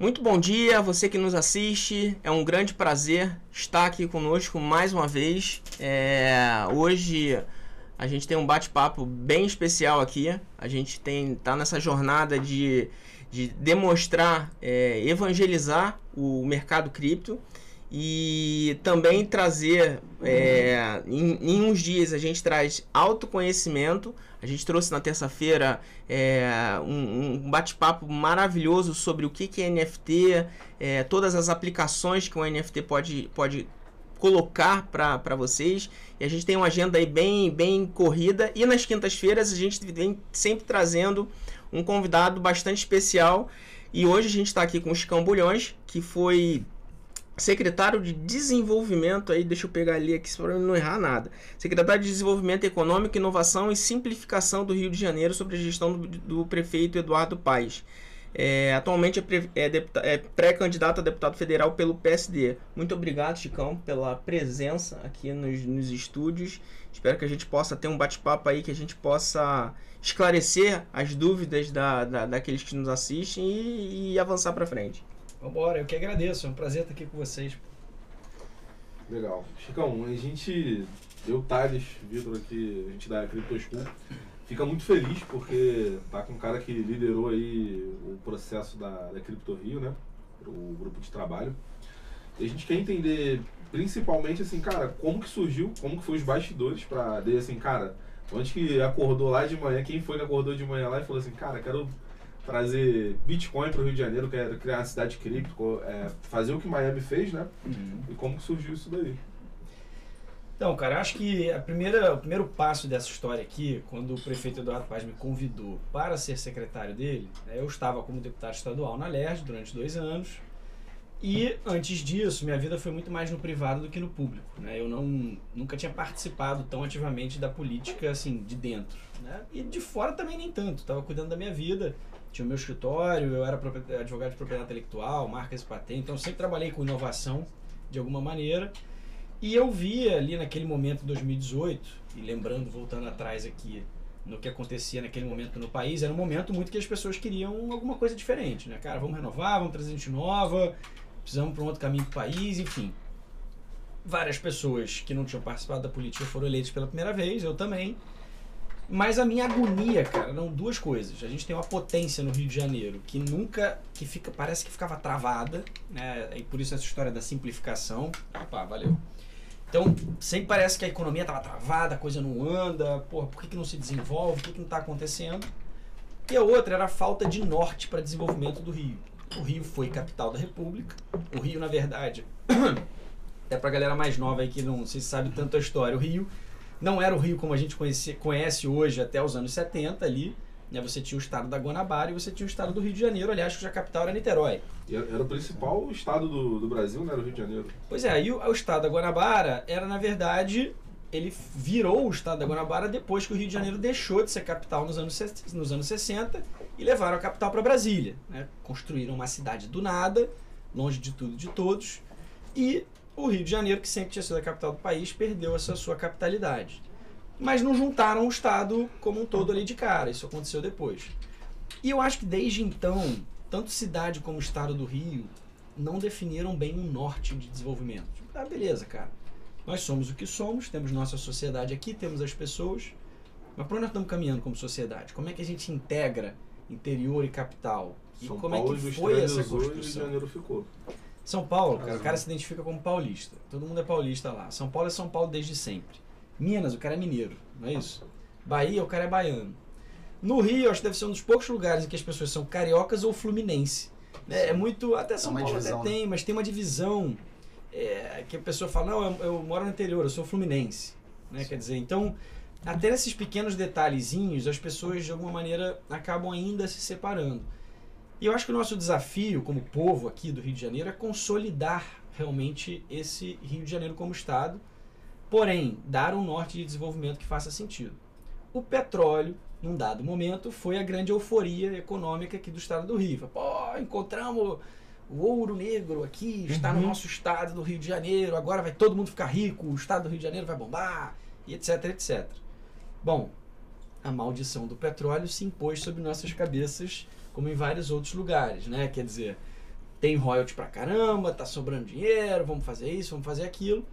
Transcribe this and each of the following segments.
Muito bom dia, você que nos assiste. É um grande prazer estar aqui conosco mais uma vez. É, hoje a gente tem um bate-papo bem especial aqui. A gente tem tá nessa jornada de, de demonstrar, é, evangelizar o mercado cripto e também trazer é, em, em, uns dias a gente traz autoconhecimento a gente trouxe na terça-feira é, um, um bate-papo maravilhoso sobre o que, que é NFT é, todas as aplicações que o NFT pode, pode colocar para vocês. E a gente tem uma agenda aí bem, bem corrida. E nas quintas-feiras a gente vem sempre trazendo um convidado bastante especial. E hoje a gente está aqui com o Chicão Bulhões que foi secretário de Desenvolvimento, aí deixa eu pegar ali aqui para não errar nada. Secretário de Desenvolvimento Econômico, Inovação e Simplificação do Rio de Janeiro sobre a gestão do, do prefeito Eduardo Paes. É, atualmente é, é, é pré-candidato a deputado federal pelo PSD. Muito obrigado, Chicão, pela presença aqui nos, nos estúdios. Espero que a gente possa ter um bate-papo aí, que a gente possa esclarecer as dúvidas da, da daqueles que nos assistem e, e avançar para frente. Vambora, eu que agradeço, é um prazer estar aqui com vocês. Legal. Chicão, a gente, eu, Thales, Vitor aqui, a gente da Crypto School, fica muito feliz porque tá com um cara que liderou aí o processo da, da Cripto Rio, né? O grupo de trabalho. E a gente quer entender principalmente assim, cara, como que surgiu, como que foi os bastidores para assim, cara, onde que acordou lá de manhã, quem foi que acordou de manhã lá e falou assim, cara, quero trazer Bitcoin para o Rio de Janeiro, quer criar uma cidade cripto, é, fazer o que Miami fez, né? Uhum. E como surgiu isso daí? Então, cara, acho que a primeira, o primeiro passo dessa história aqui, quando o prefeito Eduardo Paz me convidou para ser secretário dele, né, eu estava como deputado estadual na LERJ durante dois anos. E antes disso, minha vida foi muito mais no privado do que no público. Né? Eu não, nunca tinha participado tão ativamente da política assim, de dentro. Né? E de fora também nem tanto. Estava cuidando da minha vida tinha o meu escritório, eu era advogado de propriedade intelectual, marcas e patentes, então eu sempre trabalhei com inovação de alguma maneira. E eu via ali naquele momento, 2018, e lembrando, voltando atrás aqui, no que acontecia naquele momento no país, era um momento muito que as pessoas queriam alguma coisa diferente, né? Cara, vamos renovar, vamos trazer gente nova, precisamos para um outro caminho para o país, enfim. Várias pessoas que não tinham participado da política foram eleitas pela primeira vez, eu também. Mas a minha agonia, cara, eram duas coisas. A gente tem uma potência no Rio de Janeiro que nunca, que fica, parece que ficava travada, né? E por isso essa história da simplificação. Opa, valeu. Então, sempre parece que a economia estava travada, a coisa não anda, porra, por que, que não se desenvolve, o que, que não está acontecendo? E a outra era a falta de norte para desenvolvimento do Rio. O Rio foi capital da República. O Rio, na verdade, é para a galera mais nova aí que não se sabe tanto a história. O Rio não era o Rio como a gente conhece, conhece hoje até os anos 70 ali. Né? Você tinha o estado da Guanabara e você tinha o estado do Rio de Janeiro, aliás, cuja capital era Niterói. Era o principal estado do, do Brasil, né? Era o Rio de Janeiro. Pois é, e o, o estado da Guanabara era, na verdade, ele virou o estado da Guanabara depois que o Rio de Janeiro deixou de ser capital nos anos, nos anos 60 e levaram a capital para Brasília. Né? Construíram uma cidade do nada, longe de tudo e de todos, e o Rio de Janeiro, que sempre tinha sido a capital do país, perdeu essa sua capitalidade. Mas não juntaram o Estado como um todo ali de cara, isso aconteceu depois. E eu acho que desde então, tanto cidade como Estado do Rio não definiram bem um norte de desenvolvimento. Ah, beleza, cara. Nós somos o que somos, temos nossa sociedade aqui, temos as pessoas. Mas para onde nós estamos caminhando como sociedade? Como é que a gente integra interior e capital? E São como Paulo é que foi essa construção? Rio de Janeiro ficou. São Paulo, cara, o cara se identifica como paulista. Todo mundo é paulista lá. São Paulo é São Paulo desde sempre. Minas, o cara é mineiro, não é isso? Bahia, o cara é baiano. No Rio, acho que deve ser um dos poucos lugares em que as pessoas são cariocas ou fluminense. É, é muito. Até São é Paulo divisão, até né? tem, mas tem uma divisão é, que a pessoa fala, não, eu, eu, moro no interior, eu sou fluminense. Né? Quer dizer, então, até nesses pequenos detalhezinhos, as pessoas de alguma maneira acabam ainda se separando. E eu acho que o nosso desafio como povo aqui do Rio de Janeiro é consolidar realmente esse Rio de Janeiro como Estado, porém, dar um norte de desenvolvimento que faça sentido. O petróleo, num dado momento, foi a grande euforia econômica aqui do estado do Rio. Pô, encontramos o ouro negro aqui, está uhum. no nosso estado do Rio de Janeiro, agora vai todo mundo ficar rico, o estado do Rio de Janeiro vai bombar, e etc, etc. Bom, a maldição do petróleo se impôs sobre nossas cabeças como em vários outros lugares, né? Quer dizer, tem royalty pra caramba, tá sobrando dinheiro, vamos fazer isso, vamos fazer aquilo.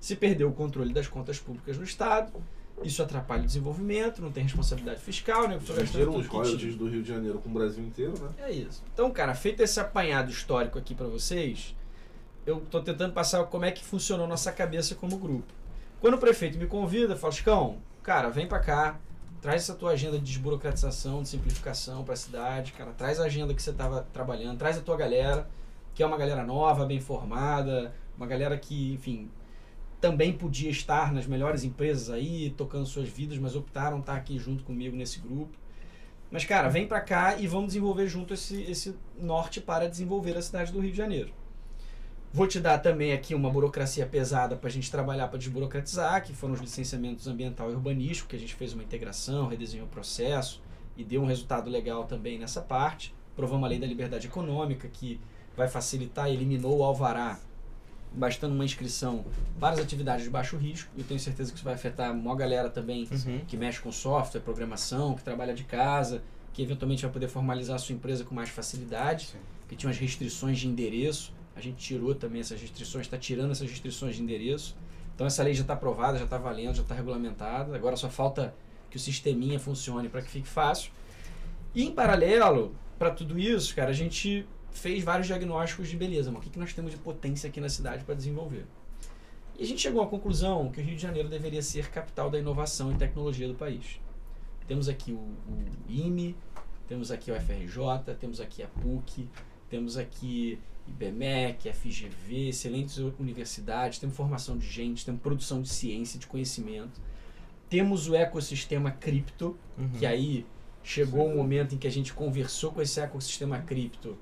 Se perdeu o controle das contas públicas no Estado, isso atrapalha o desenvolvimento, não tem responsabilidade fiscal, né? Dividiram os royalties do Rio de Janeiro com o Brasil inteiro, né? É isso. Então, cara, feito esse apanhado histórico aqui pra vocês, eu tô tentando passar como é que funcionou nossa cabeça como grupo. Quando o prefeito me convida, Chicão, cara, vem pra cá, traz essa tua agenda de desburocratização, de simplificação pra cidade, cara, traz a agenda que você tava trabalhando, traz a tua galera, que é uma galera nova, bem formada, uma galera que, enfim, também podia estar nas melhores empresas aí, tocando suas vidas, mas optaram estar aqui junto comigo nesse grupo. Mas, cara, vem pra cá e vamos desenvolver junto esse, esse norte para desenvolver a cidade do Rio de Janeiro. Vou te dar também aqui uma burocracia pesada para a gente trabalhar para desburocratizar, que foram os licenciamentos ambiental e urbanístico, que a gente fez uma integração, redesenhou o processo e deu um resultado legal também nessa parte. Provamos a lei da liberdade econômica, que vai facilitar e eliminou o alvará, bastando uma inscrição para as atividades de baixo risco. E eu tenho certeza que isso vai afetar uma galera também Uhum. que mexe com software, programação, que trabalha de casa, que eventualmente vai poder formalizar a sua empresa com mais facilidade, Sim. que tinha umas restrições de endereço. A gente tirou também essas restrições, está tirando essas restrições de endereço. Então essa lei já está aprovada, já está valendo, já está regulamentada. Agora só falta que o sisteminha funcione para que fique fácil. E em paralelo, para tudo isso, cara, a gente fez vários diagnósticos de beleza, mano. O que, que nós temos de potência aqui na cidade para desenvolver? E a gente chegou à conclusão que o Rio de Janeiro deveria ser capital da inovação e tecnologia do país. Temos aqui o, o IME, temos aqui o FRJ, temos aqui a PUC, temos aqui IBMEC, FGV, excelentes universidades, temos formação de gente, temos produção de ciência, de conhecimento. Temos o ecossistema cripto, Uhum. que aí chegou o momento em que a gente conversou com esse ecossistema cripto,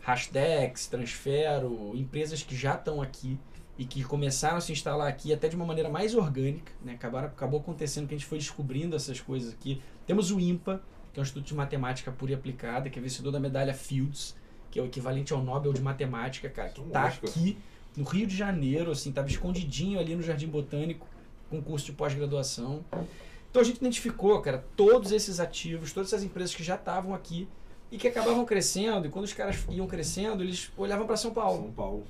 Hashdex, Transfero, empresas que já estão aqui e que começaram a se instalar aqui até de uma maneira mais orgânica, né? Acabaram, acabou acontecendo que a gente foi descobrindo essas coisas aqui. Temos o IMPA, que é um Instituto de Matemática Pura e Aplicada, que é vencedor da medalha Fields, que é o equivalente ao Nobel de Matemática, cara, que tá aqui no Rio de Janeiro, assim, tava escondidinho ali no Jardim Botânico, com curso de pós-graduação. Então a gente identificou, cara, todos esses ativos, todas essas empresas que já estavam aqui e que acabavam crescendo, e quando os caras iam crescendo, eles olhavam para São Paulo. São Paulo.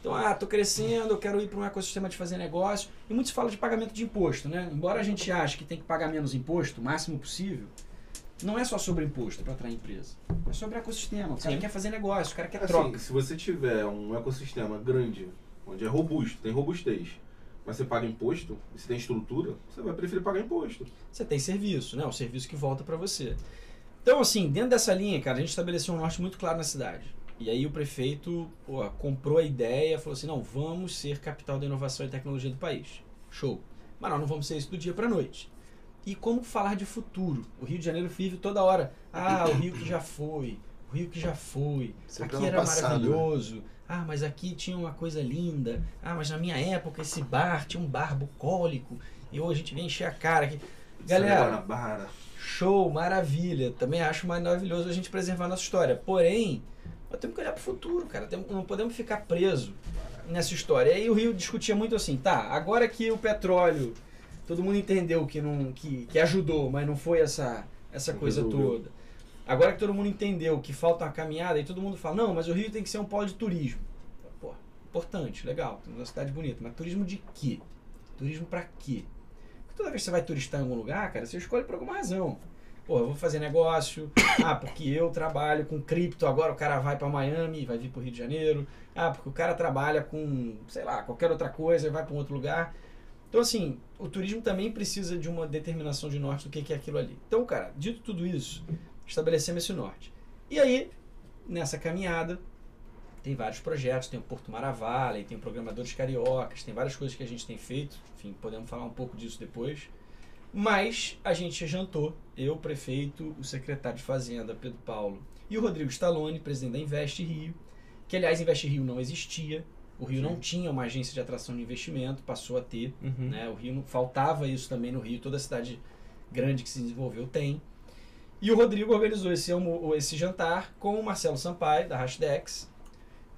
Então, ah, tô crescendo, eu quero ir para um ecossistema de fazer negócio. E muito se fala de pagamento de imposto, né? Embora a gente ache que tem que pagar menos imposto, o máximo possível, não é só sobre imposto para atrair empresa. É sobre ecossistema. O cara Sim. quer fazer negócio, o cara quer Assim, troca. se você tiver um ecossistema grande, onde é robusto, tem robustez, mas você paga imposto, você tem estrutura, você vai preferir pagar imposto. Você tem serviço, né? O serviço que volta para você. Então, assim, dentro dessa linha, cara, a gente estabeleceu um norte muito claro na cidade. E aí o prefeito pô, comprou a ideia, falou assim, não, vamos ser capital da inovação e tecnologia do país. Show. Mas nós não vamos ser isso do dia para noite. E como falar de futuro? O Rio de Janeiro vive toda hora. Ah, o Rio que já foi, o Rio que já foi, Sempre aqui era passado, né? maravilhoso. Ah, mas aqui tinha uma coisa linda. Ah, mas na minha época esse bar tinha um bar bucólico. E hoje a gente vem encher a cara aqui. Galera. Show, maravilha. Também acho maravilhoso a gente preservar a nossa história. Porém, nós temos que olhar para o futuro, cara. Não podemos ficar preso nessa história. E aí o Rio discutia muito assim, tá, agora que o petróleo, todo mundo entendeu que, não, que, que ajudou, mas não foi essa, essa coisa resolveu. toda. Agora que todo mundo entendeu que falta uma caminhada, e todo mundo fala, não, mas o Rio tem que ser um polo de turismo. Pô, importante, legal, uma cidade bonita, mas turismo de quê? Turismo para quê? Porque toda vez que você vai turistar em algum lugar, cara, você escolhe por alguma razão. Pô, eu vou fazer negócio. Ah, porque eu trabalho com cripto, agora o cara vai para Miami, vai vir pro Rio de Janeiro. Ah, porque o cara trabalha com, sei lá, qualquer outra coisa, vai para um outro lugar. Então, assim, o turismo também precisa de uma determinação de norte do que é aquilo ali. Então, cara, dito tudo isso, estabelecemos esse norte. E aí, nessa caminhada, tem vários projetos, tem o Porto Maravilha, tem o Programadores Cariocas, tem várias coisas que a gente tem feito. Enfim, podemos falar um pouco disso depois. Mas a gente jantou, eu, o prefeito, o secretário de Fazenda, Pedro Paulo, e o Rodrigo Stallone, presidente da Invest Rio, que aliás, Invest Rio não existia, o Rio não tinha uma agência de atração de investimento, passou a ter, Uhum. né? O Rio não- faltava isso também no Rio, toda cidade grande que se desenvolveu tem. E o Rodrigo organizou esse, esse jantar com o Marcelo Sampaio, da Hashdex,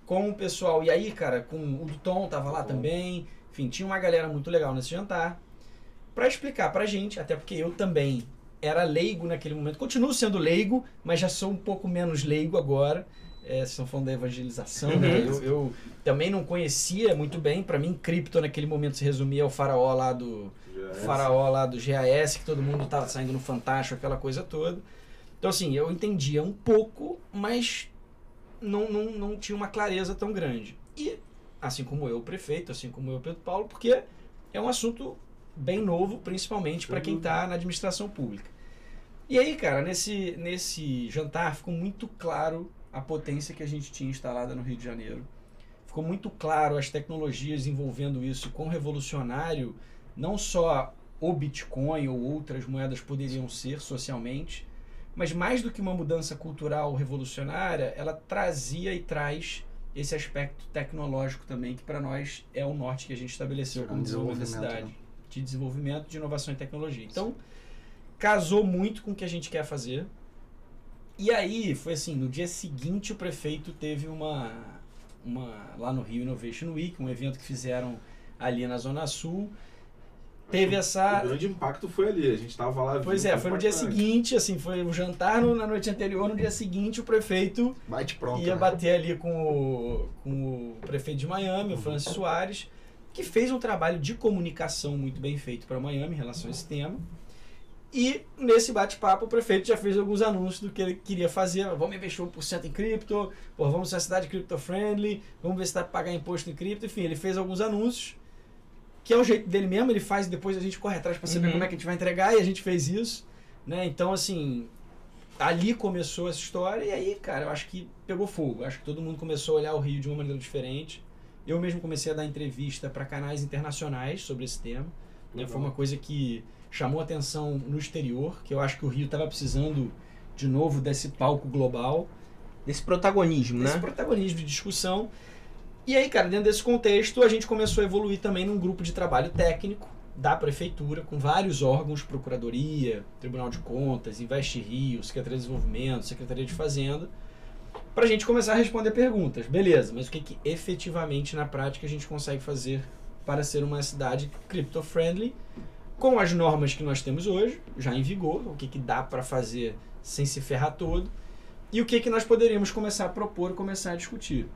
com o pessoal. E aí, cara, com o Duton tava lá Bom. também. Enfim, tinha uma galera muito legal nesse jantar. Pra explicar pra gente, até porque eu também era leigo naquele momento. Continuo sendo leigo, mas já sou um pouco menos leigo agora. É, vocês estão falando da evangelização, né? Uhum. Eu, eu também não conhecia muito bem. Para mim, cripto naquele momento se resumia ao faraó lá do é faraó lá do GAS, que todo mundo tava saindo no Fantástico, aquela coisa toda. Então, assim, eu entendia um pouco, mas não, não, não tinha uma clareza tão grande. E, assim como eu, o prefeito, assim como eu, Pedro Paulo, porque é um assunto bem novo, principalmente para quem está na administração pública. E aí, cara, nesse, nesse jantar ficou muito claro a potência que a gente tinha instalada no Rio de Janeiro. Ficou muito claro as tecnologias envolvendo isso, quão revolucionário não só o Bitcoin ou outras moedas poderiam ser socialmente, mas mais do que uma mudança cultural revolucionária, ela trazia e traz esse aspecto tecnológico também, que para nós é o norte que a gente estabeleceu como cidade. De desenvolvimento, de inovação e tecnologia. Então, casou muito com o que a gente quer fazer. E aí, foi assim, no dia seguinte o prefeito teve uma, uma lá no Rio Innovation Week, um evento que fizeram ali na Zona Sul. Teve essa... O grande impacto foi ali, a gente tava lá. Pois é, foi no dia seguinte, assim, foi o jantar no- na noite anterior, no dia seguinte o prefeito Bate pronto. ia né? bater ali com o, com o prefeito de Miami, o Francis Soares, que fez um trabalho de comunicação muito bem feito para Miami em relação a esse tema. E nesse bate-papo o prefeito já fez alguns anúncios do que ele queria fazer. Vamos investir 1% em cripto, pô, vamos ser uma cidade cripto-friendly, vamos ver se dá para pagar imposto em cripto. Enfim, ele fez alguns anúncios, que é o jeito dele mesmo, ele faz e depois a gente corre atrás para saber Uhum. como é que a gente vai entregar, e a gente fez isso. Né? Então, assim, ali começou essa história e aí, cara, eu acho que pegou fogo. Acho que todo mundo começou a olhar o Rio de uma maneira diferente. Eu mesmo comecei a dar entrevista para canais internacionais sobre esse tema. né? Foi uma coisa que chamou atenção no exterior, que eu acho que o Rio estava precisando de novo desse palco global, Desse protagonismo, desse né? protagonismo de discussão. E aí, cara, dentro desse contexto, a gente começou a evoluir também num grupo de trabalho técnico da prefeitura, com vários órgãos, Procuradoria, Tribunal de Contas, Investe Rio, Secretaria de Desenvolvimento, Secretaria de Fazenda, para a gente começar a responder perguntas. Beleza, mas o que, que efetivamente na prática a gente consegue fazer para ser uma cidade crypto-friendly, com as normas que nós temos hoje, já em vigor, o que, que dá para fazer sem se ferrar todo, e o que, que nós poderíamos começar a propor, começar a discutir.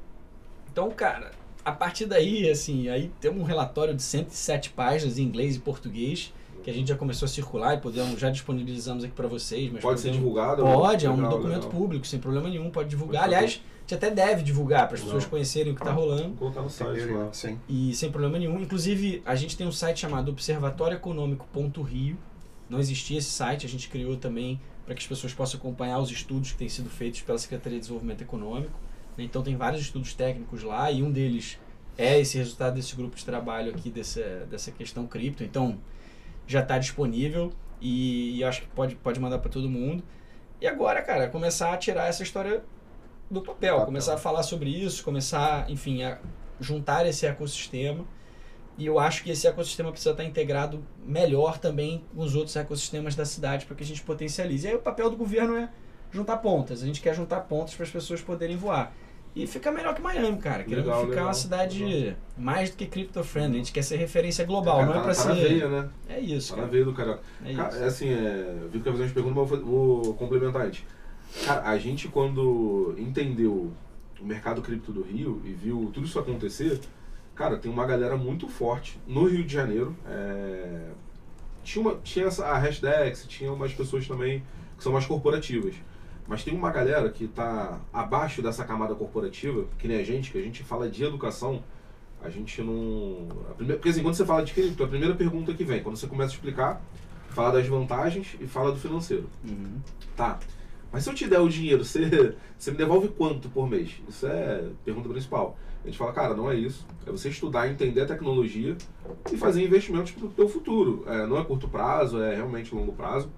Então, cara, a partir daí, assim, aí temos um relatório de 107 páginas em inglês e português, que a gente já começou a circular e podemos, já disponibilizamos aqui para vocês. Mas Pode ser divulgado? Pode, é um Legal, documento legal. público, sem problema nenhum, pode divulgar. Aliás, a gente até deve divulgar para as pessoas conhecerem o que está rolando. Vou colocar no site lá. Sim. E sem problema nenhum. Inclusive, a gente tem um site chamado observatórioeconômico.rio. Não existia esse site, a gente criou também para que as pessoas possam acompanhar os estudos que têm sido feitos pela Secretaria de Desenvolvimento Econômico. né? Então tem vários estudos técnicos lá e um deles é esse resultado desse grupo de trabalho aqui dessa, dessa questão cripto. Então já está disponível e, e acho que pode, pode mandar para todo mundo. E agora, cara, começar a tirar essa história do papel, Papel. começar a falar sobre isso, começar, enfim, a juntar esse ecossistema. E eu acho que esse ecossistema precisa estar integrado melhor também com os outros ecossistemas da cidade para que a gente potencialize. E aí o papel do governo é juntar pontas. A gente quer juntar pontas para as pessoas poderem voar. E ficar melhor que Miami, cara. Queremos Legal, ficar legal, uma cidade legal. mais do que crypto-friendly. A gente quer ser referência global, Cara, não é tá- para tá na ser. veia, né? É isso, Tá na cara. veia do carioca. É Cara, isso. é assim, é, Vitor quer fazer umas perguntas, mas eu vou, vou complementar antes. Cara, a gente quando entendeu o mercado cripto do Rio e viu tudo isso acontecer, cara, tem uma galera muito forte no Rio de Janeiro. é, tinha, uma, tinha essa, a Hashdex, tinha umas pessoas também que são mais corporativas. Mas tem uma galera que está abaixo dessa camada corporativa, que nem a gente, que a gente fala de educação, a gente não. A primeira, porque assim, quando você fala de cripto, a primeira pergunta que vem, quando você começa a explicar, fala das vantagens e fala do financeiro. Uhum. Tá. Mas se eu te der o dinheiro, você, você me devolve quanto por mês? Isso é a pergunta principal. A gente fala, cara, não é isso. É você estudar, entender a tecnologia e fazer investimentos para o teu futuro. É, não é curto prazo, é realmente longo prazo.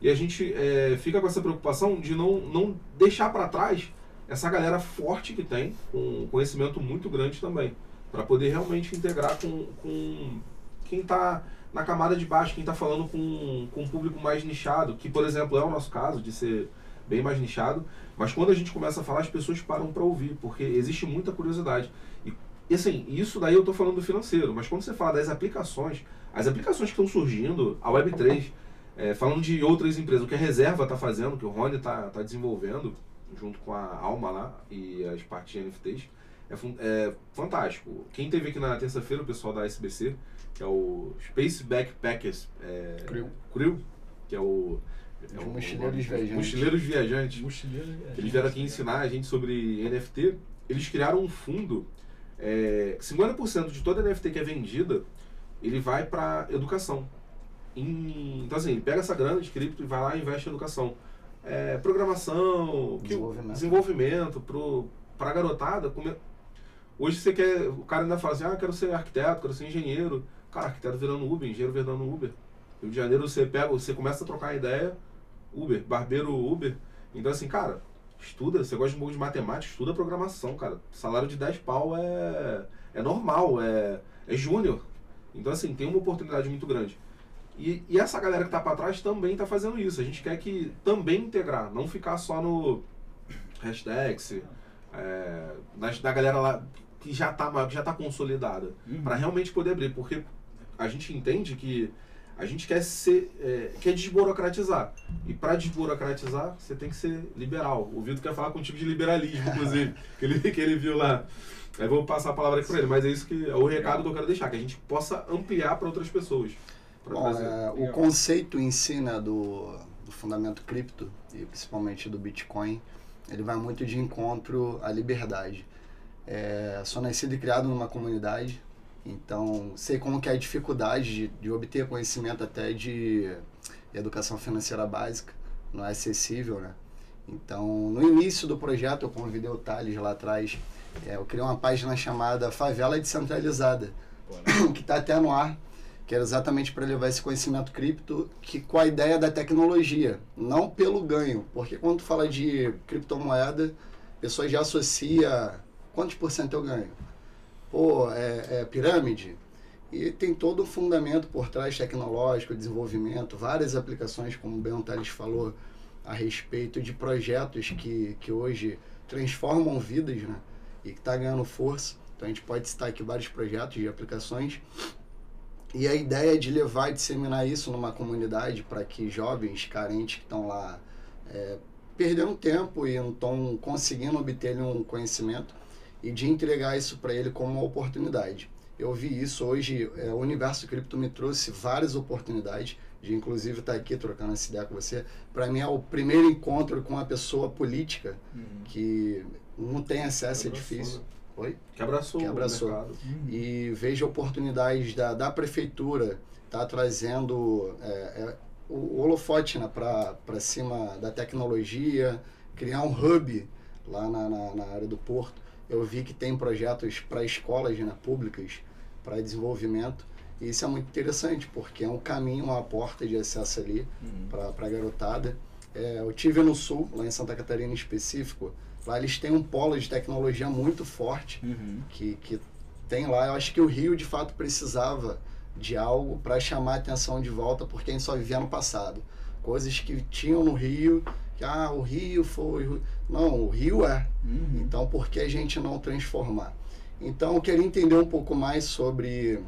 E a gente é, fica com essa preocupação de não, não deixar para trás essa galera forte que tem, com conhecimento muito grande também, para poder realmente integrar com, com quem está na camada de baixo, quem está falando com, com um público mais nichado, que por exemplo é o nosso caso de ser bem mais nichado, mas quando a gente começa a falar as pessoas param para ouvir, porque existe muita curiosidade. E, e assim, isso daí eu estou falando do financeiro, mas quando você fala das aplicações, as aplicações que estão surgindo, a Web3, é, falando de outras empresas, o que a Reserva está fazendo, o que o Rony está tá desenvolvendo, junto com a Alma lá e as partes de NFTs. É, é fantástico. Quem teve aqui na terça-feira, o pessoal da SBC, que é o Space Backpackers é, Crew. Crew, que é o. É o- mochileiros os viajantes. Mochileiros viajantes. Mochileiro. Eles vieram aqui ensinar a gente sobre NFT. Eles criaram um fundo. É, 50% de toda NFT que é vendida, ele vai para educação. Em- então, assim, ele pega essa grana de cripto e vai lá e investe em educação. É, programação, que- Desenvolvimento. desenvolvimento pro, pra garotada. come- Hoje você quer. O cara ainda fala assim: ah, quero ser arquiteto, quero ser engenheiro. Cara, arquiteto virando Uber, engenheiro virando Uber. Rio de Janeiro você pega, você começa a trocar ideia, Uber, barbeiro Uber. Então assim, cara, estuda, você gosta de um pouco de matemática, estuda programação, cara. Salário de 10 pau é, é normal, é, é júnior. Então assim, tem uma oportunidade muito grande. E, e essa galera que tá para trás também tá fazendo isso. A gente quer que também integrar, não ficar só no hashtags, é, da, da galera lá que já tá, que já tá consolidada Uhum. para realmente poder abrir, porque a gente entende que a gente quer ser, é, quer desburocratizar. E para desburocratizar, você tem que ser liberal. O Vitor quer falar contigo de liberalismo, inclusive, que ele, que ele viu lá. Aí vou passar a palavra aqui para ele, mas é isso que é o recado que eu quero deixar, que a gente possa ampliar para outras pessoas. Bom, trazer. é, o conceito em si né, do, do fundamento cripto, e principalmente do Bitcoin, ele vai muito de encontro à liberdade. É, sou nascido e criado numa comunidade, então sei como que é a dificuldade de, de obter conhecimento até de educação financeira básica, não é acessível, né? Então, no início do projeto, eu convidei o Thales lá atrás, é, eu criei uma página chamada Favela Descentralizada, Pô, né? que está até no ar, que era exatamente para levar esse conhecimento cripto que com a ideia da tecnologia, não pelo ganho, porque quando tu fala de criptomoeda, a pessoa já associa quantos por cento eu ganho? Pô, é, é pirâmide? E tem todo o fundamento por trás tecnológico, desenvolvimento, várias aplicações, como o Ben Tales falou, a respeito de projetos que, que hoje transformam vidas, né? E que está ganhando força. Então a gente pode citar aqui vários projetos de aplicações. E a ideia é de levar e disseminar isso numa comunidade para que jovens carentes que estão lá é, perdendo tempo e não estão conseguindo obter um conhecimento e de entregar isso para ele como uma oportunidade. Eu vi isso hoje, é, o universo cripto me trouxe várias oportunidades de inclusive estar aqui trocando essa ideia com você. Para mim é o primeiro encontro com uma pessoa política Uhum. que não tem acesso, é Abraçou, difícil. Oi? Que abraçou, Que abraçou. o mercado. e vejo oportunidades da, da prefeitura tá trazendo é, é, o, o holofote né, para cima da tecnologia, criar um hub lá na, na, na área do porto. Eu vi que tem projetos para escolas né, públicas para desenvolvimento e isso é muito interessante porque é um caminho, uma porta de acesso ali Uhum. para a garotada. É, eu tive no sul, lá em Santa Catarina em específico, lá eles têm um polo de tecnologia muito forte Uhum. que, que tem lá. Eu acho que o Rio de fato precisava de algo para chamar a atenção de volta, porque a gente só vivia no passado. Coisas que tinham no Rio, que ah, o Rio foi. Não, o Rio é. Uhum. Então por que a gente não transformar? Então eu queria entender um pouco mais sobre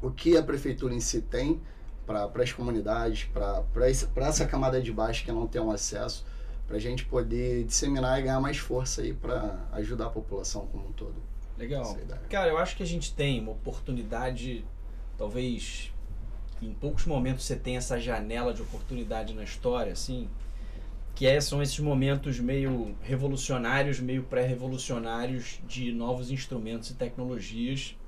o que a prefeitura em si tem para as comunidades, para essa camada de baixo que não tem um acesso, para a gente poder disseminar e ganhar mais força aí para ajudar a população como um todo. Legal. É. Cara, eu acho que a gente tem uma oportunidade, talvez em poucos momentos você tem essa janela de oportunidade na história, assim, que é, são esses momentos meio revolucionários, meio pré-revolucionários de novos instrumentos e tecnologias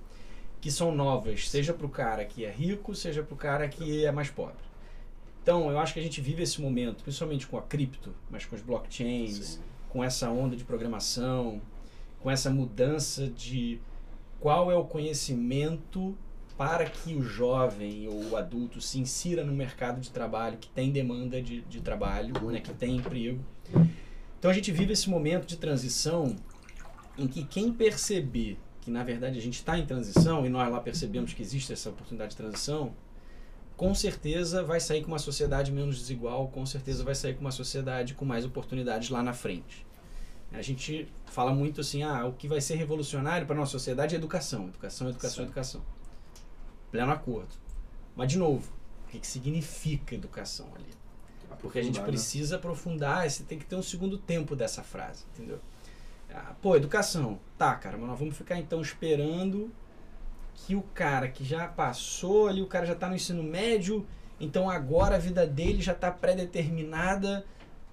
que são novas, seja para o cara que é rico, seja para o cara que é mais pobre. Então, eu acho que a gente vive esse momento, principalmente com a cripto, mas com as blockchains, Sim. com essa onda de programação, com essa mudança de qual é o conhecimento para que o jovem ou o adulto se insira no mercado de trabalho que tem demanda de, de trabalho, né, que tem emprego. Então a gente vive esse momento de transição em que quem perceber que na verdade a gente está em transição e nós lá percebemos que existe essa oportunidade de transição, com certeza vai sair com uma sociedade menos desigual, com certeza vai sair com uma sociedade com mais oportunidades lá na frente. A gente fala muito assim, ah, o que vai ser revolucionário para a nossa sociedade é educação, educação, educação, Sim. educação. Pleno acordo. Mas, de novo, o que, que significa educação ali? Porque a gente né? precisa aprofundar, você tem que ter um segundo tempo dessa frase, entendeu? Ah, pô, educação. Tá, cara, mas nós vamos ficar então esperando que o cara que já passou ali, o cara já tá no ensino médio, então agora a vida dele já tá pré-determinada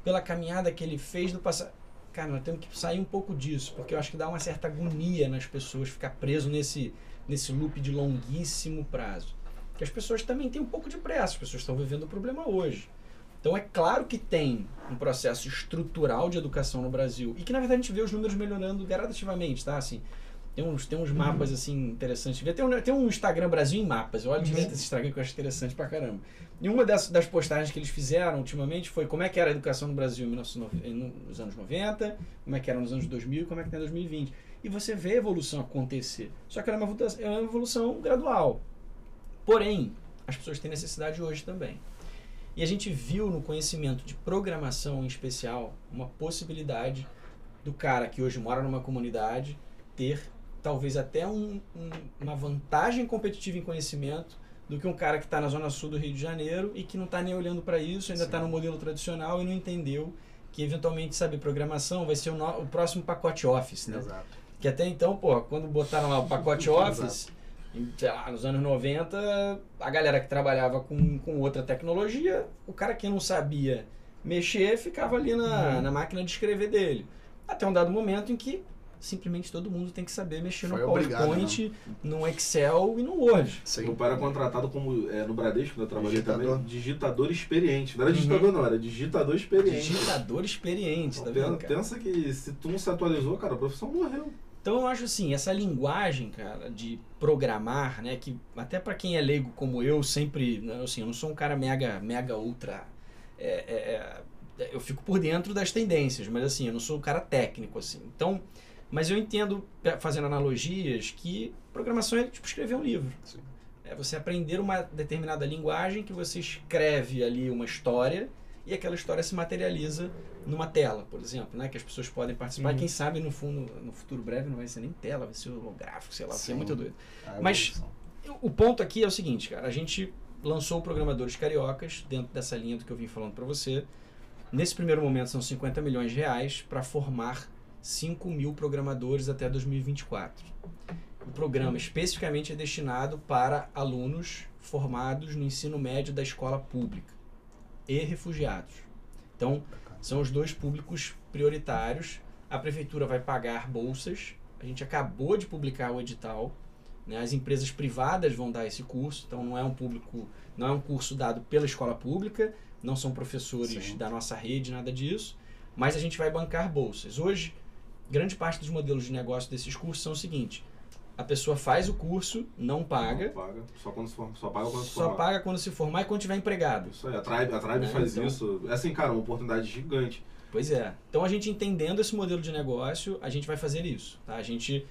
pela caminhada que ele fez do passado. Cara, nós temos que sair um pouco disso, porque eu acho que dá uma certa agonia nas pessoas ficar preso nesse, nesse loop de longuíssimo prazo. Que as pessoas também têm um pouco de pressa, as pessoas estão vivendo o problema hoje. Então é claro que tem um processo estrutural de educação no Brasil e que na verdade a gente vê os números melhorando gradativamente, tá? Assim, tem uns, tem uns mapas assim interessantes. Tem um, tem um Instagram Brasil em mapas. Eu olho direto esse Instagram que eu acho interessante pra caramba. E uma das, das postagens que eles fizeram ultimamente foi como é que era a educação no Brasil em 1990 nos anos 90, como é que era nos anos 2000 e como é que está em 2020. E você vê a evolução acontecer. Só que ela é uma evolução, é uma evolução gradual. Porém, as pessoas têm necessidade hoje também. E a gente viu no conhecimento de programação em especial uma possibilidade do cara que hoje mora numa comunidade ter talvez até um- um- uma vantagem competitiva em conhecimento do que um cara que está na zona sul do Rio de Janeiro e que não está nem olhando para isso, ainda está no modelo tradicional e não entendeu que eventualmente saber programação vai ser o, no- o próximo pacote Office, né? Exato. Que até então, pô, quando botaram lá o pacote Office, em, sei lá, nos anos 90, a galera que trabalhava com, com outra tecnologia, o cara que não sabia mexer ficava ali na, Uhum. na máquina de escrever dele. Até um dado momento em que simplesmente todo mundo tem que saber mexer no Foi obrigado, PowerPoint, no Excel e no Word. Sim. Meu pai era contratado como, é, no Bradesco, quando eu trabalhei Digitador. também, digitador experiente. Não era Uhum. digitador não, era digitador experiente. Digitador experiente, tá Então, vendo, cara? pensa que se tu não se atualizou, cara, a profissão morreu. Então eu acho assim, essa linguagem, cara, de programar, né, que até para quem é leigo como eu, sempre, né, assim, eu não sou um cara mega, mega ultra, é, é, é, eu fico por dentro das tendências, mas assim, eu não sou um cara técnico, assim. Então, mas eu entendo, fazendo analogias, que programação é tipo escrever um livro. Sim. É você aprender uma determinada linguagem que você escreve ali uma história e aquela história se materializa numa tela, por exemplo, né? Que as pessoas podem participar. Uhum. Quem sabe no fundo, no futuro breve não vai ser nem tela, vai ser holográfico, sei lá, é Sim. muito doido. A Mas-. O ponto aqui é o seguinte, cara, a gente lançou o Programadores Cariocas dentro dessa linha do que eu vim falando para você. Nesse primeiro momento são 50 milhões de reais para formar 5 mil programadores até 2024. O programa especificamente é destinado para alunos formados no ensino médio da escola pública e refugiados. Então, são os dois públicos prioritários. A prefeitura vai pagar bolsas. A gente acabou de publicar o edital. né? As empresas privadas vão dar esse curso, então não é um público, não é um curso dado pela escola pública, não são professores Sim. da nossa rede, nada disso, mas a gente vai bancar bolsas. Hoje, grande parte dos modelos de negócio desses cursos são o seguinte: a pessoa faz o curso, não paga, Não paga. Só, quando se for, só paga quando se só formar. paga quando se formar e quando tiver empregado. Isso aí, a Tribe, a Tribe É, faz então- isso. É assim, cara, uma oportunidade gigante. Pois é. Então a gente entendendo esse modelo de negócio, a gente vai fazer isso. Tá? A gente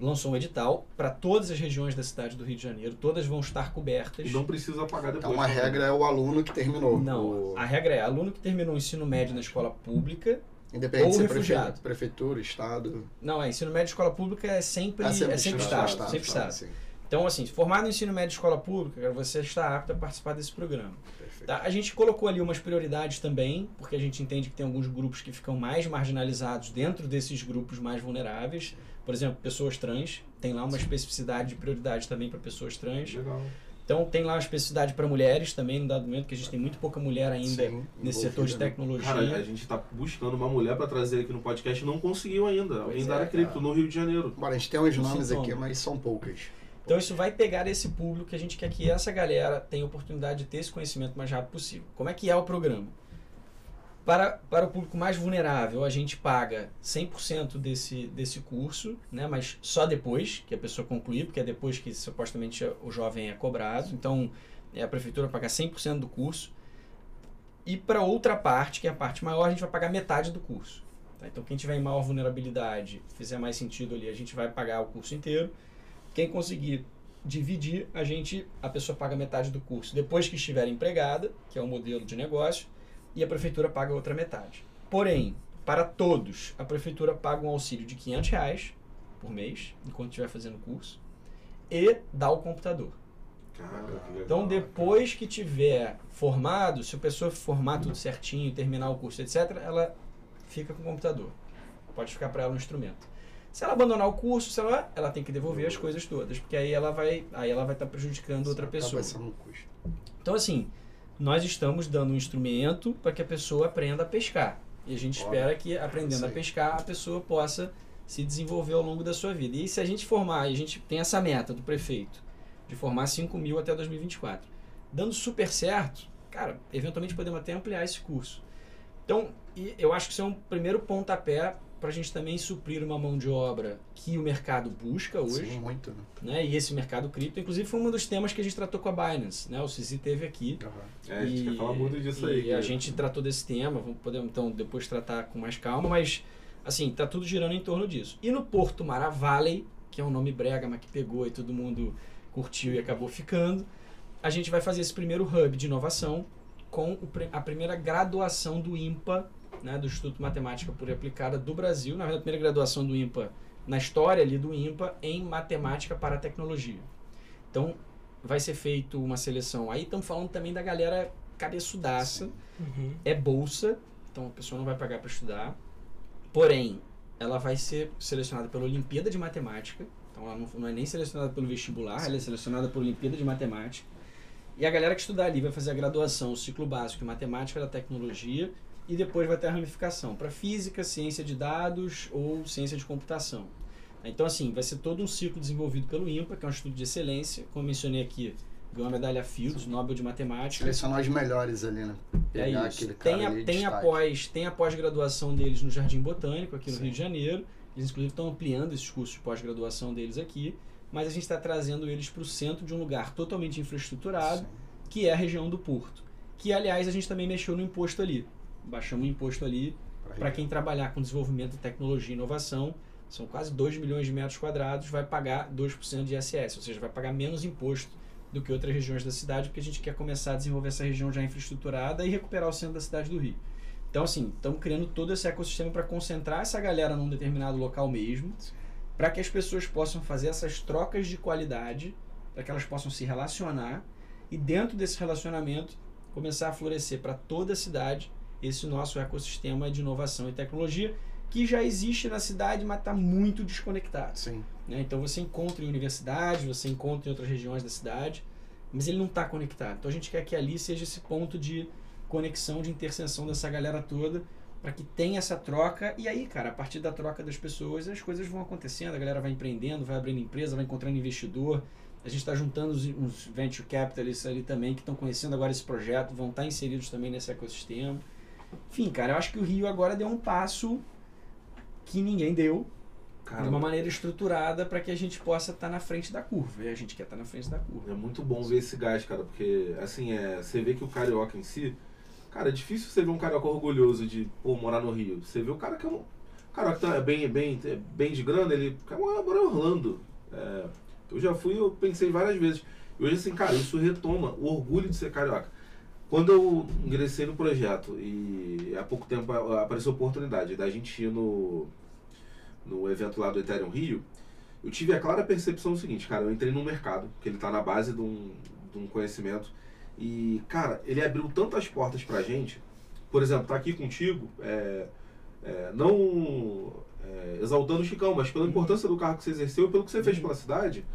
lançou um edital para todas as regiões da cidade do Rio de Janeiro, todas vão estar cobertas. E não precisa pagar depois. Então a regra é o aluno que terminou. Não, O- a regra é aluno que terminou o ensino médio na escola pública. Independente ou de ser prefe- refugiado. prefeitura, estado. Não, é ensino médio de escola pública é sempre, é sempre, estado, estado, sempre estado. sim. Então, assim, formado no ensino médio de escola pública, você está apto a participar desse programa. Perfeito. Tá? A gente colocou ali umas prioridades também, porque a gente entende que tem alguns grupos que ficam mais marginalizados dentro desses grupos mais vulneráveis. Por exemplo, pessoas trans, tem lá uma especificidade de prioridade também para pessoas trans. Legal. Então tem lá uma especificidade para mulheres também, no dado momento, que a gente tem muito pouca mulher ainda Sim, nesse setor de né? tecnologia. Cara, a gente tá buscando uma mulher pra trazer aqui no podcast e não conseguiu ainda. Alguém Pois da é, área cripto no Rio de Janeiro. Bom, a gente tem uns nomes sintoma. aqui, mas são poucas. Então isso vai pegar esse público que a gente quer que essa galera tenha oportunidade de ter esse conhecimento o mais rápido possível. Como é que é o programa? Para, para o público mais vulnerável, a gente paga 100% desse, desse curso, né? mas só depois que a pessoa concluir, porque é depois que supostamente o jovem é cobrado. Então, é, a prefeitura paga 100% do curso. E para outra parte, que é a parte maior, a gente vai pagar metade do curso. tá? Então, quem tiver em maior vulnerabilidade, fizer mais sentido ali, a gente vai pagar o curso inteiro. Quem conseguir dividir, a gente a pessoa paga metade do curso depois que estiver empregada, que é o modelo de negócio, e a prefeitura paga a outra metade. Porém, para todos, a prefeitura paga um auxílio de 500 reais por mês, enquanto estiver fazendo o curso, e dá o computador. Cara, que legal, Então, depois que tiver formado, se a pessoa formar tudo certinho, terminar o curso, etc., ela fica com o computador. Pode ficar para ela no instrumento. Se ela abandonar o curso, se ela, ela tem que devolver as coisas todas, porque aí ela vai aí ela vai estar prejudicando outra pessoa. um. Então, assim, nós estamos dando um instrumento para que a pessoa aprenda a pescar. E a gente espera que, aprendendo a pescar, a pessoa possa se desenvolver ao longo da sua vida. E se a gente formar, e a gente tem essa meta do prefeito, de formar 5 mil até 2024, dando super certo, cara, eventualmente podemos até ampliar esse curso. Então, eu acho que isso é um primeiro pontapé para a gente também suprir uma mão de obra que o mercado busca hoje Sim, muito, né? né? E esse mercado cripto, inclusive, foi um dos temas que a gente tratou com a Binance, né? O Cici teve aqui. É, a gente quer falar muito disso aí. E a gente tratou desse tema, vamos poder então depois tratar com mais calma, mas assim, tá tudo girando em torno disso. E no Porto Mara Valley, que é um nome brega, mas que pegou e todo mundo curtiu e acabou ficando, a gente vai fazer esse primeiro hub de inovação com a primeira graduação do IMPA, né, do Instituto Matemática Pura e Aplicada do Brasil, na verdade, a primeira graduação do IMPA na história ali do IMPA em matemática para tecnologia. Então, vai ser feito uma seleção. Aí estamos falando também da galera cabeçudaça. Uhum. É bolsa, então a pessoa não vai pagar para estudar. Porém, ela vai ser selecionada pela Olimpíada de Matemática. Então ela não, não é nem selecionada pelo vestibular, ela é selecionada pela Olimpíada de Matemática. E a galera que estudar ali vai fazer a graduação, o ciclo básico em matemática da tecnologia e depois vai ter a ramificação para física, ciência de dados ou ciência de computação. Então, assim, vai ser todo um ciclo desenvolvido pelo IMPA, que é um instituto de excelência. Como eu mencionei aqui, ganhou a medalha Fields, Nobel de Matemática. Selecionar os melhores ali, né? É Pegar isso. aquele cara Tem a, ali tem, a destaque. pós, tem a pós-graduação deles no Jardim Botânico, aqui no Sim. Rio de Janeiro. Eles, inclusive, estão ampliando esses cursos de pós-graduação deles aqui. Mas a gente está trazendo eles para o centro de um lugar totalmente infraestruturado, Sim. que é a região do Porto. Que, aliás, a gente também mexeu no imposto ali. Baixamos o imposto ali para quem trabalhar com desenvolvimento de tecnologia e inovação. São quase 2 milhões de metros quadrados, vai pagar 2% de ISS, ou seja, vai pagar menos imposto do que outras regiões da cidade, porque a gente quer começar a desenvolver essa região já infraestruturada e recuperar o centro da cidade do Rio. Então, assim, estamos criando todo esse ecossistema para concentrar essa galera num determinado local mesmo, para que as pessoas possam fazer essas trocas de qualidade, para que elas possam se relacionar e dentro desse relacionamento começar a florescer para toda a cidade esse nosso ecossistema de inovação e tecnologia que já existe na cidade, mas está muito desconectado. Sim. né? Então você encontra em universidades, você encontra em outras regiões da cidade, mas ele não está conectado. Então a gente quer que ali seja esse ponto de conexão, de interseção dessa galera toda, para que tenha essa troca. E aí, cara, a partir da troca das pessoas, as coisas vão acontecendo, a galera vai empreendendo, vai abrindo empresa, vai encontrando investidor. A gente está juntando uns venture capitalists ali também que estão conhecendo agora esse projeto, vão estar inseridos também nesse ecossistema. Enfim, cara, eu acho que o Rio agora deu um passo que ninguém deu, Cara, de uma maneira estruturada para que a gente possa estar na frente da curva. E a gente quer estar na frente da curva. É muito bom ver esse gás, cara, porque assim, é, você vê que o carioca em si, cara, é difícil você ver um carioca orgulhoso de pô, morar no Rio. Você vê o cara que é um. O carioca tá, é bem, bem, é bem de grana, ele morar em Orlando. É, eu já fui, eu pensei várias vezes. E hoje, assim, cara, isso retoma o orgulho de ser carioca. Quando eu ingressei no projeto e há pouco tempo apareceu a oportunidade da gente ir no, no evento lá do Ethereum Rio, eu tive a clara percepção do seguinte, cara, eu entrei num mercado, que ele tá na base de um, de um conhecimento, e, cara, ele abriu tantas portas pra gente, por exemplo, tá aqui contigo, é, é, não é, exaltando o Chicão, mas pela importância do carro que você exerceu e pelo que você fez pela cidade,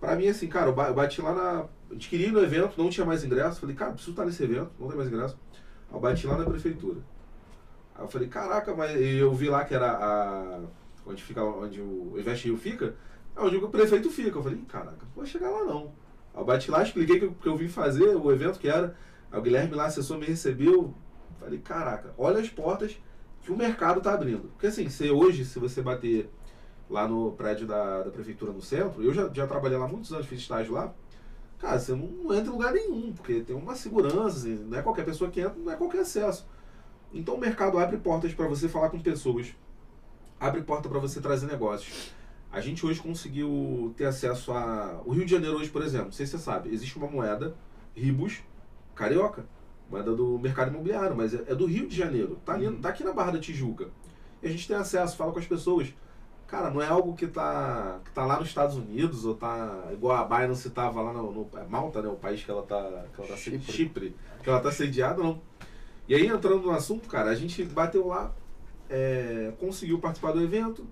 pra mim, assim, cara, eu bati lá na. Adquiri no evento, não tinha mais ingresso. Falei, cara, preciso estar nesse evento, não tem mais ingresso. Eu bati lá na prefeitura. Aí eu falei, caraca, mas eu vi lá que era a. Onde fica, onde o Invest Rio fica, é onde o prefeito fica. Eu falei, caraca, não vou chegar lá não. Eu bati lá, expliquei que eu, que eu vim fazer, o evento que era. Aí o Guilherme lá, assessor, me recebeu. Falei, caraca, olha as portas que o mercado tá abrindo. Porque assim, se hoje, se você bater lá no prédio da, da prefeitura no centro, eu já, já trabalhei lá muitos anos, fiz estágio lá. Cara, você não, entra em lugar nenhum, porque tem uma segurança, assim, não é qualquer pessoa que entra, não é qualquer acesso. Então o mercado abre portas para você falar com pessoas, abre porta para você trazer negócios. A gente hoje conseguiu ter acesso a. O Rio de Janeiro hoje, por exemplo, não sei se você sabe, existe uma moeda, Ribos, carioca, moeda do mercado imobiliário, mas é, é do Rio de Janeiro, tá, ali, tá aqui na Barra da Tijuca. E a gente tem acesso, fala com as pessoas. Cara, não é algo que tá, que tá lá nos Estados Unidos, ou tá igual a Binance tava lá no, no é Malta, né? O país que ela tá. Que ela tá Chipre. Chipre, que ela tá sediada, não. E aí, entrando no assunto, cara, a gente bateu lá, é, conseguiu participar do evento.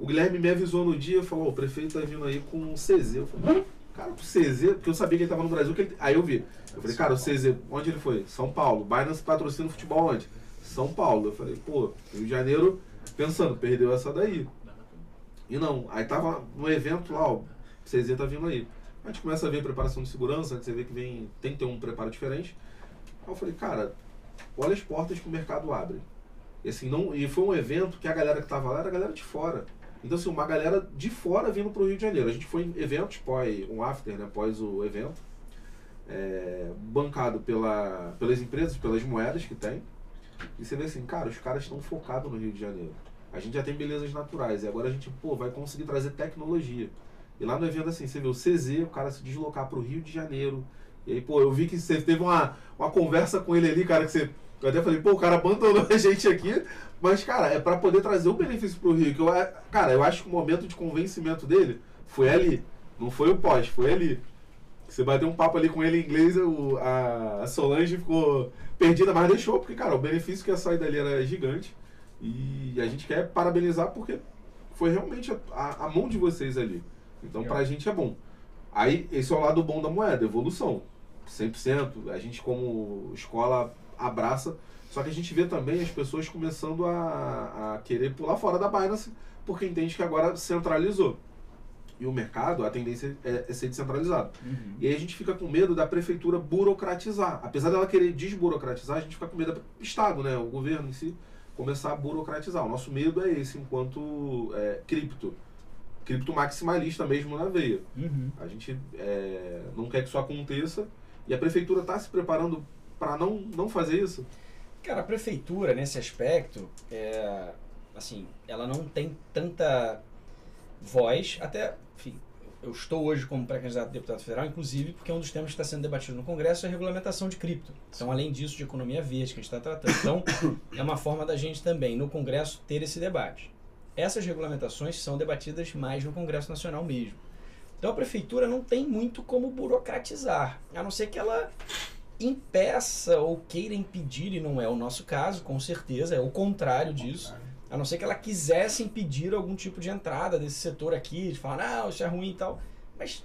O Guilherme me avisou no dia, falou, o prefeito tá vindo aí com um CZ. Eu falei, cara, o CZ, porque eu sabia que ele tava no Brasil, que ele- aí eu vi. Eu falei, cara, o CZ, onde ele foi? São Paulo. Binance patrocina o futebol onde? São Paulo. Eu falei, pô, Rio de Janeiro, pensando, perdeu essa daí. E não, aí tava no evento lá, ó, CZ tá vindo aí. A gente começa a ver preparação de segurança, você vê que vem, tem que ter um preparo diferente. Aí eu falei, cara, olha as portas que o mercado abre. E assim, não, e foi um evento que a galera que tava lá era a galera de fora. Então, assim, uma galera de fora vindo pro Rio de Janeiro. A gente foi em eventos, pós, um after, né, após o evento, é, bancado pela, pelas empresas, pelas moedas que tem. E você vê assim, cara, os caras estão focados no Rio de Janeiro. A gente já tem belezas naturais. E agora a gente, pô, vai conseguir trazer tecnologia. E lá no evento, assim, você vê o CZ, o cara se deslocar pro Rio de Janeiro. E aí, pô, eu vi que você teve uma, uma conversa com ele ali, cara, que você. Eu até falei, pô, o cara abandonou a gente aqui. Mas, cara, é pra poder trazer o benefício pro Rio. Que eu, é- cara, eu acho que o momento de convencimento dele foi ali. Não foi o pós, foi ali. Você bateu um papo ali com ele em inglês, o- a, a Solange ficou perdida, mas deixou, porque, cara, o benefício que ia sair dali era gigante. E a gente quer parabenizar porque foi realmente a, a- a mão de vocês ali. Então, pra gente é bom. Aí, esse é o lado bom da moeda, evolução. 100%. A gente, como escola, abraça. Só que a gente vê também as pessoas começando a, a querer pular fora da Binance, porque entende que agora centralizou. E o mercado, a tendência é, é ser descentralizado. Uhum. E aí a gente fica com medo da prefeitura burocratizar. Apesar dela querer desburocratizar, a gente fica com medo do Estado, né? O governo em si, começar a burocratizar. O nosso medo é esse, enquanto é, cripto. Cripto maximalista mesmo na veia. Uhum. A gente é, não quer que isso aconteça. E a prefeitura está se preparando para não, não fazer isso. Cara, a prefeitura, nesse aspecto, é, assim, ela não tem tanta voz, até, enfim, eu estou hoje como pré-candidato a deputado federal, inclusive porque um dos temas que está sendo debatido no Congresso é a regulamentação de cripto. Então, além disso, de economia verde que a gente está tratando. Então, é uma forma da gente também, no Congresso, ter esse debate. Essas regulamentações são debatidas mais no Congresso Nacional mesmo. Então, a prefeitura não tem muito como burocratizar, a não ser que ela impeça ou queira impedir, e não é o nosso caso, com certeza, é o contrário disso. A não ser que ela quisesse impedir algum tipo de entrada desse setor aqui, de falar, não, isso é ruim e tal. Mas,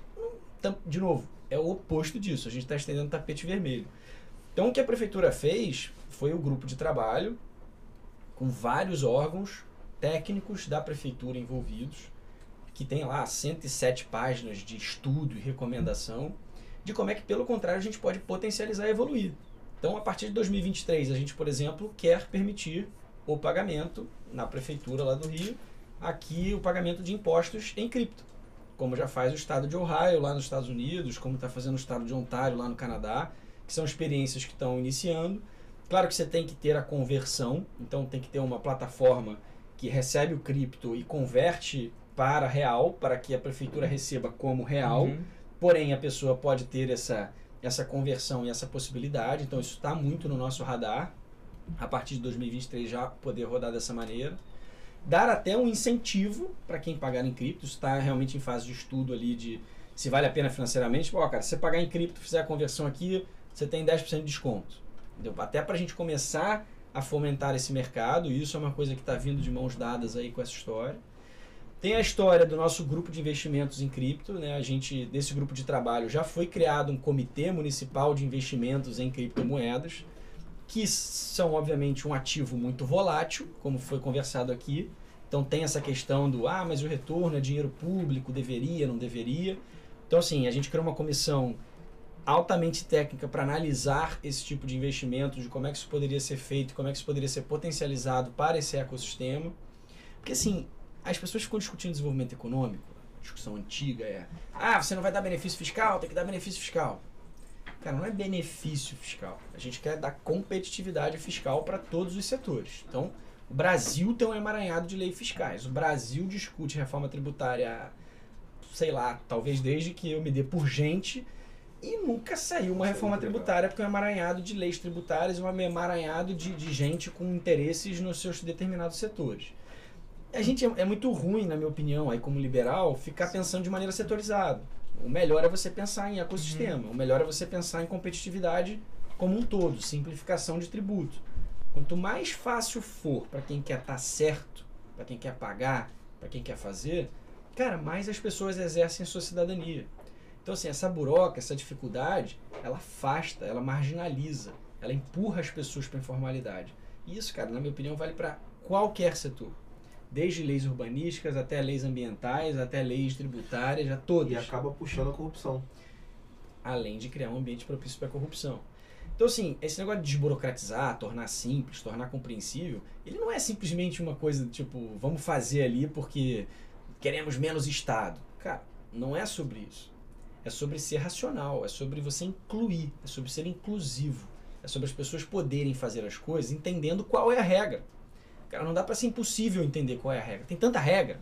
de novo, é o oposto disso. A gente está estendendo tapete vermelho. Então, o que a prefeitura fez foi o grupo de trabalho, com vários órgãos técnicos da prefeitura envolvidos, que tem lá 107 páginas de estudo e recomendação, de como é que, pelo contrário, a gente pode potencializar e evoluir. Então, a partir de 2023, a gente, por exemplo, quer permitir o pagamento na prefeitura lá do Rio, aqui o pagamento de impostos em cripto, como já faz o estado de Ohio lá nos Estados Unidos, como está fazendo o estado de Ontário lá no Canadá, que são experiências que estão iniciando. Claro que você tem que ter a conversão, então tem que ter uma plataforma que recebe o cripto e converte para real, para que a prefeitura receba como real. Uhum. Porém, a pessoa pode ter essa, essa conversão e essa possibilidade, então isso está muito no nosso radar. A partir de 2023 já poder rodar dessa maneira. Dar até um incentivo para quem pagar em cripto, está realmente em fase de estudo ali de se vale a pena financeiramente. Pô, cara, se você pagar em cripto, fizer a conversão aqui, você tem 10% de desconto. Entendeu? Até para a gente começar a fomentar esse mercado, e isso é uma coisa que está vindo de mãos dadas aí com essa história. Tem a história do nosso grupo de investimentos em cripto, né? A gente desse grupo de trabalho já foi criado um comitê municipal de investimentos em criptomoedas, que são obviamente um ativo muito volátil, como foi conversado aqui. Então tem essa questão do ah, mas o retorno é dinheiro público, deveria, não deveria. Então assim, a gente criou uma comissão altamente técnica para analisar esse tipo de investimento, de como é que isso poderia ser feito, como é que isso poderia ser potencializado para esse ecossistema. Porque assim, as pessoas ficam discutindo desenvolvimento econômico, a discussão antiga é: ah, você não vai dar benefício fiscal, tem que dar benefício fiscal. Cara, não é benefício fiscal. A gente quer dar competitividade fiscal para todos os setores. Então, o Brasil tem um emaranhado de leis fiscais. O Brasil discute reforma tributária, sei lá, talvez desde que eu me dê por gente, e nunca saiu uma é reforma tributária, porque é um emaranhado de leis tributárias, um emaranhado de, de gente com interesses nos seus determinados setores. a gente é, é muito ruim, na minha opinião, aí como liberal, ficar pensando de maneira setorizada. O melhor é você pensar em ecossistema, o melhor é você pensar em competitividade como um todo, simplificação de tributo. Quanto mais fácil for para quem quer estar certo, para quem quer pagar, para quem quer fazer, cara, mais as pessoas exercem sua cidadania. Então, assim, essa buroca, essa dificuldade, ela afasta, ela marginaliza, ela empurra as pessoas para a informalidade. E isso, cara, na minha opinião, vale para qualquer setor. Desde leis urbanísticas até leis ambientais, até leis tributárias, a todas. E acaba puxando a corrupção. Além de criar um ambiente propício para a corrupção. Então, assim, esse negócio de desburocratizar, tornar simples, tornar compreensível, ele não é simplesmente uma coisa tipo, vamos fazer ali porque queremos menos Estado. Cara, não é sobre isso. É sobre ser racional, é sobre você incluir, é sobre ser inclusivo, é sobre as pessoas poderem fazer as coisas entendendo qual é a regra. Cara, não dá para ser impossível entender qual é a regra. Tem tanta regra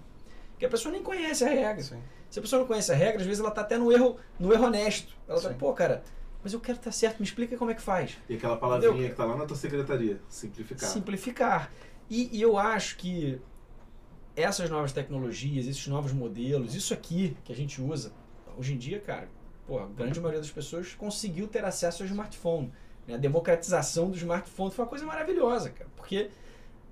que a pessoa nem conhece a regra. Sim. Se a pessoa não conhece a regra, às vezes ela tá até no erro, no erro honesto. Ela tá, Sim. pô, cara, mas eu quero estar certo, me explica como é que faz. E aquela palavrinha Entendeu? que tá lá na tua secretaria, simplificar. Simplificar. E, e eu acho que essas novas tecnologias, esses novos modelos, isso aqui que a gente usa, hoje em dia, cara, pô, a grande maioria das pessoas conseguiu ter acesso ao smartphone. Né? A democratização do smartphone foi uma coisa maravilhosa, cara, porque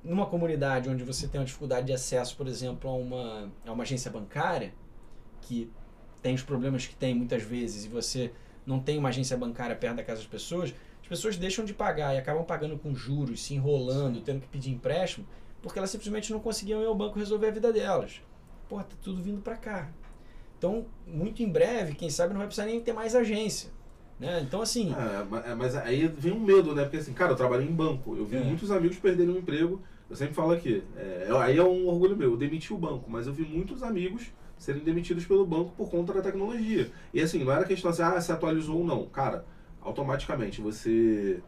numa comunidade onde você tem uma dificuldade de acesso, por exemplo, a uma, a uma agência bancária, que tem os problemas que tem muitas vezes, e você não tem uma agência bancária perto da casa das pessoas, as pessoas deixam de pagar e acabam pagando com juros, se enrolando, tendo que pedir empréstimo, porque elas simplesmente não conseguiam ir ao banco resolver a vida delas. Pô, tá tudo vindo para cá. Então, muito em breve, quem sabe não vai precisar nem ter mais agência. Né? Então, assim, É, é, mas aí vem um medo, né? Porque assim, cara, eu trabalhei em banco. Eu vi É. muitos amigos perderem o emprego. Eu sempre falo aqui, é, aí é um orgulho meu, eu demiti o banco, mas eu vi muitos amigos serem demitidos pelo banco por conta da tecnologia. E assim, não era questão assim, ah, se atualizou ou não. Cara, automaticamente você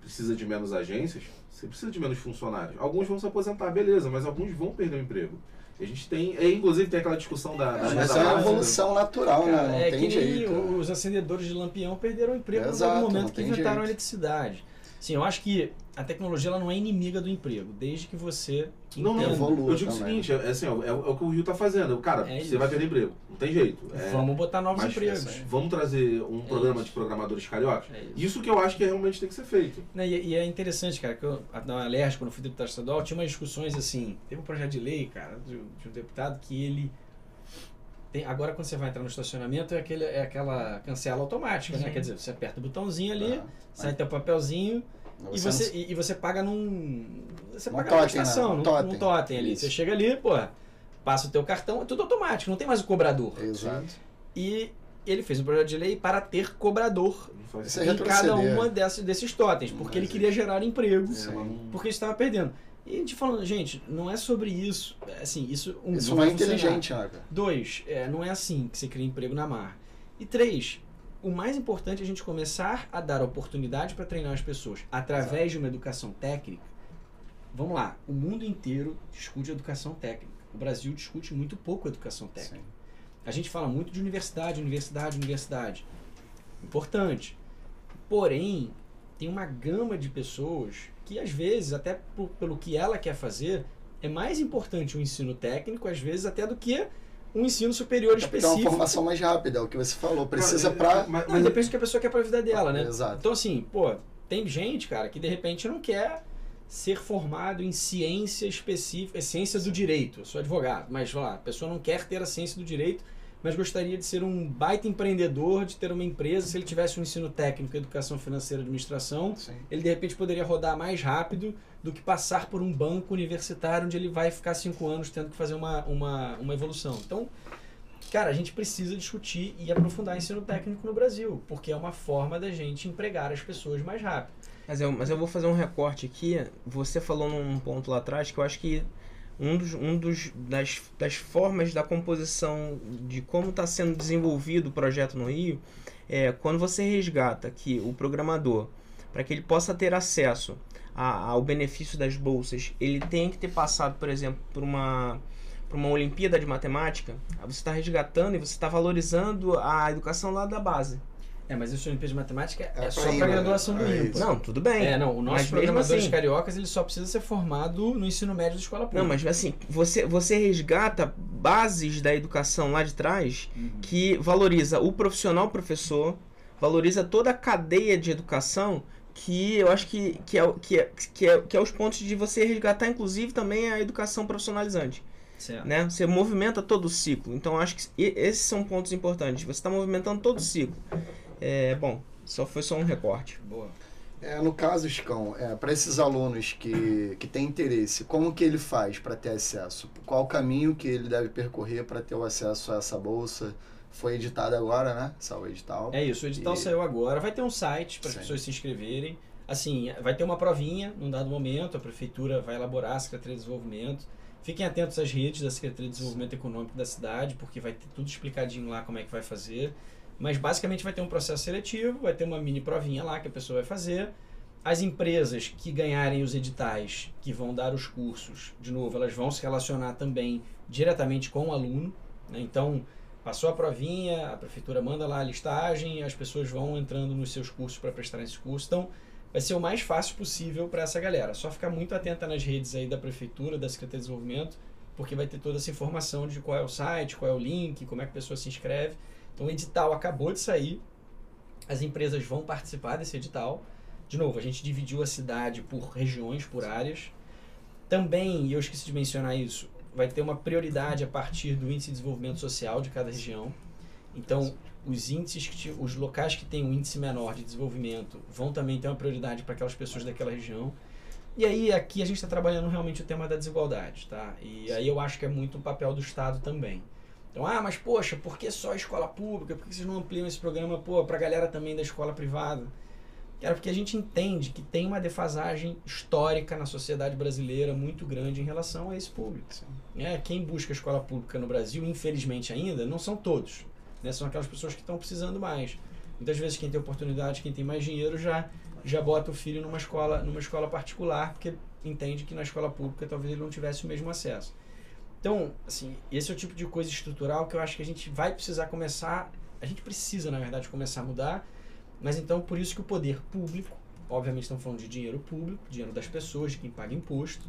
precisa de menos agências, você precisa de menos funcionários. Alguns vão se aposentar, beleza, mas alguns vão perder o emprego. E a gente tem, é, inclusive tem aquela discussão da, da Mas é uma básica. evolução natural, Cara, né? Não é tem que jeito. os acendedores de lampião perderam o emprego no Exato, momento que inventaram a eletricidade. Sim, eu acho que a tecnologia ela não é inimiga do emprego, desde que você Não, não. Evolua eu digo o também. seguinte, é, assim, ó, é, o é o que o Rio tá fazendo. Cara, É você isso. vai perder emprego. Não tem jeito. É, Vamos botar novos mas empregos. Vamos trazer um É programa isso. de programadores cariocas? É isso. Isso que eu acho que realmente tem que ser feito. E, e é interessante, cara, que eu, na Alerj, quando eu fui deputado estadual, tinha umas discussões assim. Teve um projeto de lei, cara, de, de um deputado que ele. Tem, agora, quando você vai entrar no estacionamento, é, aquele, é aquela cancela automática, né? Quer dizer, você aperta o botãozinho ali, Ah, sai teu papelzinho mas e, não- você, e, e você paga num. Você Num paga numa totem, né? estação, Num totem. num totem ali. Isso. Você chega ali, pô, passa o teu cartão, é tudo automático, não tem mais o cobrador. Exato. E ele fez um projeto de lei para ter cobrador Não é em cada uma desses, desses totens, porque ele queria gerar emprego É, mas não- porque estava perdendo. E a gente falando, gente, não é sobre isso. Assim, isso um, Isso não é inteligente, cara? Dois, é, não é assim que você cria emprego na mar. E três, o mais importante é a gente começar a dar oportunidade para treinar as pessoas através de uma educação técnica. Vamos lá, o mundo inteiro discute educação técnica. O Brasil discute muito pouco educação técnica. Sim. A gente fala muito de universidade, universidade, universidade. Importante. Porém, tem uma gama de pessoas que, às vezes, até por- pelo que ela quer fazer, é mais importante o ensino técnico, às vezes, até do que um ensino superior É porque é uma específico. formação mais rápida, é o que você falou. Precisa pra. mas- mas- depende do que a pessoa quer pra vida dela, né? Exato. Então, assim, pô, tem gente, cara, que de repente não quer ser formado em ciência específica, é ciência do direito. Eu sou advogado, mas lá, a pessoa não quer ter a ciência do direito, mas gostaria de ser um baita empreendedor, de ter uma empresa. Se ele tivesse um ensino técnico, educação financeira, administração, Sim. ele de repente poderia rodar mais rápido do que passar por um banco universitário onde ele vai ficar cinco anos tendo que fazer uma, uma, uma evolução. Então, cara, a gente precisa discutir e aprofundar ensino técnico no Brasil, porque é uma forma da gente empregar as pessoas mais rápido. Mas eu, mas eu vou fazer um recorte aqui. Você falou num ponto lá atrás que eu acho que um dos, um dos das, das formas da composição de como está sendo desenvolvido o projeto no Rio é quando você resgata que o programador, para que ele possa ter acesso a- ao benefício das bolsas, ele tem que ter passado, por exemplo, por uma por uma Olimpíada de Matemática, você está resgatando e você está valorizando a educação lá da base. É, mas isso Olimpíada de Matemática é, É só pra para IMPA, graduação do né? É IMPA. Não, tudo bem. É, não, o nosso Mas programadores assim- cariocas ele só precisa ser formado no ensino médio da escola pública. Não, mas assim, você, você resgata bases da educação lá de trás Uhum. que valoriza o profissional professor, valoriza toda a cadeia de educação, que eu acho que, que, é, que, é, que, é, que é os pontos de você resgatar, inclusive, também a educação profissionalizante. Certo. Né? Você movimenta todo o ciclo. Então, acho que esses são pontos importantes. Você está movimentando todo o ciclo. É, bom, só foi só um recorte. Boa. É, no caso, Scão, é, para esses alunos que, que têm interesse, como que ele faz para ter acesso? Qual o caminho que ele deve percorrer para ter o acesso a essa bolsa? Foi editado agora, né? Saiu o edital. É isso, o edital E- saiu agora. Vai ter um site para as pessoas se inscreverem. Assim, vai ter uma provinha num dado momento, a prefeitura vai elaborar a Secretaria de Desenvolvimento. Fiquem atentos às redes da Secretaria de Desenvolvimento Econômico da cidade, porque vai ter tudo explicadinho lá como é que vai fazer. Mas basicamente vai ter um processo seletivo, vai ter uma mini provinha lá que a pessoa vai fazer. As empresas que ganharem os editais, que vão dar os cursos, de novo, elas vão se relacionar também diretamente com o aluno. né? Então, passou a provinha, a prefeitura manda lá a listagem, as pessoas vão entrando nos seus cursos para prestar esses cursos. Então, vai ser o mais fácil possível para essa galera. Só ficar muito atenta nas redes aí da prefeitura, da Secretaria de Desenvolvimento, porque vai ter toda essa informação de qual é o site, qual é o link, como é que a pessoa se inscreve. O edital acabou de sair, as empresas vão participar desse edital. De novo, a gente dividiu a cidade por regiões, por áreas. Também, e eu esqueci de mencionar isso, vai ter uma prioridade a partir do índice de desenvolvimento social de cada região. Então, os índices, que, os locais que têm um índice menor de desenvolvimento vão também ter uma prioridade para aquelas pessoas daquela região. E aí, aqui a gente está trabalhando realmente o tema da desigualdade, tá? E aí eu acho que é muito o papel do Estado também. Então, ah, mas poxa, por que só a escola pública? Por que vocês não ampliam esse programa para a galera também da escola privada? Cara, porque a gente entende que tem uma defasagem histórica na sociedade brasileira muito grande em relação a esse público. É, quem busca a escola pública no Brasil, infelizmente ainda, não são todos. Né? São aquelas pessoas que estão precisando mais. Muitas vezes quem tem oportunidade, quem tem mais dinheiro, já, já bota o filho numa escola, numa escola particular, porque entende que na escola pública talvez ele não tivesse o mesmo acesso. Então, assim, esse é o tipo de coisa estrutural que eu acho que a gente vai precisar começar, a gente precisa, na verdade, começar a mudar, mas então por isso que o poder público, obviamente estamos falando de dinheiro público, dinheiro das pessoas, de quem paga imposto,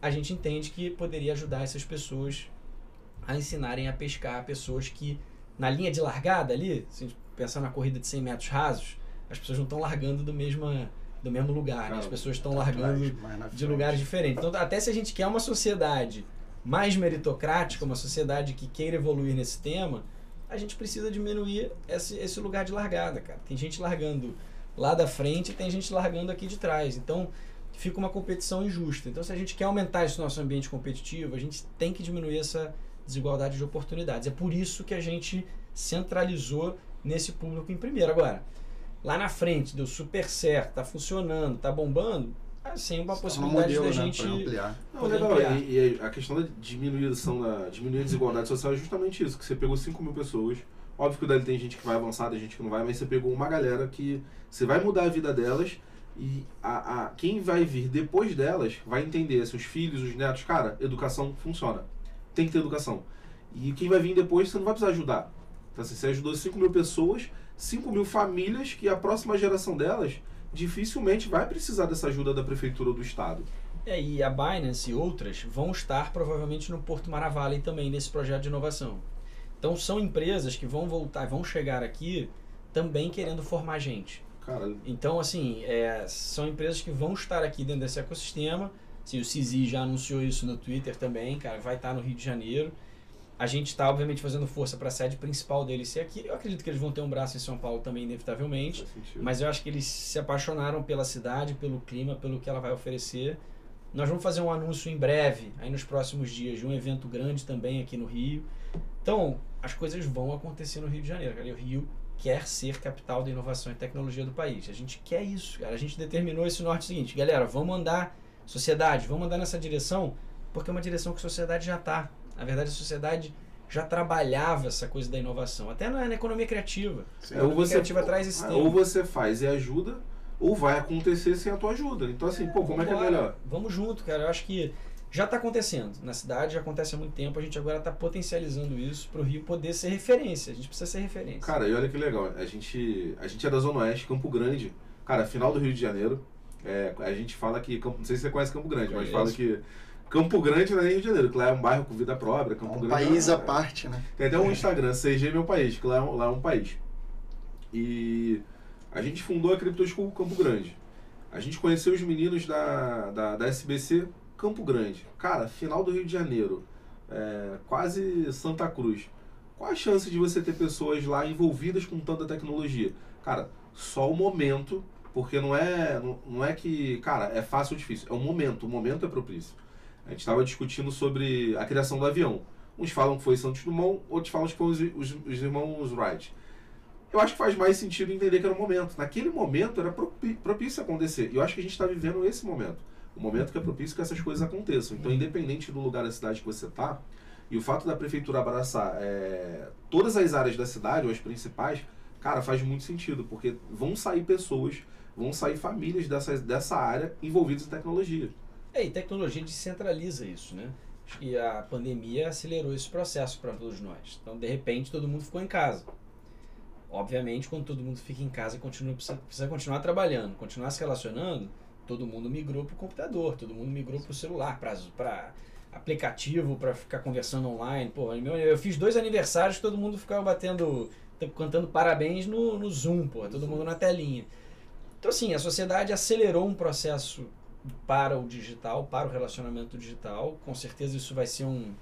a gente entende que poderia ajudar essas pessoas a ensinarem a pescar pessoas que na linha de largada ali, se a gente pensar na corrida de 100 metros rasos, as pessoas não estão largando do mesmo, do mesmo lugar, né? as pessoas estão largando Mais na de lugares diferentes. Então, até se a gente quer uma sociedade mais meritocrática, uma sociedade que queira evoluir nesse tema, a gente precisa diminuir esse, esse lugar de largada, cara. Tem gente largando lá da frente e tem gente largando aqui de trás. Então, fica uma competição injusta. Então, se a gente quer aumentar esse nosso ambiente competitivo, a gente tem que diminuir essa desigualdade de oportunidades. É por isso que a gente centralizou nesse público em primeiro. Agora, lá na frente, deu super certo, tá funcionando, tá bombando, assim, uma Só possibilidade modelo, da né, gente... ampliar. Não, legal. ampliar. E, e a questão da diminuição da diminuir a desigualdade social é justamente isso, que você pegou 5 mil pessoas. Óbvio que dali tem gente que vai avançar, tem gente que não vai, mas você pegou uma galera que você vai mudar a vida delas e a, a, quem vai vir depois delas vai entender, seus filhos, os netos, cara, educação funciona. Tem que ter educação. E quem vai vir depois, você não vai precisar ajudar. Então, assim, você ajudou 5 mil pessoas, 5 mil famílias que a próxima geração delas dificilmente vai precisar dessa ajuda da prefeitura ou do estado. É, e a Binance e outras vão estar provavelmente no Porto Maravilha também nesse projeto de inovação. Então são empresas que vão voltar, vão chegar aqui também querendo formar gente. Cara, Então, assim, é, são empresas que vão estar aqui dentro desse ecossistema. Assim, o CISI já anunciou isso no Twitter também, cara, vai estar no Rio de Janeiro. A gente está, obviamente, fazendo força para a sede principal deles ser aqui. Eu acredito que eles vão ter um braço em São Paulo também, inevitavelmente. Mas eu acho que eles se apaixonaram pela cidade, pelo clima, pelo que ela vai oferecer. Nós vamos fazer um anúncio em breve, aí nos próximos dias, de um evento grande também aqui no Rio. Então, as coisas vão acontecer no Rio de Janeiro. Cara. E o Rio quer ser capital da inovação e tecnologia do país. A gente quer isso, cara. A gente determinou esse norte seguinte. Galera, vamos andar, sociedade, vamos andar nessa direção, porque é uma direção que a sociedade já está. Na verdade, a sociedade já trabalhava essa coisa da inovação, até na, na economia criativa. Sim. A economia criativa traz esse ah, tema. ou você faz e ajuda, ou vai acontecer sem a tua ajuda. Então, assim, pô, como é que é melhor? Vamos junto, cara. Eu acho que Já está acontecendo. Na cidade já acontece há muito tempo. A gente agora está potencializando isso para o Rio poder ser referência. A gente precisa ser referência. Cara, e olha que legal. A gente, a gente é da Zona Oeste, Campo Grande. Cara, final do Rio de Janeiro. É, a gente fala que. Não sei se você conhece Campo Grande, mas fala que. Campo Grande não é Rio de Janeiro, que lá é um bairro com vida própria. É Campo um Grande país é, à parte, né? Tem até um Instagram, CG Meu País, que lá é um, lá é um país. E a gente fundou a Crypto School Campo Grande. A gente conheceu os meninos da, da, da SBC Campo Grande. Cara, final do Rio de Janeiro, é, quase Santa Cruz. Qual a chance de você ter pessoas lá envolvidas com tanta tecnologia? Cara, só o momento, porque não é, não, não é que, cara, é fácil ou difícil, é o momento, o momento é propício. A gente estava discutindo sobre a criação do avião. Uns falam que foi Santos Dumont, outros falam que foram os, os, os irmãos Wright. Eu acho que faz mais sentido entender que era o momento. Naquele momento era propício acontecer. E eu acho que a gente está vivendo esse momento. O momento que é propício que essas coisas aconteçam. Então, independente do lugar da cidade que você está, e o fato da prefeitura abraçar é, todas as áreas da cidade, ou as principais, cara, faz muito sentido, porque vão sair pessoas, vão sair famílias dessa área envolvidas em tecnologia. É, e tecnologia descentraliza isso, né? Acho que a pandemia acelerou esse processo para todos nós. Então, de repente, todo mundo ficou em casa. Obviamente, quando todo mundo fica em casa, continua, precisa, precisa continuar trabalhando, continuar se relacionando, todo mundo migrou para o computador, todo mundo migrou para o celular, para aplicativo, para ficar conversando online. Pô, eu fiz dois aniversários que todo mundo ficava batendo, cantando parabéns no, no Zoom, pô, todo mundo na telinha. Então, assim, a sociedade acelerou um processo para o digital, para o relacionamento digital. Com certeza isso vai ser um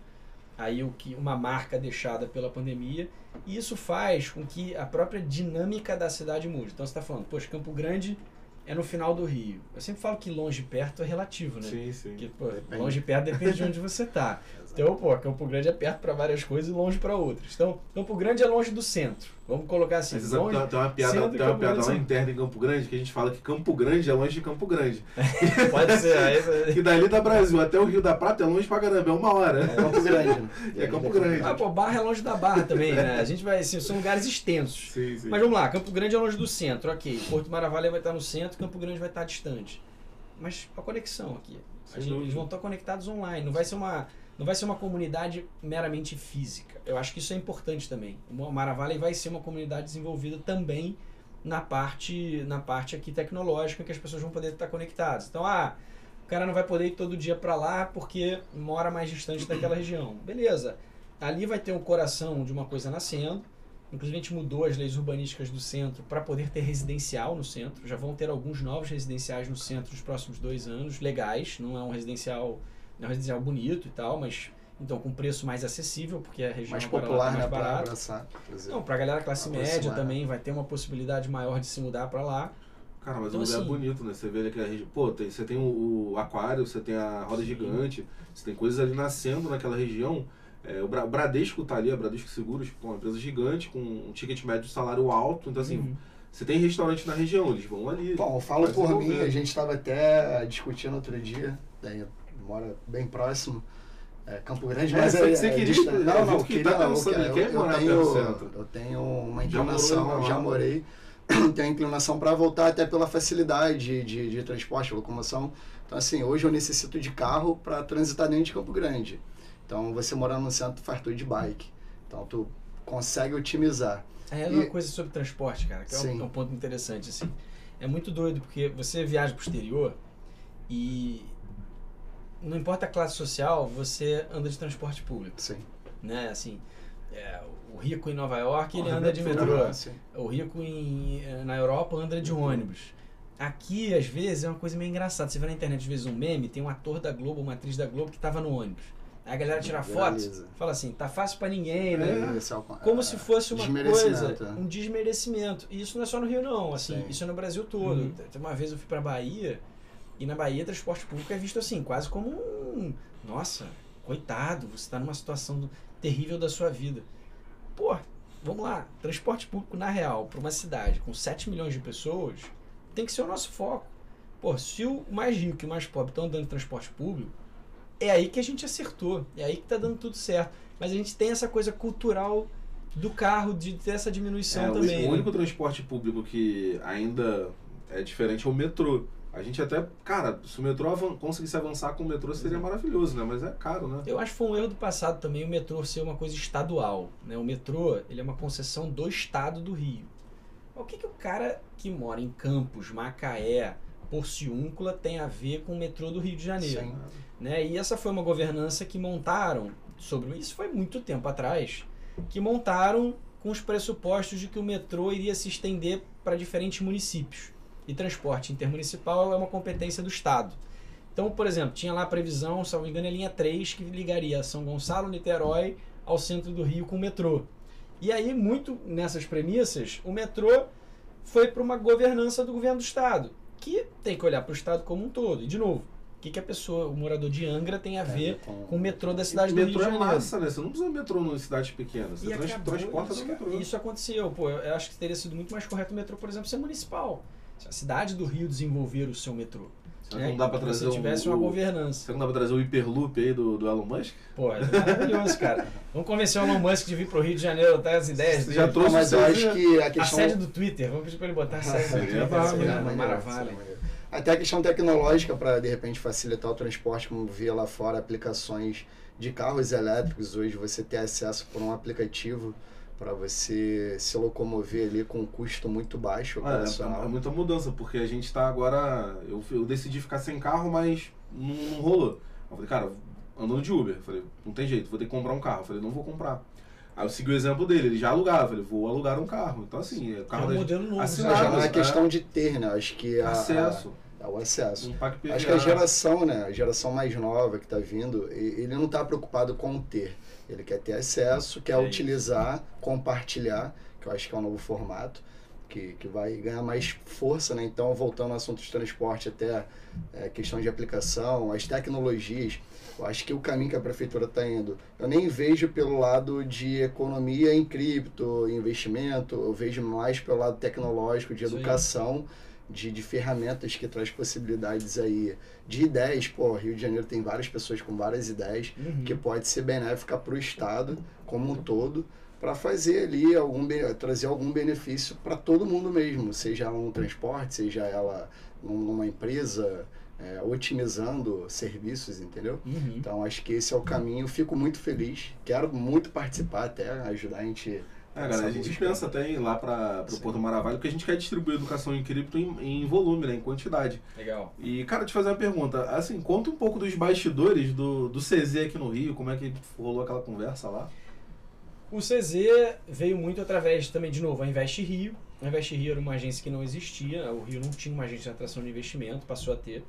aí o que uma marca deixada pela pandemia e isso faz com que a própria dinâmica da cidade mude. Então você está falando, poxa, Campo Grande é no final do Rio. Eu sempre falo que longe e perto é relativo, né? Sim, sim. Porque, pô, longe e perto depende de onde você tá. Então, pô, Campo Grande é perto para várias coisas e longe para outras. Então, Campo Grande é longe do centro. Vamos colocar assim, Mas sabe, longe, tem, uma piada, centro tem uma Campo piada Grande lá interna em Campo Grande que a gente fala que Campo Grande é longe de Campo Grande. pode ser. aí- Que dali da Brasil até o Rio da Prata é longe pra caramba, é uma hora. É Campo Grande, né? É Campo Grande. Ah, pô, Barra é longe da Barra também, né? A gente vai, assim, são lugares extensos. Sim, sim. Mas vamos lá, Campo Grande é longe do centro, ok. Porto Maravilha vai estar no centro, Campo Grande vai estar distante. Mas a conexão aqui. Gente- eles vão estar conectados online. Não vai ser uma, não vai ser uma comunidade meramente física. Eu acho que isso é importante também. O Maravilha vai ser uma comunidade desenvolvida também na parte, na parte aqui tecnológica que as pessoas vão poder estar conectadas. Então, ah, o cara não vai poder ir todo dia para lá porque mora mais distante daquela região. Beleza. Ali vai ter um coração de uma coisa nascendo. Inclusive a gente mudou as leis urbanísticas do centro para poder ter residencial no centro. Já vão ter alguns novos residenciais no centro nos próximos dois anos, legais. Não é um residencial, é um residencial bonito e tal, mas então com preço mais acessível, porque a região Mais popular, tá né? mais Pra barata. abraçar. por exemplo. Não, pra galera classe Aproximar, média né? também vai ter uma possibilidade maior de se mudar para lá. Cara, mas Então, o lugar assim- é bonito, né? Você vê ali aquela região. Pô, tem, você tem o, o aquário, você tem a roda Sim. gigante, você tem coisas ali nascendo naquela região. É, o Bra- Bradesco tá ali, a Bradesco Seguros, pô, uma empresa gigante, com um ticket médio de salário alto. Então, assim, Uhum. você tem restaurante na região, eles vão ali. Bom, vai por mim, a gente estava até discutindo outro dia, daí mora bem próximo, é, Campo Grande, É, mas é, você é queria- distante. eu Não, não, que queria, tá eu, ele quer eu morar tenho, perto do centro. eu tenho uma Já morou inclinação, já morei, tenho a inclinação para voltar até pela facilidade de, de transporte, locomoção. Então, assim, hoje eu necessito de carro para transitar dentro de Campo Grande. Então, você morando no centro faz tudo de bike. Então, tu consegue otimizar. É E- uma coisa sobre transporte, cara, que é um, Sim. é um ponto interessante, assim. É muito doido, porque você viaja pro exterior e não importa a classe social, você anda de transporte público, Sim. né? Assim, é, o rico em Nova York, ele anda de metrô. O rico em, eh, na Europa anda de ônibus. Aqui, às vezes, é uma coisa meio engraçada. Você vê na internet, às vezes, um meme, tem um ator da Globo, uma atriz da Globo que tava no ônibus. Aí a galera tira foto, fala assim, tá fácil pra ninguém, né? É, é como se fosse uma coisa, é. um desmerecimento. E isso não é só no Rio, não. Assim, Sim. isso é no Brasil todo. Uhum. Uma vez eu fui pra Bahia e na Bahia transporte público é visto assim, quase como um. Nossa, coitado, você tá numa situação terrível da sua vida. Pô, vamos lá. Transporte público na real, pra uma cidade com 7 milhões de pessoas, tem que ser o nosso foco. Pô, se o mais rico e o mais pobre estão andando transporte público, é aí que a gente acertou. É aí que tá dando tudo certo. Mas a gente tem essa coisa cultural do carro, de ter essa diminuição É, também. o né? único transporte público que ainda é diferente é o metrô. A gente até, cara, se o metrô avan conseguisse avançar com o metrô seria maravilhoso, né? Mas é caro, né? Eu acho que foi um erro do passado também o metrô ser uma coisa estadual. Né? O metrô ele é uma concessão do estado do Rio. O que, que o cara que mora em Campos, Macaé, Porciúncula tem a ver com o metrô do Rio de Janeiro? Sim. Né? E essa foi uma governança que montaram sobre isso foi muito tempo atrás, que montaram com os pressupostos de que o metrô iria se estender para diferentes municípios. E transporte intermunicipal é uma competência do Estado. Então, por exemplo, tinha lá a previsão, se não me engano, a linha 3, que ligaria São Gonçalo, Niterói ao centro do Rio com o metrô. E aí, muito nessas premissas, o metrô foi para uma governança do governo do Estado, que tem que olhar para o Estado como um todo. E, de novo, o que, que a pessoa, o morador de Angra, tem a ver com- com o metrô da cidade do Rio metrô é massa, né? Você não precisa de metrô em cidades pequenas. Você E trans acabou transporta isso, no metrô. Isso aconteceu. Pô, eu acho que teria sido muito mais correto o metrô, por exemplo, ser municipal. Se a cidade do Rio desenvolver o seu metrô. Será que não dá pra Que trazer você tivesse um, uma governança. Será que não dá pra trazer o Hyperloop aí do, do Elon Musk? Pô, é maravilhoso, cara. Vamos convencer o Elon Musk de vir pro Rio de Janeiro, botar as ideias Você já dele. trouxe mas o eu seu acho que a A questão. sede do Twitter, vamos pedir pra ele botar a sede do Seria Twitter. Maneiro, maravilha. Até a questão tecnológica para de repente facilitar o transporte, como via lá fora aplicações de carros elétricos. Hoje você ter acesso por um aplicativo para você se locomover ali com um custo muito baixo Ah, é, operacional. é muita mudança, porque a gente tá agora. Eu, eu decidi ficar sem carro, mas não, não rolou. Eu falei, cara, andando de Uber. Eu falei, não tem jeito, vou ter que comprar um carro. Eu falei, não vou comprar. Aí eu segui o exemplo dele, ele já alugava. Eu falei, vou alugar um carro. Então, assim, é o É carro um da gente- modelo novo. Né? Já não é Claro, questão de ter, né? Acho que a, acesso. a- é o acesso. Um. Acho que a geração, né, a geração mais nova que está vindo, ele não está preocupado com o ter. Ele quer ter acesso, quer É isso. utilizar, compartilhar, que eu acho que é um novo formato, que, que vai ganhar mais força, né? Então, voltando ao assunto de transporte, até é, questão de aplicação, as tecnologias, eu acho que o caminho que a prefeitura está indo, eu nem vejo pelo lado de economia em cripto, investimento, eu vejo mais pelo lado tecnológico, de Isso aí. De, de ferramentas que traz possibilidades aí, de ideias. Pô, Rio de Janeiro tem várias pessoas com várias ideias Uhum. que pode ser benéfica para o Estado como um todo, para fazer ali algum trazer algum benefício para todo mundo mesmo, seja ela no transporte, seja ela num- numa empresa, é, otimizando serviços, entendeu? Uhum. Então acho que esse é o caminho. Fico muito feliz, quero muito participar até, ajudar a gente. É, galera, a gente busca. pensa até em ir lá para o. Porto Maravilha, porque a gente quer distribuir educação em cripto em, em volume, né, em quantidade. Legal. E, cara, te fazer uma pergunta. Assim, conta um pouco dos bastidores do, do CZ aqui no Rio, como é que rolou aquela conversa lá. O CZ veio muito através também, de novo, a Invest Rio. A Invest Rio era uma agência que não existia, o Rio não tinha uma agência de atração de investimento, passou a ter.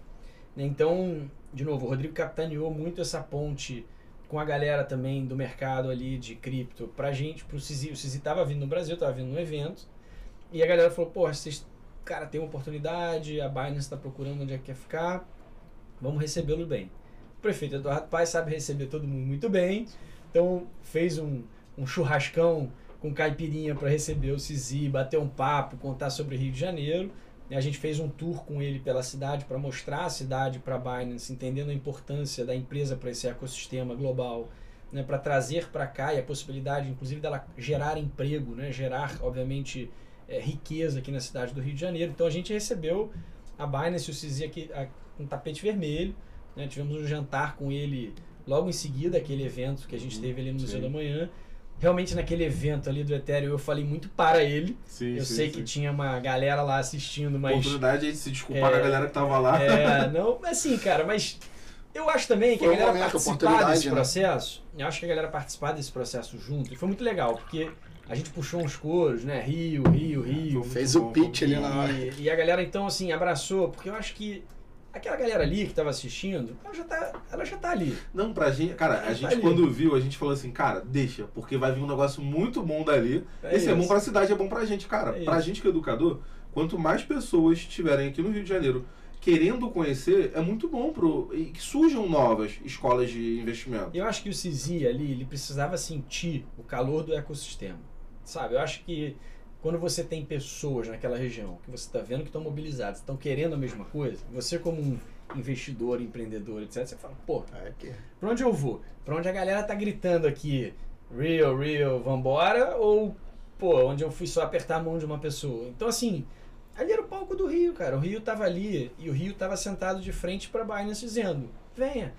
Né, Então, de novo, o Rodrigo capitaneou muito essa ponte com a galera também do mercado ali de cripto pra gente, pro Cizi. O Cizi tava vindo no Brasil, tava vindo no evento, e a galera falou, pô, vocês, cara, tem uma oportunidade, a Binance tá procurando onde é que quer ficar, vamos recebê-lo bem. O prefeito Eduardo Paes sabe receber todo mundo muito bem, então fez um, um churrascão com caipirinha para receber o Cizi, bater um papo, contar sobre Rio de Janeiro. A gente fez um tour com ele pela cidade para mostrar a cidade para a Binance, entendendo a importância da empresa para esse ecossistema global, né, para trazer para cá e a possibilidade, inclusive, dela gerar emprego, né, gerar, obviamente, eh, riqueza aqui na cidade do Rio de Janeiro. Então a gente recebeu a Binance e o Cizi aqui a, com tapete vermelho. né, tivemos um jantar com ele logo em seguida, aquele evento que a gente teve ali no Museu Sim. da Manhã. Realmente naquele evento ali do Ethereum eu falei muito para ele. Sim, eu sei que tinha uma galera lá assistindo, mas. Oportunidade de se desculpar É, com a galera que tava lá. É, não, assim, cara, mas eu acho também que Foi a um galera momento, participar desse né? processo, eu acho que a galera participar desse processo junto, e foi muito legal, porque a gente puxou uns coros, né? Rio, Rio, Rio. Fez Muito o bom, pitch ali E, na hora. e a galera então assim abraçou, porque eu acho que aquela galera ali que tava assistindo, ela já tá, ela já tá ali. Não, pra gente, cara, É, a tá gente ali. quando viu, a gente falou assim, cara, deixa, porque vai vir um negócio muito bom dali. É Esse é bom isso. pra cidade, é bom pra gente, cara. É pra isso. gente que é educador, quanto mais pessoas estiverem aqui no Rio de Janeiro querendo conhecer, é muito bom pro e que surjam novas escolas de investimento. Eu acho que o Cizi ali, ele precisava sentir o calor do ecossistema. Sabe? Eu acho que quando você tem pessoas naquela região que você está vendo que estão mobilizadas, estão querendo a mesma coisa, você como um investidor, empreendedor, etc, você fala, pô, É que- pra onde eu vou? Pra onde a galera tá gritando aqui, real, real, vambora, ou, pô, onde eu fui só apertar a mão de uma pessoa? Então, assim, Ali era o palco do Rio, cara. O Rio tava ali e o Rio tava sentado de frente pra Binance dizendo: venha.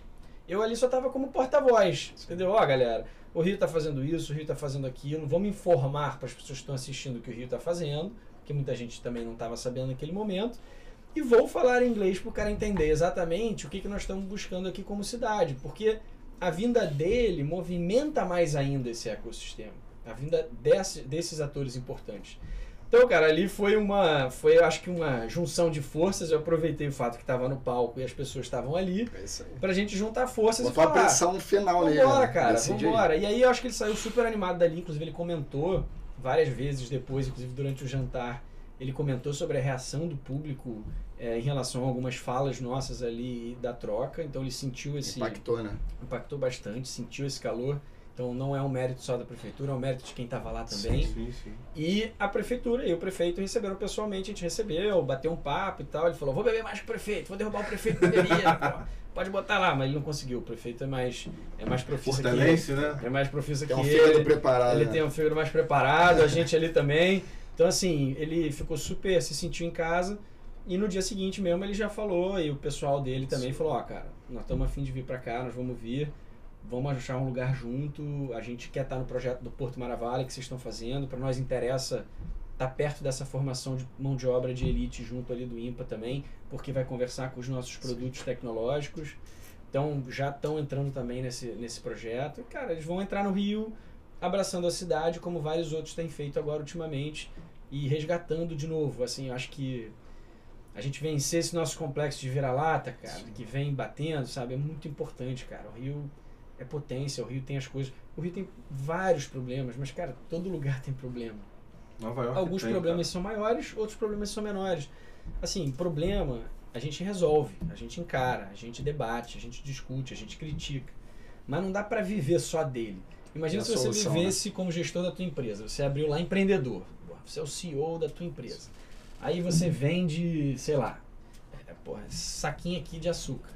Eu ali só tava como porta-voz, entendeu? Ó, galera, o Rio tá fazendo isso, o Rio tá fazendo aquilo. Vamos informar para as pessoas que estão assistindo o que o Rio tá fazendo, que muita gente também não estava sabendo naquele momento. E vou falar em inglês para o cara entender exatamente o que, que nós estamos buscando aqui como cidade, porque a vinda dele movimenta mais ainda esse ecossistema, a vinda desse, desses atores importantes. Então, cara, ali foi uma, foi eu acho que uma junção de forças. Eu aproveitei o fato que estava no palco e as pessoas estavam ali É isso aí. pra gente juntar forças Botou e a falar. pressão final nele. Vambora, né? cara, Decidir. vambora. E aí eu acho que ele saiu super animado dali, inclusive ele comentou várias vezes depois, inclusive durante o jantar, ele comentou sobre a reação do público é, em relação a algumas falas nossas ali da troca. Então ele sentiu esse. Impactou, né? impactou bastante, sentiu esse calor. Então não é um mérito só da prefeitura, é um mérito de quem estava lá também. Sim, sim, sim. E a prefeitura e o prefeito receberam pessoalmente, a gente recebeu, bateu um papo e tal. Ele falou: vou beber mais que o prefeito, vou derrubar o prefeito da bebida. Pode botar lá, mas ele não conseguiu. O prefeito é mais, é mais profissa que ele. Portelense, né? É mais profissa que Tem um ele. fígado preparado. Ele né? tem um fígado mais preparado, a gente ali também. Então, assim, ele ficou super, se sentiu em casa. E no dia seguinte mesmo ele já falou, e o pessoal dele também falou: Ó, cara, nós estamos afim de vir pra cá, nós vamos vir, vamos achar um lugar junto. A gente quer estar no projeto do Porto Maravilha que vocês estão fazendo. Para nós interessa estar perto dessa formação de mão de obra de elite junto ali do IMPA também, porque vai conversar com os nossos produtos tecnológicos. Então já estão entrando também nesse, nesse projeto. E, cara, eles vão entrar no Rio abraçando a cidade, como vários outros têm feito agora ultimamente, e resgatando de novo. Assim, eu acho que a gente vencer esse nosso complexo de vira-lata, cara, que vem batendo, sabe, é muito importante, cara. O Rio é potência, o Rio tem as coisas. O Rio tem vários problemas, mas, cara, todo lugar tem problema. Nova York Alguns tem, problemas são maiores, outros problemas são menores. Assim, problema a gente resolve, a gente encara, a gente debate, a gente discute, a gente critica. Mas não dá pra viver só dele. Imagina É se você solução, vivesse como gestor da tua empresa. Você abriu lá empreendedor. Você é o CEO da tua empresa. Aí você vende, sei lá, é, porra, saquinho aqui de açúcar.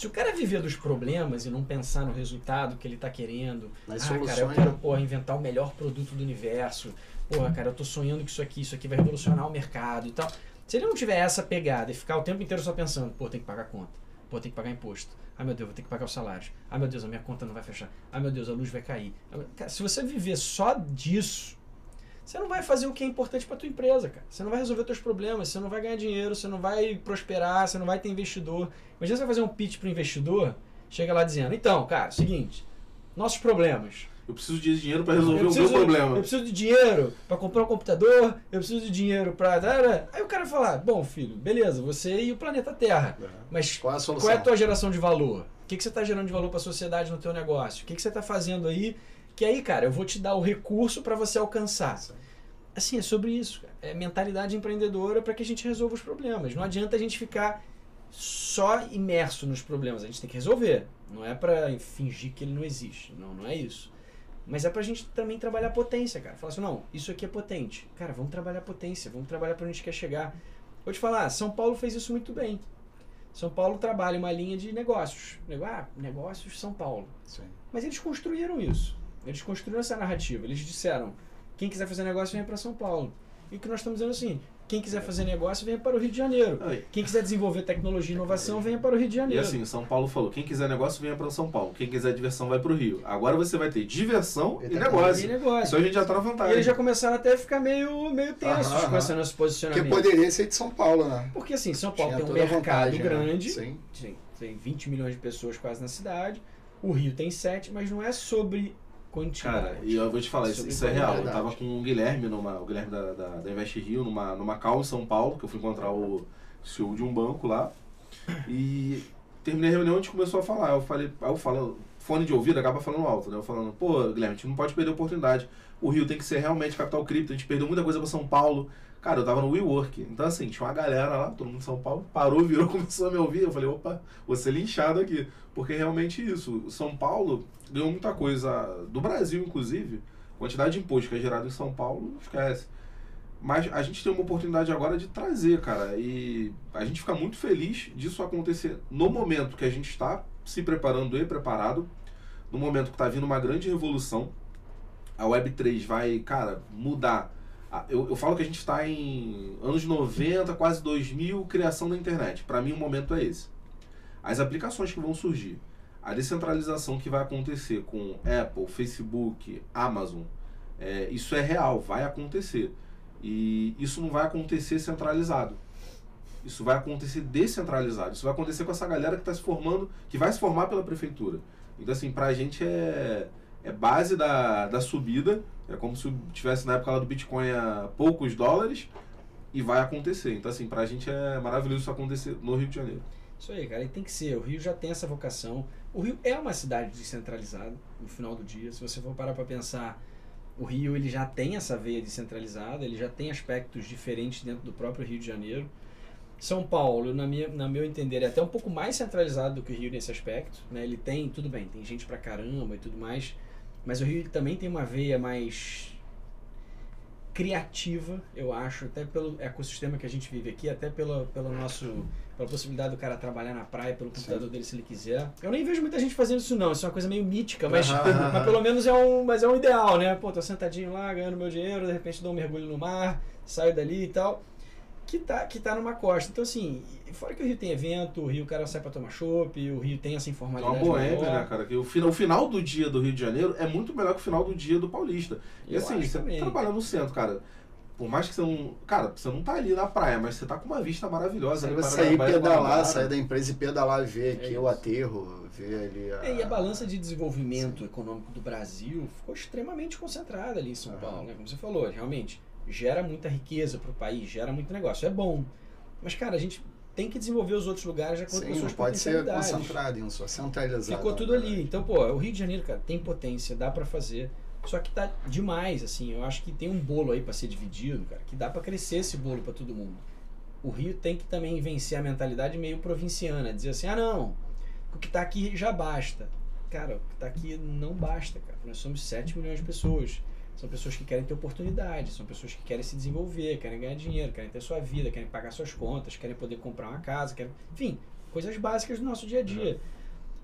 Se o cara viver dos problemas e não pensar no resultado que ele tá querendo, Nas ah, cara, eu soluções, quero né? porra, inventar o melhor produto do universo. Porra, cara, eu tô sonhando que isso aqui, isso aqui vai revolucionar o mercado e tal. Se ele não tiver essa pegada e ficar o tempo inteiro só pensando, pô, tem que pagar conta, pô, tem que pagar imposto. Ai meu Deus, vou ter que pagar os salários. Ai meu Deus, a minha conta não vai fechar. Ai meu Deus, a luz vai cair. Cara, se você viver só disso, você não vai fazer o que é importante para tua empresa, cara. Você não vai resolver teus problemas, você não vai ganhar dinheiro, você não vai prosperar, você não vai ter investidor. Imagina você vai fazer um pitch para investidor, chega lá dizendo: "Então, cara, seguinte, nossos problemas. Eu preciso de dinheiro para resolver Eu o meu preciso- problema. Eu preciso de dinheiro para comprar um computador, eu preciso de dinheiro para Aí o cara fala: "Bom, filho, beleza, você e o planeta Terra. Mas Qual é a qual é a tua geração de valor? O que, que você está gerando de valor para a sociedade no teu negócio? O que, que você está fazendo aí? Que aí, cara, eu vou te dar o recurso para você alcançar. Sim. Assim, é sobre isso. cara. É mentalidade empreendedora para que a gente resolva os problemas. Não adianta a gente ficar só imerso nos problemas. A gente tem que resolver. Não é para fingir que ele não existe. Não, não é isso. Mas é pra gente também trabalhar a potência, cara. Falar assim, não, isso aqui é potente. Cara, vamos trabalhar a potência, vamos trabalhar pra onde a gente quer chegar. Vou te falar, São Paulo fez isso muito bem. São Paulo trabalha uma linha de negócios. Ah, negócios São Paulo. Sim. Mas eles construíram isso. Eles construíram essa narrativa. Eles disseram: quem quiser fazer negócio, venha para São Paulo. E o que nós estamos dizendo assim: quem quiser fazer negócio, venha para o Rio de Janeiro. Aí. Quem quiser desenvolver tecnologia e inovação, venha para o Rio de E Janeiro. assim, São Paulo falou: quem quiser negócio, venha para São Paulo. Quem quiser diversão, vai para o Rio. Agora você vai ter diversão E e, negócio. E negócio. Então a gente já tá na E vantagem. eles já começaram até a ficar meio, meio tensos Aham, com aham. esse nosso Porque posicionamento. poderia ser de São Paulo, né? Porque assim, São Paulo Tinha tem um mercado vantagem, né? grande, Sim. tem, tem 20 milhões de pessoas quase na cidade, o Rio tem 7, mas não é sobre quantidade. Cara, e eu vou te falar, isso, isso é real. Eu tava com o Guilherme, numa, o Guilherme da, da, da Invest Rio, numa, numa call em São Paulo, que eu fui encontrar o CEO de um banco lá. E terminei a reunião e a gente começou a falar. Eu falei, eu falo, fone de ouvido acaba falando alto, né? Eu falando, pô, Guilherme, a gente não pode perder a oportunidade. O Rio tem que ser realmente capital cripto, a gente perdeu muita coisa pra São Paulo. Cara, eu tava no WeWork, então assim, tinha uma galera lá, todo mundo em São Paulo, parou, virou, começou a me ouvir. Eu falei, opa, vou ser linchado aqui. Porque realmente isso, São Paulo ganhou muita coisa, do Brasil inclusive, quantidade de imposto que é gerado em São Paulo, esquece. Mas a gente tem uma oportunidade agora de trazer, cara, e a gente fica muito feliz disso acontecer no momento que a gente está se preparando e preparado, no momento que está vindo uma grande revolução. A Web3 vai, cara, mudar eu, eu falo que a gente está em anos 90, quase 2000, criação da internet. Para mim, o momento é esse. As aplicações que vão surgir, a descentralização que vai acontecer com Apple, Facebook, Amazon, é, isso é real, vai acontecer. E isso não vai acontecer centralizado. Isso vai acontecer descentralizado. Isso vai acontecer com essa galera que está se formando, que vai se formar pela prefeitura. Então, assim, pra gente é, é base da, da subida. É como se tivesse na época lá do Bitcoin a poucos dólares e vai acontecer. Então, assim, pra gente é maravilhoso isso acontecer no Rio de Janeiro. Isso aí, cara, e tem que ser. O Rio já tem essa vocação. O Rio é uma cidade descentralizada, no final do dia. Se você for parar para pensar, o Rio ele já tem essa veia descentralizada, ele já tem aspectos diferentes dentro do próprio Rio de Janeiro. São Paulo, na minha, na meu entender, é até um pouco mais centralizado do que o Rio nesse aspecto. Né? Ele tem, tudo bem, tem gente pra caramba e tudo mais, mas o Rio também tem uma veia mais criativa, eu acho, até pelo ecossistema que a gente vive aqui, até pela, pelo nosso, pela possibilidade do cara trabalhar na praia pelo computador dele se ele quiser. Eu nem vejo muita gente fazendo isso não, isso é uma coisa meio mítica, mas, mas pelo menos é um, mas é um ideal, né? Pô, tô sentadinho lá, ganhando meu dinheiro, de repente dou um mergulho no mar, saio dali e tal. Que tá, que tá numa costa. Então, assim, fora que o Rio tem evento, o Rio o cara sai pra tomar chopp, o Rio tem essa É informalidade uma boêmia, maior. né, cara? Que o, final, o final do dia do Rio de Janeiro é muito melhor que o final do dia do Paulista. E Eu assim, você também. trabalha no centro, cara. Por mais que você não. Cara, você não tá ali na praia, mas você tá com uma vista maravilhosa. Você vai sair pedalar, sair da empresa e pedalar, ver É aqui isso. o aterro, ver ali a... É, e a balança de desenvolvimento econômico do Brasil ficou extremamente concentrada ali em São Aham. Paulo, né? Como você falou, realmente gera muita riqueza para o país, gera muito negócio, é bom. Mas, cara, a gente tem que desenvolver os outros lugares de acordo com Sim, suas não pode ser concentrado em um só, centralizado. Ficou tudo verdade. ali. Então, pô, o Rio de Janeiro, cara, tem potência, dá pra fazer. Só que tá demais, assim. Eu acho que tem um bolo aí pra ser dividido, cara, que dá pra crescer esse bolo pra todo mundo. O Rio tem que também vencer a mentalidade meio provinciana, dizer assim: "Ah, não, o que tá aqui já basta". Cara, o que tá aqui não basta, cara. Nós somos 7 milhões de pessoas. São pessoas que querem ter oportunidade, são pessoas que querem se desenvolver, querem ganhar dinheiro, querem ter sua vida, querem pagar suas contas, querem poder comprar uma casa, querem, enfim, coisas básicas do nosso dia a dia.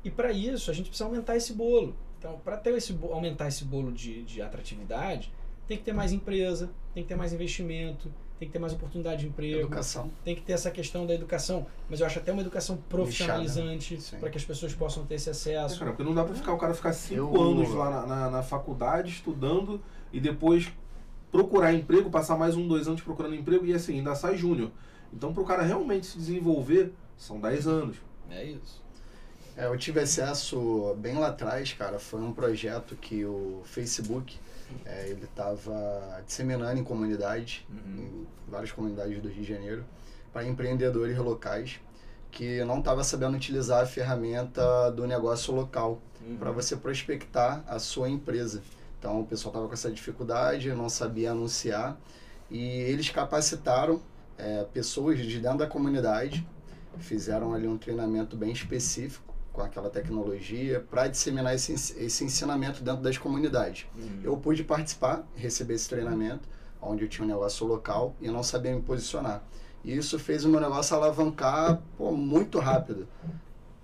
E para isso, a gente precisa aumentar esse bolo. Então, para ter esse aumentar esse bolo de, de atratividade, tem que ter mais empresa, tem que ter mais investimento, tem que ter mais oportunidade de emprego, Educação. tem que ter essa questão da educação, mas eu acho até uma educação profissionalizante né? Sim. para que as pessoas possam ter esse É, acesso. cara, porque não dá pra ficar, o cara ficar cinco Eu- anos lá na, na, na faculdade estudando e depois procurar emprego, passar mais um, dois anos procurando emprego e assim, ainda sai júnior. Então pro cara realmente se desenvolver, são 10 anos. É isso. É, eu tive acesso bem lá atrás, cara. Foi um projeto que o Facebook é, ele estava disseminando em comunidades, em várias comunidades do Rio de Janeiro, para empreendedores locais que não estavam sabendo utilizar a ferramenta do negócio local Uhum. para você prospectar a sua empresa. Então o pessoal estava com essa dificuldade, não sabia anunciar e eles capacitaram é, pessoas de dentro da comunidade, fizeram ali um treinamento bem específico com aquela tecnologia para disseminar esse, esse ensinamento dentro das comunidades. Uhum. Eu pude participar, receber esse treinamento, onde eu tinha um negócio local e eu não sabia me posicionar. E isso fez o meu negócio alavancar pô, muito rápido.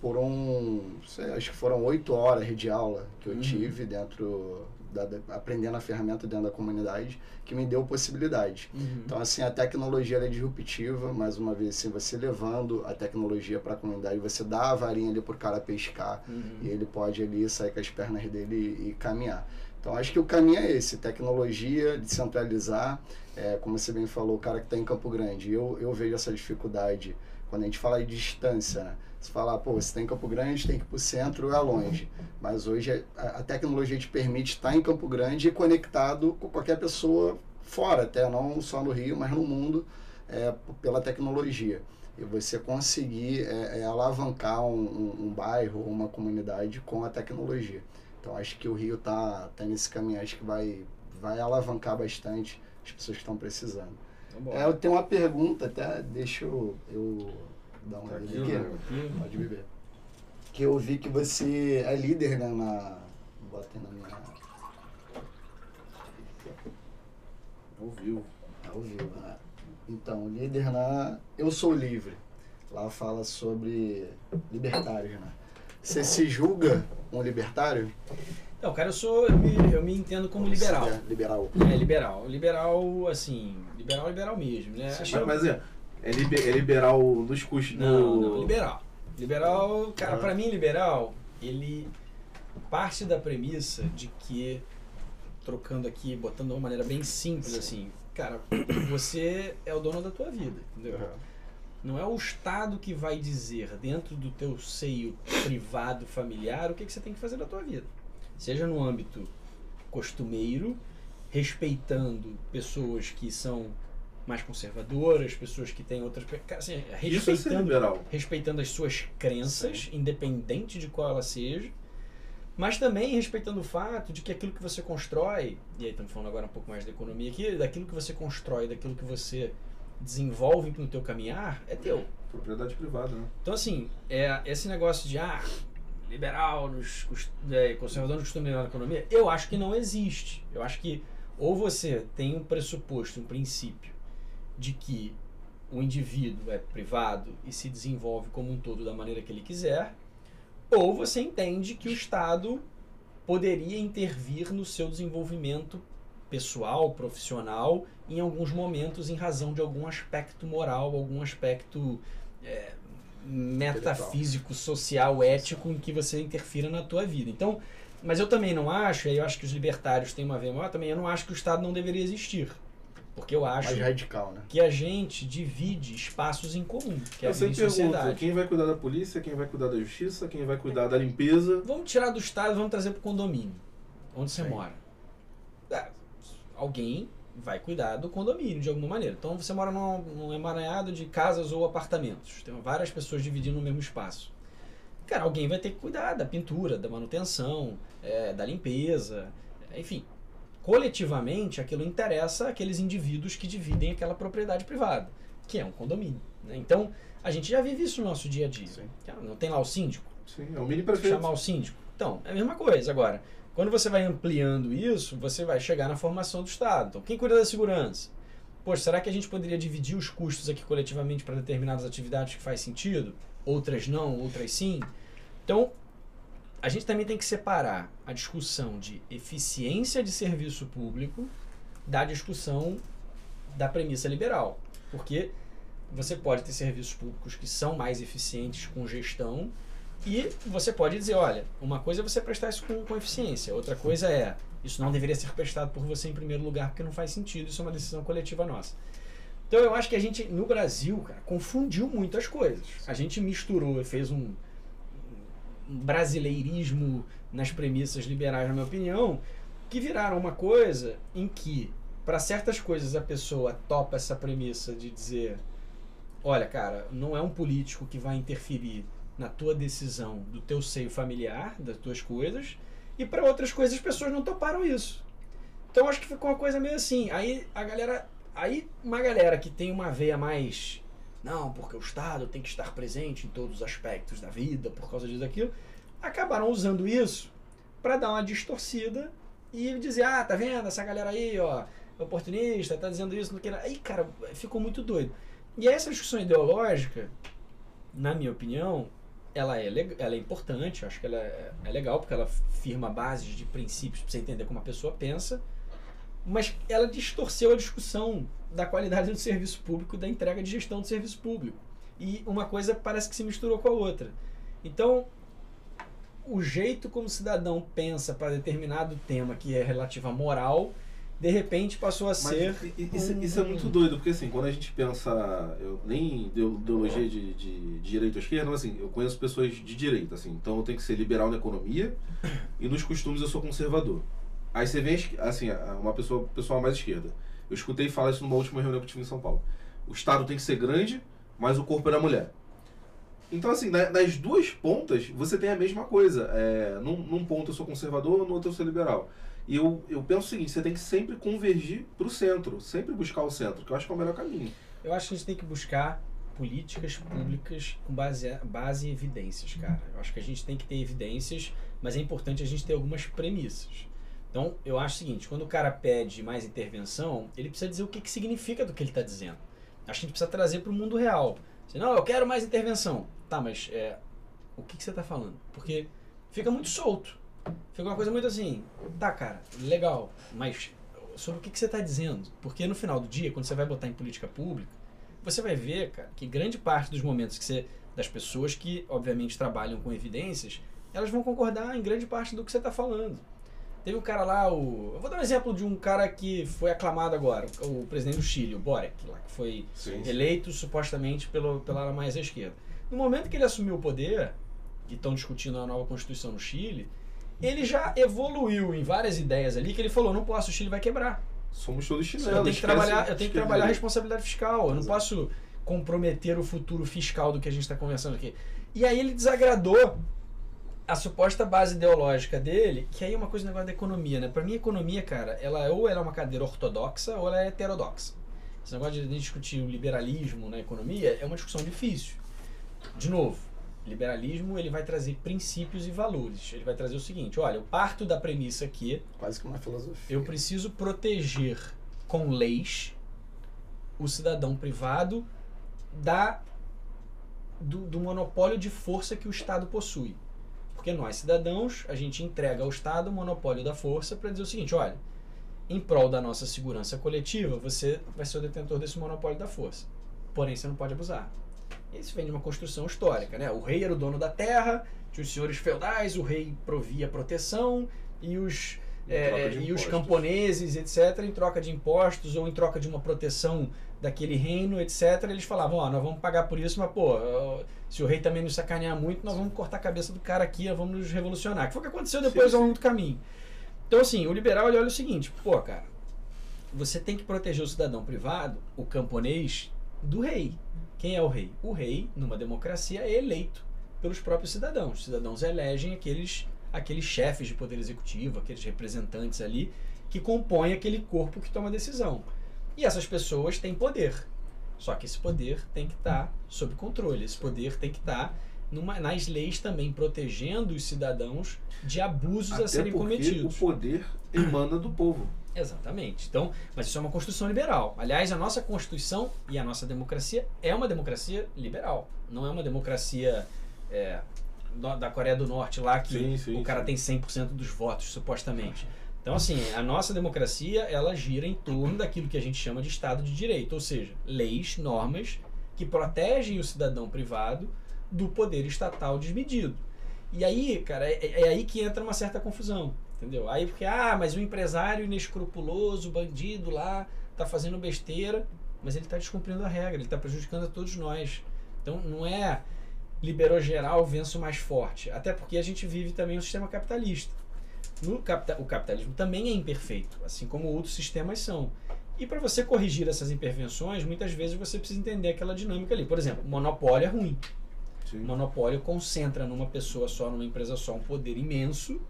Por um, sei, acho que foram oito horas de aula que eu Uhum. tive dentro, da, da- aprendendo a ferramenta dentro da comunidade, que me deu possibilidade. Uhum. Então, assim, a tecnologia é disruptiva, mais uma vez, assim, você levando a tecnologia para a comunidade, você dá a varinha ali pro cara pescar, Uhum. e ele pode ali sair com as pernas dele e, e caminhar. Então acho que o caminho é esse, tecnologia, descentralizar, é, como você bem falou, o cara que está em Campo Grande, eu, eu vejo essa dificuldade quando a gente fala de distância, né? Você fala, pô, você está em Campo Grande, tem que ir para o centro, é longe. Mas hoje a, a tecnologia te permite estar em Campo Grande e conectado com qualquer pessoa fora, até não só no Rio, mas no mundo, é, pela tecnologia. E você conseguir é, é, alavancar um, um, um bairro, uma comunidade com a tecnologia. Então acho que o Rio tá, tá nesse caminho, acho que vai, vai alavancar bastante as pessoas que estão precisando. Então. É, eu tenho uma pergunta, até deixa eu, eu dar uma Tá olhada aqui, aqui. né? Aqui. Pode beber. Que eu vi que você é líder né, na. Bota aí na minha. Ao vivo. Ao vivo, né? Então, líder na Eu Sou Livre. Lá fala sobre libertários, né? Você se julga um libertário? Não, cara, eu sou. Eu me, eu me entendo como liberal. É, liberal. É, liberal. Liberal, assim. Liberal, liberal mesmo, né? Acho Mas, mas é, é, liber- é liberal nos custos Não, do. não, liberal. Liberal, cara, Ah. pra mim, liberal, ele parte da premissa de que, trocando aqui, botando de uma maneira bem simples, assim, cara, você é o dono da tua vida, entendeu? Não é o Estado que vai dizer dentro do teu seio privado, familiar, o que, que você tem que fazer da tua vida. Seja no âmbito costumeiro, respeitando pessoas que são mais conservadoras, pessoas que têm outras... Assim, é respeitando liberal. respeitando as suas crenças, independente de qual ela seja, mas também respeitando o fato de que aquilo que você constrói, e aí estamos falando agora um pouco mais da economia aqui, daquilo que você constrói, daquilo que você desenvolve no teu caminhar, é teu. Propriedade privada, né? Então, assim, é, esse negócio de, ah, liberal, nos, é, conservador nos costumes na economia, eu acho que não existe. Eu acho que ou você tem um pressuposto, um princípio, de que o indivíduo é privado e se desenvolve como um todo da maneira que ele quiser, ou você entende que o Estado poderia intervir no seu desenvolvimento pessoal, profissional, em alguns momentos em razão de algum aspecto moral, algum aspecto é, metafísico, social, ético em que você interfira na tua vida. Então, mas eu também não acho, e aí eu acho que os libertários têm uma veia maior também, eu não acho que o Estado não deveria existir. Porque eu acho Mais radical, né? que a gente divide espaços em comum, que é a Eu vida sempre em pergunto, sociedade. quem vai cuidar da polícia, quem vai cuidar da justiça, quem vai cuidar da limpeza. Vamos tirar do Estado e vamos trazer para o condomínio, onde você Sim. mora. Ah, Alguém vai cuidar do condomínio de alguma maneira. Então você mora num, num emaranhado de casas ou apartamentos. Tem várias pessoas dividindo o mesmo espaço. Cara, alguém vai ter que cuidar da pintura, da manutenção, é, da limpeza, é, enfim. Coletivamente, aquilo interessa aqueles indivíduos que dividem aquela propriedade privada, que é um condomínio. né? Então, a gente já vive isso no nosso dia a dia. Sim. Não tem lá o síndico? Sim, é o mini prefeito. chamar o síndico. Então, é a mesma coisa. Agora, quando você vai ampliando isso, você vai chegar na formação do Estado. Então, quem cuida da segurança? Poxa, será que a gente poderia dividir os custos aqui coletivamente para determinadas atividades que faz sentido? Outras não, outras sim? Então, a gente também tem que separar a discussão de eficiência de serviço público da discussão da premissa liberal. Porque você pode ter serviços públicos que são mais eficientes com gestão e você pode dizer, olha, uma coisa é você prestar isso com, com eficiência, outra coisa é, isso não deveria ser prestado por você em primeiro lugar porque não faz sentido, isso é uma decisão coletiva nossa. Então eu acho que a gente, no Brasil, cara, confundiu muito as coisas. A gente misturou fez um, brasileirismo nas premissas liberais, na minha opinião, que viraram uma coisa em que, para certas coisas, a pessoa topa essa premissa de dizer: olha, cara, não é um político que vai interferir na tua decisão do teu seio familiar, das tuas coisas, e para outras coisas as pessoas não toparam isso. Então acho que ficou uma coisa meio assim. Aí a galera, aí uma galera que tem uma veia mais não, porque o Estado tem que estar presente em todos os aspectos da vida por causa disso daquilo, acabaram usando isso para dar uma distorcida e dizer, ah, tá vendo essa galera aí, ó, oportunista, tá dizendo isso, não queira. Aí, cara, ficou muito doido. E essa discussão ideológica, na minha opinião, ela é, ela é importante, acho que ela é, é legal, porque ela firma bases de princípios para você entender como a pessoa pensa, mas ela distorceu a discussão da qualidade do serviço público, da entrega de gestão do serviço público. E uma coisa parece que se misturou com a outra. Então, o jeito como o cidadão pensa para determinado tema que é relativo à moral, de repente passou a Mas ser. isso, um- isso é muito doido, porque assim, quando a gente pensa, eu nem ideologia de, de, de direita ou esquerda, mas assim, eu conheço pessoas de direita, assim, então eu tenho que ser liberal na economia e nos costumes eu sou conservador. Aí você esque- assim, a- uma pessoa, pessoal mais esquerda. Eu escutei falar isso numa última reunião que eu tive em São Paulo. O Estado tem que ser grande, mas o corpo é da mulher. Então, assim, na- nas duas pontas, você tem a mesma coisa. É, num, num ponto eu sou conservador, no outro eu sou liberal. E eu, eu penso o seguinte, você tem que sempre convergir para o centro, sempre buscar o centro, que eu acho que é o melhor caminho. Eu acho que a gente tem que buscar políticas públicas com base, base em evidências, cara. Eu acho que a gente tem que ter evidências, mas é importante a gente ter algumas premissas. Então, eu acho o seguinte, quando o cara pede mais intervenção, ele precisa dizer o que, que significa do que ele está dizendo. Acho que a gente precisa trazer para o mundo real. Assim, não, eu quero mais intervenção. Tá, mas é, o que, que você está falando? Porque fica muito solto. Ficou uma coisa muito assim, tá, cara, legal, mas sobre o que, que você está dizendo? Porque no final do dia, quando você vai botar em política pública, você vai ver, cara, que grande parte dos momentos que você. das pessoas que, obviamente, trabalham com evidências, elas vão concordar em grande parte do que você está falando. Teve um cara lá, o. Eu vou dar um exemplo de um cara que foi aclamado agora, o presidente do Chile, o Boric, lá, que foi Sim, sim. eleito supostamente pelo, pela ala mais à esquerda. No momento que ele assumiu o poder, que estão discutindo a nova Constituição no Chile, ele já evoluiu em várias ideias ali que ele falou: não posso, o Chile vai quebrar. Somos todos chinelos. Eu tenho que trabalhar, eu tenho que trabalhar a direito. responsabilidade fiscal. Eu não posso comprometer o futuro fiscal do que a gente está conversando aqui. E aí ele desagradou a suposta base ideológica dele, que aí é uma coisa do negócio da economia, né? Pra mim, a economia, cara, ela ou ela é uma cadeira ortodoxa ou ela é heterodoxa. Esse negócio de discutir o liberalismo na economia é uma discussão difícil. De novo, liberalismo ele vai trazer princípios e valores. Ele vai trazer o seguinte: olha, eu parto da premissa que Quase que uma filosofia. eu preciso proteger com leis o cidadão privado da do, do monopólio de força que o Estado possui. Porque nós, cidadãos, a gente entrega ao Estado o monopólio da força para dizer o seguinte: olha, em prol da nossa segurança coletiva, você vai ser o detentor desse monopólio da força. Porém, você não pode abusar. Isso vem de uma construção histórica, né? O rei era o dono da terra, tinha os senhores feudais, o rei provia proteção e os é, e os camponeses, etc., em troca de impostos ou em troca de uma proteção daquele reino, etc., eles falavam, ó, nós vamos pagar por isso, mas, pô, se o rei também nos sacanear muito, nós vamos cortar a cabeça do cara aqui, vamos nos revolucionar. Que foi o que aconteceu depois Sim, ao longo do caminho. Então, assim, o liberal, ele olha o seguinte, pô, cara, você tem que proteger o cidadão privado, o camponês, do rei. Quem é o rei? O rei, numa democracia, é eleito pelos próprios cidadãos. Os cidadãos elegem aqueles, aqueles chefes de poder executivo, aqueles representantes ali, que compõem aquele corpo que toma decisão. E essas pessoas têm poder. Só que esse poder tem que estar sob controle. Esse poder tem que estar numa- nas leis também protegendo os cidadãos de abusos a Até serem porque cometidos. o poder emana do povo. Exatamente. Então, mas isso é uma construção liberal. Aliás, a nossa Constituição e a nossa democracia é uma democracia liberal. Não é uma democracia é, da Coreia do Norte lá que Sim, sim, o cara sim. tem 100% dos votos, supostamente. Então, assim, a nossa democracia, ela gira em torno daquilo que a gente chama de Estado de Direito, ou seja, leis, normas que protegem o cidadão privado do poder estatal desmedido. E aí, cara, é, é aí que entra uma certa confusão, entendeu? Aí porque, ah, mas o empresário inescrupuloso, bandido lá, tá fazendo besteira, mas ele tá descumprindo a regra, ele tá prejudicando a todos nós. Então não é liberou geral, venço mais forte. Até porque a gente vive também um sistema capitalista. No capita o capitalismo também é imperfeito, assim como outros sistemas são. E para você corrigir essas imperfeições, muitas vezes você precisa entender aquela dinâmica ali. Por exemplo, monopólio é ruim. Sim. O monopólio concentra numa pessoa só, numa empresa só, um poder imenso,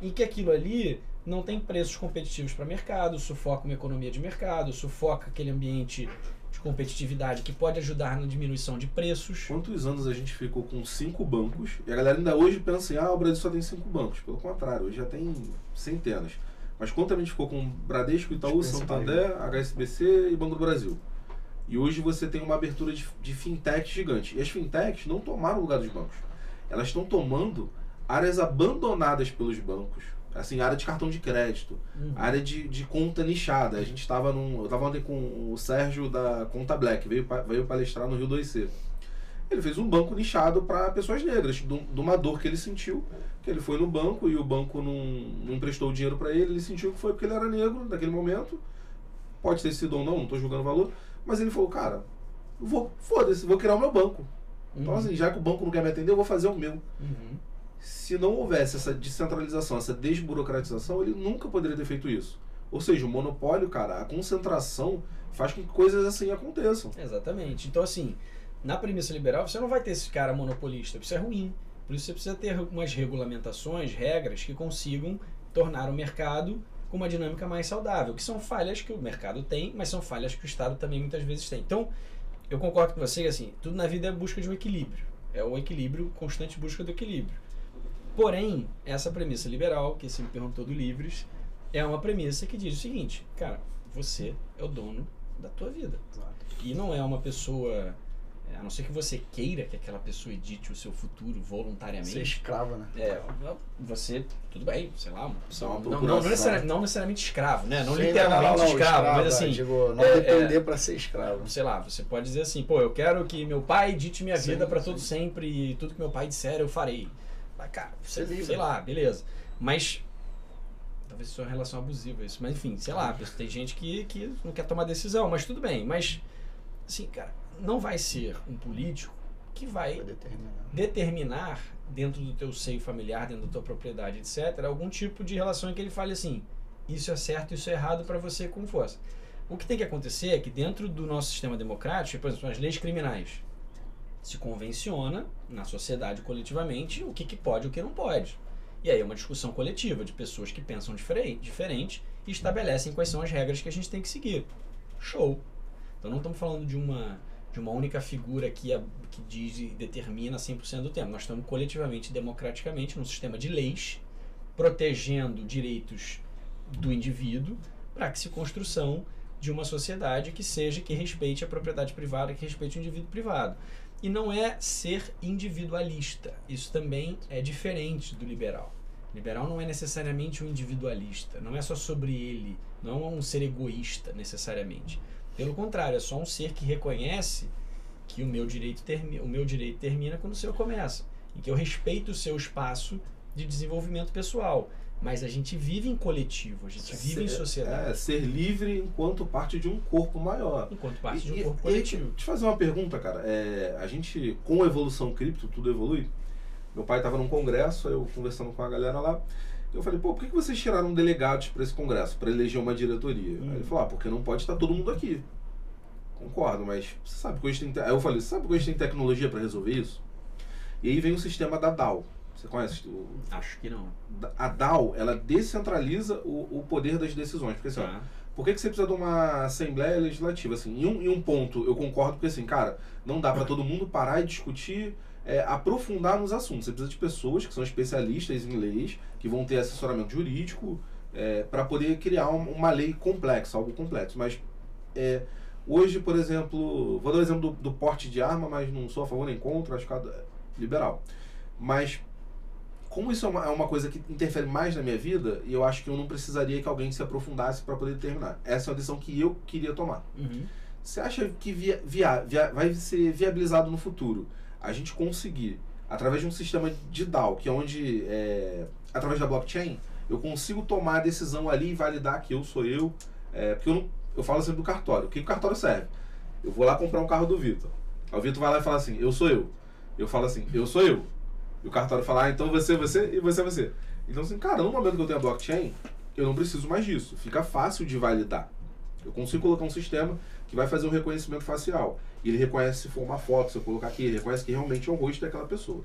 e que aquilo ali não tem preços competitivos para mercado, sufoca uma economia de mercado, sufoca aquele ambiente de competitividade que pode ajudar na diminuição de preços. Quantos anos a gente ficou com cinco bancos e a galera ainda hoje pensa assim, ah, o Brasil só tem cinco bancos. Pelo contrário, hoje já tem centenas. Mas quanto a gente ficou com Bradesco, Itaú, Santander, HSBC e Banco do Brasil? E hoje você tem uma abertura de, de fintech gigante. E as fintechs não tomaram o lugar dos bancos. Elas estão tomando áreas abandonadas pelos bancos. Assim, área de cartão de crédito, Uhum. área de, de conta nichada. A gente estava num. Eu estava ontem com o Sérgio da Conta Black, veio, veio palestrar no Rio 2C. Ele fez um banco nichado para pessoas negras, de, um- uma dor que ele sentiu, que ele foi no banco e o banco não, não emprestou o dinheiro para ele, ele sentiu que foi porque ele era negro naquele momento. Pode ter sido ou não, não estou julgando o valor, mas ele falou, cara, vou, foda-se, vou criar o meu banco. Então, Uhum. assim, já que o banco não quer me atender, eu vou fazer o meu Uhum. Se não houvesse essa descentralização, essa desburocratização, ele nunca poderia ter feito isso. Ou seja, o monopólio, cara, a concentração faz com que coisas assim aconteçam. Exatamente. Então, assim, na premissa liberal, você não vai ter esse cara monopolista. Isso é ruim. Por isso você precisa ter umas regulamentações, regras que consigam tornar o mercado com uma dinâmica mais saudável, que são falhas que o mercado tem, mas são falhas que o Estado também muitas vezes tem. Então, eu concordo com você assim, tudo na vida é busca de um equilíbrio. É o equilíbrio, constante busca do equilíbrio. Porém, essa premissa liberal, que você me perguntou do Livres, é uma premissa que diz o seguinte, cara, você é o dono da tua vida. E não é uma pessoa É, a não ser que você queira que aquela pessoa edite o seu futuro voluntariamente. Ser escravo, né? É, você, tudo bem, sei lá, uma uma não, não, necessariamente, não necessariamente escravo, né? Não Sim, literalmente não, não, escravo, mas assim, Digo, não é, depender pra ser escravo. sei lá, você pode dizer assim, pô, eu quero que meu pai edite minha Sim, vida pra sim. todo sempre e tudo que meu pai disser eu farei. Mas, cara, você, Ser livre. sei lá, beleza. Mas talvez isso é uma relação abusiva isso, mas enfim, sei lá, tem gente que, que não quer tomar decisão, mas tudo bem. Mas, assim, cara, não vai ser um político que vai Pra determinar. determinar dentro do teu seio familiar, dentro da tua propriedade, etc., algum tipo de relação em que ele fale assim, isso é certo, isso é errado para você com força. O que tem que acontecer é que dentro do nosso sistema democrático, por exemplo, as leis criminais, se convenciona na sociedade coletivamente o que, que pode e o que não pode. E aí é uma discussão coletiva de pessoas que pensam diferente, diferente e estabelecem quais são as regras que a gente tem que seguir. Show! Então não estamos falando de uma de uma única figura que, a- que diz e determina 100% do tempo. Nós estamos coletivamente, democraticamente, num sistema de leis, protegendo direitos do indivíduo para que se construção de uma sociedade que seja, que respeite a propriedade privada, que respeite o indivíduo privado. E não é ser individualista. Isso também é diferente do liberal. Liberal não é necessariamente um individualista, não é só sobre ele, não é um ser egoísta necessariamente. Pelo contrário, é só um ser que reconhece que o meu direito, termi o meu direito termina quando o seu começa. E que eu respeito o seu espaço de desenvolvimento pessoal. Mas a gente vive em coletivo, a gente vive em Ser- sociedade. É, ser livre enquanto parte de um corpo maior. Enquanto parte de E- um e- corpo e coletivo. Te fazer uma pergunta, cara. É, a gente, com a evolução cripto, tudo evolui. Meu pai estava num congresso, aí eu conversando com a galera lá. Eu falei, pô, por que vocês tiraram delegados para esse congresso, para eleger uma diretoria? Hum. Aí ele falou, ah, porque não pode estar todo mundo aqui. Concordo, mas você sabe que hoje tem. te- Aí eu falei, você sabe que hoje tem tecnologia para resolver isso? E aí vem o sistema da DAO. Você conhece? O, Acho que não. a DAO, ela descentraliza o, o poder das decisões. Porque assim, ó, Tá. por que, que você precisa de uma Assembleia Legislativa? Assim, em, um, em um ponto eu concordo, porque assim, cara, não dá para todo mundo parar e discutir, é, aprofundar nos assuntos. Você precisa de pessoas que são especialistas em leis, que vão ter assessoramento jurídico, para poder criar um- uma lei complexa, algo complexo. Mas é, hoje, por exemplo, vou dar o exemplo do, do porte de arma, mas não sou a favor nem contra, acho que é liberal. Mas como isso é uma, é uma coisa que interfere mais na minha vida, e eu acho que eu não precisaria que alguém se aprofundasse para poder determinar. Essa é uma decisão que eu queria tomar. Uhum. Você acha que via, via, via- vai ser viabilizado no futuro a gente conseguir, através de um sistema de DAO, que é onde, é, através da blockchain, eu consigo tomar a decisão ali e validar que eu sou eu, é, porque eu, não, eu falo sempre do cartório. O que, o cartório serve? Eu vou lá comprar um carro do Vitor. O Vitor vai lá e fala assim, eu sou eu. Eu falo assim, eu sou eu. E o cartório fala, ah, então você, você e você, você. Então assim, cara, no momento que eu tenho a blockchain, eu não preciso mais disso. Fica fácil de validar. Eu consigo colocar um sistema que vai fazer um reconhecimento facial. E ele reconhece se for uma foto, se eu colocar aqui, ele reconhece que realmente é o rosto daquela pessoa.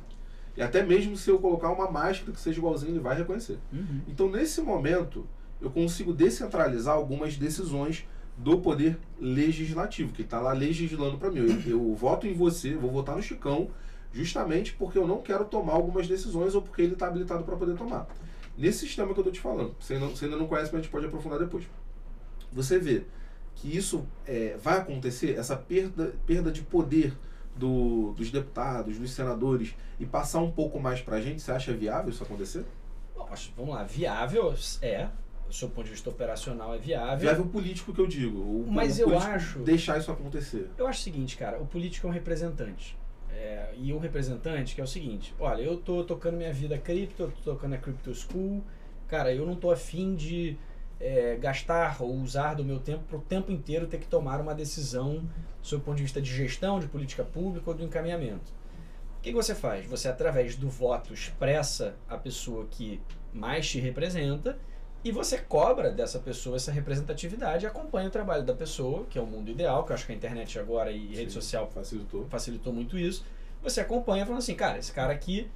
E até mesmo se eu colocar uma máscara que seja igualzinho, ele vai reconhecer. Uhum. Então, nesse momento, eu consigo descentralizar algumas decisões do poder legislativo, que está lá legislando para mim. Eu, eu voto em você, vou votar no Chicão, justamente porque eu não quero tomar algumas decisões ou porque ele está habilitado para poder tomar. Nesse sistema que eu estou te falando, você, não- você ainda não conhece, mas a gente pode aprofundar depois. Você vê que isso é, vai acontecer, essa perda, perda de poder do- dos deputados, dos senadores, e passar um pouco mais para a gente, você acha viável isso acontecer? Bom, vamos lá, viável é, do seu ponto de vista operacional é viável. Viável político que eu digo. O, Mas o eu acho- Deixar isso acontecer. Eu acho o seguinte, cara, o político é um representante. É, e o representante que é o seguinte, olha, eu tô tocando minha vida cripto, tô tocando a Crypto School, cara, eu não tô afim de é, gastar ou usar do meu tempo para o tempo inteiro ter que tomar uma decisão sob o ponto de vista de gestão, de política pública ou do encaminhamento. O que, que você faz? Você, através do voto, expressa a pessoa que mais te representa e você cobra dessa pessoa essa representatividade e acompanha o trabalho da pessoa, que é o mundo ideal, que eu acho que a internet agora e rede Sim, social Facilitou. facilitou muito isso. Você acompanha falando assim, cara, esse cara aqui,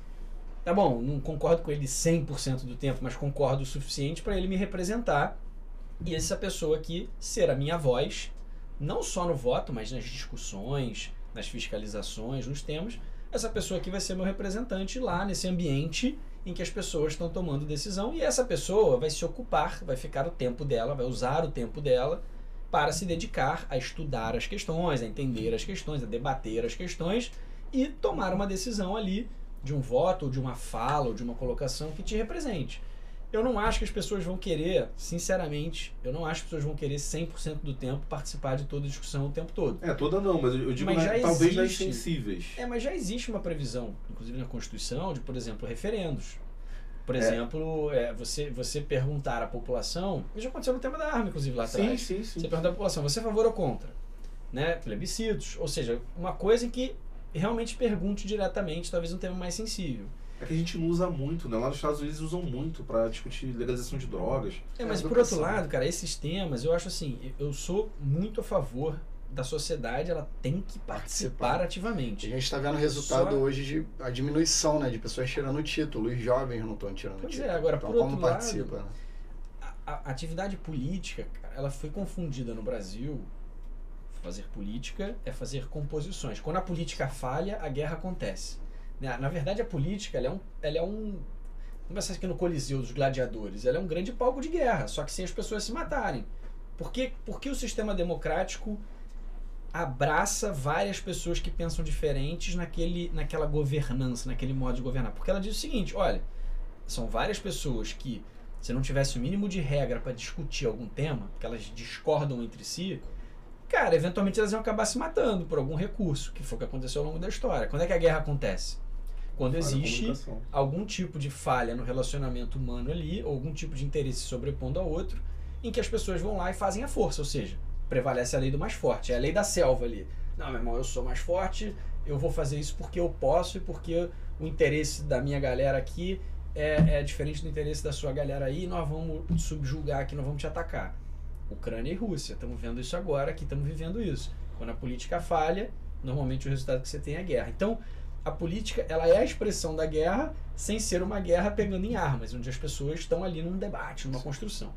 tá bom, não concordo com ele 100% do tempo, mas concordo o suficiente para ele me representar e essa pessoa aqui ser a minha voz, não só no voto, mas nas discussões, nas fiscalizações, nos temas. Essa pessoa aqui vai ser meu representante lá nesse ambiente em que as pessoas estão tomando decisão e essa pessoa vai se ocupar, vai ficar o tempo dela, vai usar o tempo dela para se dedicar a estudar as questões, a entender as questões, a debater as questões e tomar uma decisão ali de um voto, ou de uma fala, ou de uma colocação que te represente. Eu não acho que as pessoas vão querer, sinceramente, eu não acho que as pessoas vão querer 100% do tempo participar de toda a discussão o tempo todo. É, toda não, mas eu digo Mas na- talvez nas sensíveis. É, mas já existe uma previsão, inclusive na Constituição, de, por exemplo, referendos. Por É. exemplo, é, você, você perguntar à população, isso já aconteceu no tema da arma, inclusive, lá Sim, atrás. sim, sim. Você pergunta à população, você é a favor ou contra? Né? Plebiscitos, ou seja, uma coisa em que realmente pergunte diretamente, talvez um tema mais sensível. É que a gente não usa muito, né? Lá nos Estados Unidos usam muito pra discutir legalização de drogas. É, mas É, por outro lado, cara, esses temas, eu acho assim, eu sou muito a favor da sociedade, ela tem que participar, Participar. A ativamente. gente está vendo o resultado Só- hoje de a diminuição, né? De pessoas tirando o título. Os jovens não estão tirando o Pois título. é, agora, então, por como outro lado, participa? né? a, a atividade política, cara, ela foi confundida no Brasil. Fazer política é fazer composições. Quando a política falha, a guerra acontece. Né? Na verdade, a política ela é um. Ela é um vamos pensar aqui no Coliseu dos Gladiadores. Ela é um grande palco de guerra, só que sem as pessoas se matarem. Por que, por que o sistema democrático abraça várias pessoas que pensam diferentes naquele, naquela governança, naquele modo de governar? Porque ela diz o seguinte: olha, são várias pessoas que, se não tivesse o mínimo de regra para discutir algum tema, porque elas discordam entre si, cara, eventualmente elas iam acabar se matando por algum recurso, que foi o que aconteceu ao longo da história. Quando é que a guerra acontece? Quando Para a existe algum tipo de falha no relacionamento humano ali, ou algum tipo de interesse sobrepondo ao outro, em que as pessoas vão lá e fazem a força, ou seja, prevalece a lei do mais forte, é a lei da selva ali. Não, meu irmão, eu sou mais forte, eu vou fazer isso porque eu posso e porque o interesse da minha galera aqui é, é diferente do interesse da sua galera aí, e nós vamos subjugar aqui, nós vamos te atacar. Ucrânia e Rússia, estamos vendo isso agora, aqui estamos vivendo isso. Quando a política falha, normalmente o resultado que você tem é guerra. Então, a política ela é a expressão da guerra sem ser uma guerra pegando em armas, onde as pessoas estão ali num debate, numa construção.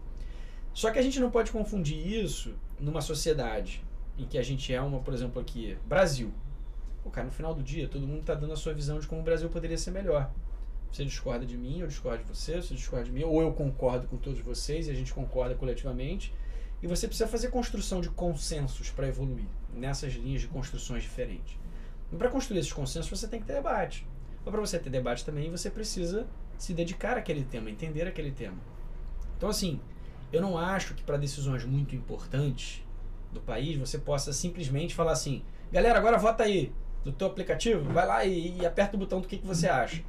Só que a gente não pode confundir isso numa sociedade em que a gente é uma, por exemplo, aqui, Brasil. Pô, cara, no final do dia, todo mundo está dando a sua visão de como o Brasil poderia ser melhor. Você discorda de mim, eu discordo de você, você discorda de mim, ou eu concordo com todos vocês e a gente concorda coletivamente. E você precisa fazer construção de consensos para evoluir nessas linhas de construções diferentes. E para construir esses consensos, você tem que ter debate. Mas para você ter debate também, você precisa se dedicar àquele tema, entender aquele tema. Então, assim, eu não acho que para decisões muito importantes do país você possa simplesmente falar assim: galera, agora vota aí no teu aplicativo, vai lá e, e aperta o botão do que, que você acha.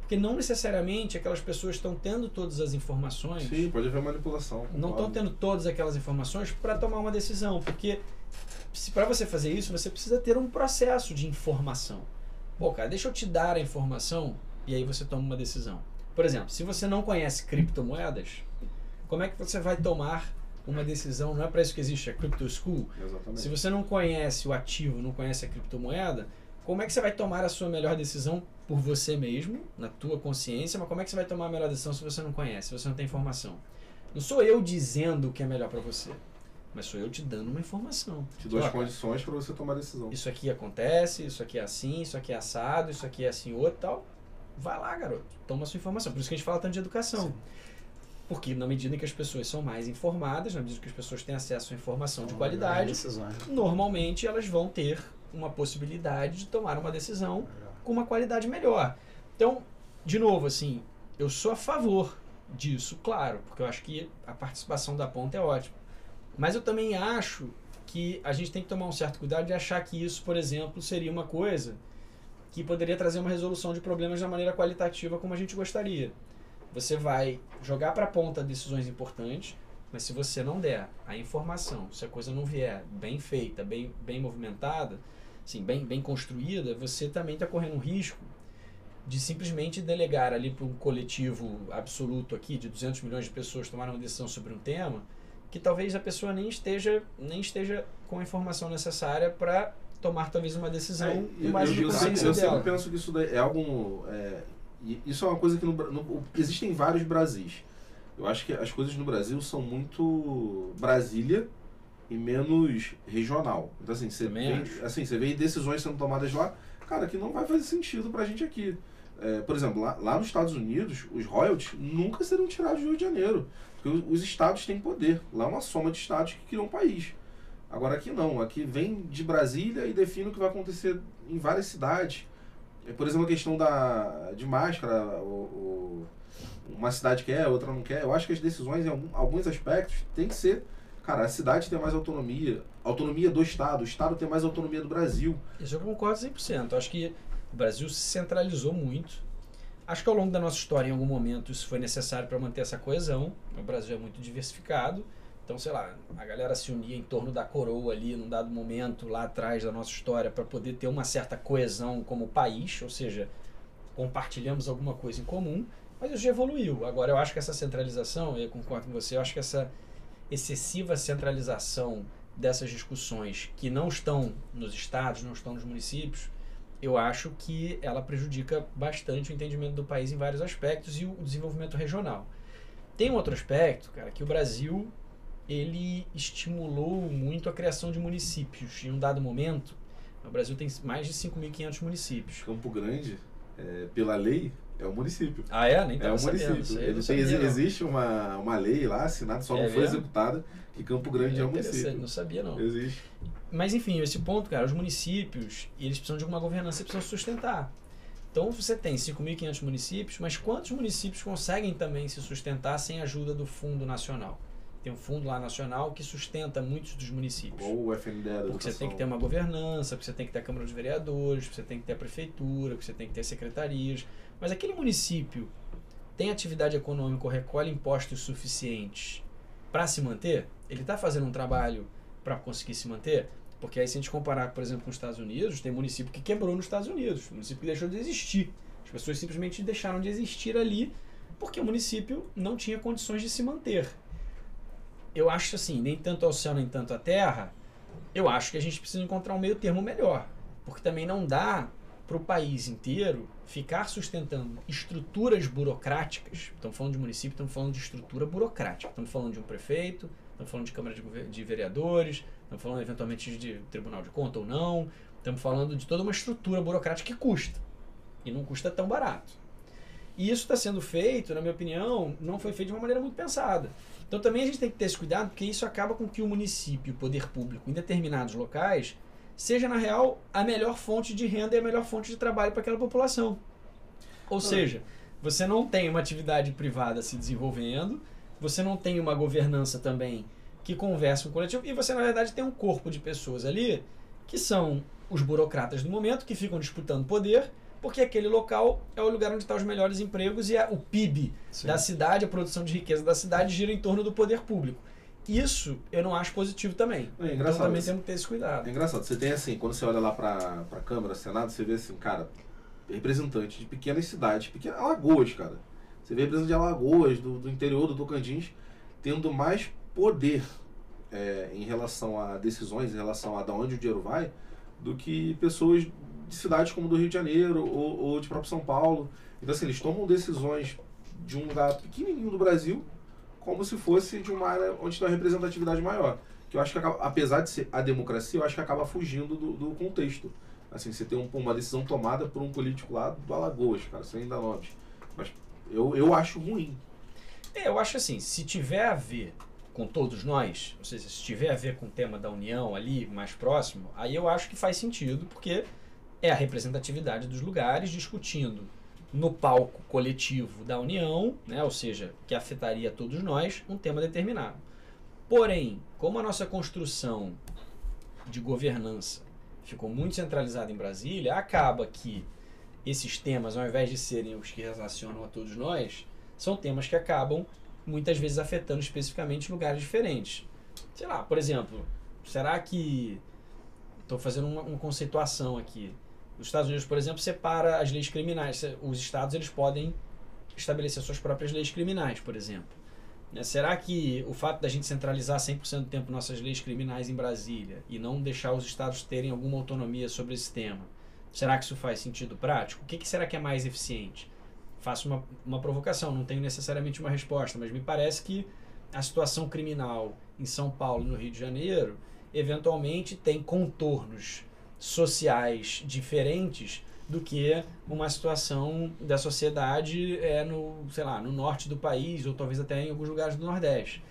Porque não necessariamente aquelas pessoas estão tendo todas as informações Sim, pode haver manipulação. não estão tendo todas aquelas informações para tomar uma decisão, porque para você fazer isso, você precisa ter um processo de informação. Pô, cara, deixa eu te dar a informação e aí você toma uma decisão. Por exemplo, se você não conhece criptomoedas, como é que você vai tomar uma decisão? Não é para isso que existe a Crypto School. Exatamente. Se você não conhece o ativo, não conhece a criptomoeda, como é que você vai tomar a sua melhor decisão por você mesmo, na tua consciência, mas como é que você vai tomar a melhor decisão se você não conhece, se você não tem informação? Não sou eu dizendo o que é melhor para você, mas sou eu te dando uma informação. Te dou as condições para você tomar a decisão. Isso aqui acontece, isso aqui é assim, isso aqui é assado, isso aqui é assim outro tal. Vai lá, garoto, toma a sua informação. Por isso que a gente fala tanto de educação. Porque na medida em que as pessoas são mais informadas, na medida que as pessoas têm acesso à informação de qualidade, Decisões. normalmente elas vão ter uma possibilidade de tomar uma decisão com uma qualidade melhor. Então, de novo, assim, eu sou a favor disso, claro, porque eu acho que a participação da ponta é ótima. Mas eu também acho que a gente tem que tomar um certo cuidado de achar que isso, por exemplo, seria uma coisa que poderia trazer uma resolução de problemas da maneira qualitativa como a gente gostaria. Você vai jogar para a ponta decisões importantes, mas se você não der a informação, se a coisa não vier bem feita, bem, bem movimentada, assim, bem, bem construída, você também está correndo um risco de simplesmente delegar ali para um coletivo absoluto aqui, de 200 milhões de pessoas tomarem uma decisão sobre um tema, que talvez a pessoa nem esteja, nem esteja com a informação necessária para tomar talvez uma decisão É, com eu, eu, sempre, eu sempre penso que isso é algo. é, isso é uma coisa que no, no- existem vários Brasis. Eu acho que as coisas no Brasil são muito Brasília e menos regional. Então assim, você vê, assim, você vê decisões sendo tomadas lá, cara, que não vai fazer sentido pra gente aqui. É, por exemplo, lá, lá nos Estados Unidos, os royalties nunca serão tirados do Rio de Janeiro. Porque os, os estados têm poder. Lá é uma soma de estados que criam um país. Agora aqui não, aqui vem de Brasília e define o que vai acontecer em várias cidades. É, por exemplo, a questão da, de máscara, o, o- uma cidade quer, outra não quer. Eu acho que as decisões, em algum- alguns aspectos, tem que ser. Cara, a cidade tem mais autonomia, autonomia do Estado, o Estado tem mais autonomia do Brasil. Isso eu concordo 100%. Eu acho que o Brasil se centralizou muito. Acho que ao longo da nossa história, em algum momento, isso foi necessário para manter essa coesão. O Brasil é muito diversificado. Então, sei lá, a galera se unia em torno da coroa ali, num dado momento, lá atrás da nossa história, para poder ter uma certa coesão como país, ou seja, compartilhamos alguma coisa em comum, mas isso já evoluiu. Agora, eu acho que essa centralização, eu concordo com você, eu acho que essa excessiva centralização dessas discussões que não estão nos estados, não estão nos municípios, eu acho que ela prejudica bastante o entendimento do país em vários aspectos e o desenvolvimento regional. Tem um outro aspecto, cara, que o Brasil ele estimulou muito a criação de municípios. Em um dado momento, o Brasil tem mais de 5.500 municípios. Campo Grande, é, pela lei, é um município. Ah, é? Nem É um sabendo. município. Eu Ele tem, sabia, existe uma, uma lei lá assinada, só É não foi mesmo? executada, que Campo Grande é, um interessante, município. Não sabia, não. Existe. Mas enfim, esse ponto, cara, os municípios, eles precisam de uma governança e precisam sustentar. Então você tem 5.500 municípios, mas quantos municípios conseguem também se sustentar sem a ajuda do Fundo Nacional? Tem um fundo lá nacional que sustenta muitos dos municípios. Ou o FNDE da Porque você tem que ter uma governança, porque você tem que ter a Câmara dos Vereadores, porque você tem que ter a prefeitura, porque você tem que ter secretarias. Mas aquele município tem atividade econômica ou recolhe impostos suficientes para se manter? Ele está fazendo um trabalho para conseguir se manter? Porque aí se a gente comparar, por exemplo, com os Estados Unidos, tem município que quebrou nos Estados Unidos, município que deixou de existir. As pessoas simplesmente deixaram de existir ali porque o município não tinha condições de se manter. Eu acho assim, nem tanto ao céu, nem tanto à terra, eu acho que a gente precisa encontrar um meio termo melhor. Porque também não dá para o país inteiro ficar sustentando estruturas burocráticas. Estamos falando de município, estamos falando de estrutura burocrática. Estamos falando de um prefeito, estamos falando de Câmara de, de Vereadores, estamos falando eventualmente de Tribunal de Conta ou não. Estamos falando de toda uma estrutura burocrática que custa. E não custa tão barato. E isso está sendo feito, na minha opinião, não foi feito de uma maneira muito pensada. Então também a gente tem que ter esse cuidado, porque isso acaba com que o município, o poder público, em determinados locais, seja, na real, a melhor fonte de renda e a melhor fonte de trabalho para aquela população. Ou seja, você não tem uma atividade privada se desenvolvendo, você não tem uma governança também que conversa com o coletivo, e você, na verdade, tem um corpo de pessoas ali que são os burocratas do momento, que ficam disputando poder, porque aquele local é o lugar onde estão os melhores empregos e a- o PIB Sim. da cidade, a produção de riqueza da cidade gira em torno do poder público. Isso eu não acho positivo também. É Então também temos que ter esse cuidado. É engraçado, você tem assim, quando você olha lá pra, pra Câmara, Senado, você vê assim, cara, representante de pequenas cidades, pequenas Alagoas, cara. Você vê representante de Alagoas, do, do interior do Tocantins, tendo mais poder é, em relação a decisões, em relação a de onde o dinheiro vai, do que pessoas de cidades como do Rio de Janeiro ou, ou de próprio São Paulo. Então, assim, eles tomam decisões de um lugar pequenininho do Brasil como se fosse de uma área onde tem uma representatividade maior. Que eu acho que, acaba- apesar de ser a democracia, eu acho que acaba fugindo do, do contexto. Assim, você tem um- uma decisão tomada por um político lá do Alagoas, cara, sem dar nomes. Mas eu, eu acho ruim. É, eu acho assim, se tiver a ver com todos nós, ou seja, se tiver a ver com o tema da União ali, mais próximo, aí eu acho que faz sentido, porque é a representatividade dos lugares discutindo no palco coletivo da União, né, ou seja, que afetaria todos nós, um tema determinado. Porém, como a nossa construção de governança ficou muito centralizada em Brasília, acaba que esses temas, ao invés de serem os que relacionam a todos nós, são temas que acabam muitas vezes afetando especificamente lugares diferentes. Sei lá, por exemplo, será que estou fazendo uma, uma conceituação aqui? Os Estados Unidos, por exemplo, separa as leis criminais. Os estados eles podem estabelecer suas próprias leis criminais, por exemplo. Né? Será que o fato da gente centralizar 100% do tempo nossas leis criminais em Brasília e não deixar os estados terem alguma autonomia sobre esse tema, será que isso faz sentido prático? O que, que será que é mais eficiente? Faço uma, uma provocação, não tenho necessariamente uma resposta, mas me parece que a situação criminal em São Paulo e no Rio de Janeiro eventualmente tem contornos sociais diferentes do que uma situação da sociedade é no, sei lá, no norte do país ou talvez até em alguns lugares do Nordeste.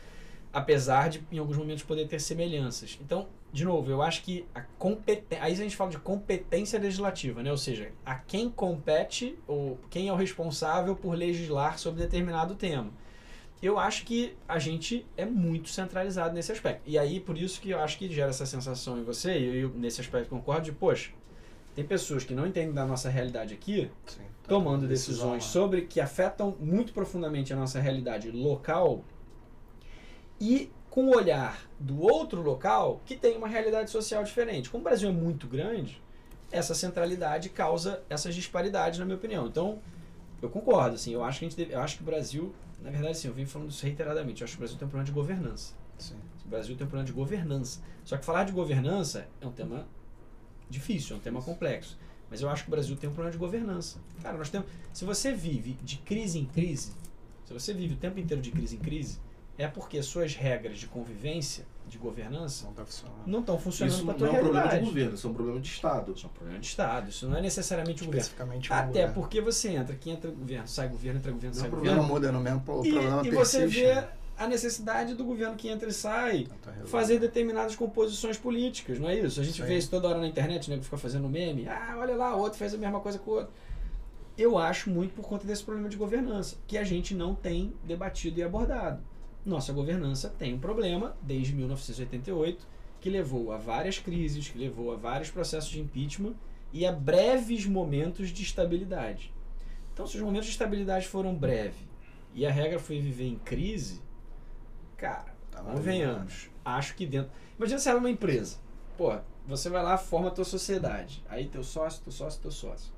Apesar de em alguns momentos poder ter semelhanças. Então, de novo, eu acho que a competência. Aí a gente fala de competência legislativa, né? Ou seja, a quem compete ou quem é o responsável por legislar sobre determinado tema. Eu acho que a gente é muito centralizado nesse aspecto. E aí, por isso que eu acho que gera essa sensação em você, e eu, nesse aspecto concordo, de, poxa, tem pessoas que não entendem da nossa realidade aqui, Sim, tá tomando decisão decisões lá. sobre que afetam muito profundamente a nossa realidade local e com o olhar do outro local que tem uma realidade social diferente. Como o Brasil é muito grande, essa centralidade causa essas disparidades, na minha opinião. Então, eu concordo, assim, eu acho que a gente deve, eu acho que o Brasil, na verdade, assim, eu venho falando isso reiteradamente, eu acho que o Brasil tem um problema de governança. Sim. O Brasil tem um problema de governança. Só que falar de governança é um tema difícil, é um tema complexo. Mas eu acho que o Brasil tem um problema de governança. Cara, nós temos. Se você vive de crise em crise, se você vive o tempo inteiro de crise em crise, é porque suas regras de convivência, de governança, Não tá funcionando. não estão funcionando Isso não tua é um problema de realidade. governo, isso é um problema de Estado. Isso é um problema de Estado, isso não é necessariamente o governo. Até governo. porque você entra, aqui entra governo, sai governo, entra governo, Não, sai o O governo. problema muda no mesmo, o E, problema e você persiste. vê né? a necessidade do governo que entra e sai Tenta resolver. fazer determinadas composições políticas, não é isso? A gente Sim. vê isso toda hora na internet, né? Que fica fazendo meme. Ah, olha lá, o outro fez a mesma coisa que o outro. Eu acho muito por conta desse problema de governança, que a gente não tem debatido e abordado. Nossa governança tem um problema desde 1988, que levou a várias crises, que levou a vários processos de impeachment e a breves momentos de estabilidade. Então, se os momentos de estabilidade foram breves e a regra foi viver em crise, cara, Tá Convenhamos. Acho que dentro. Imagina se era uma empresa. Pô, você vai lá, forma a tua sociedade. Aí teu sócio, teu sócio, teu sócio.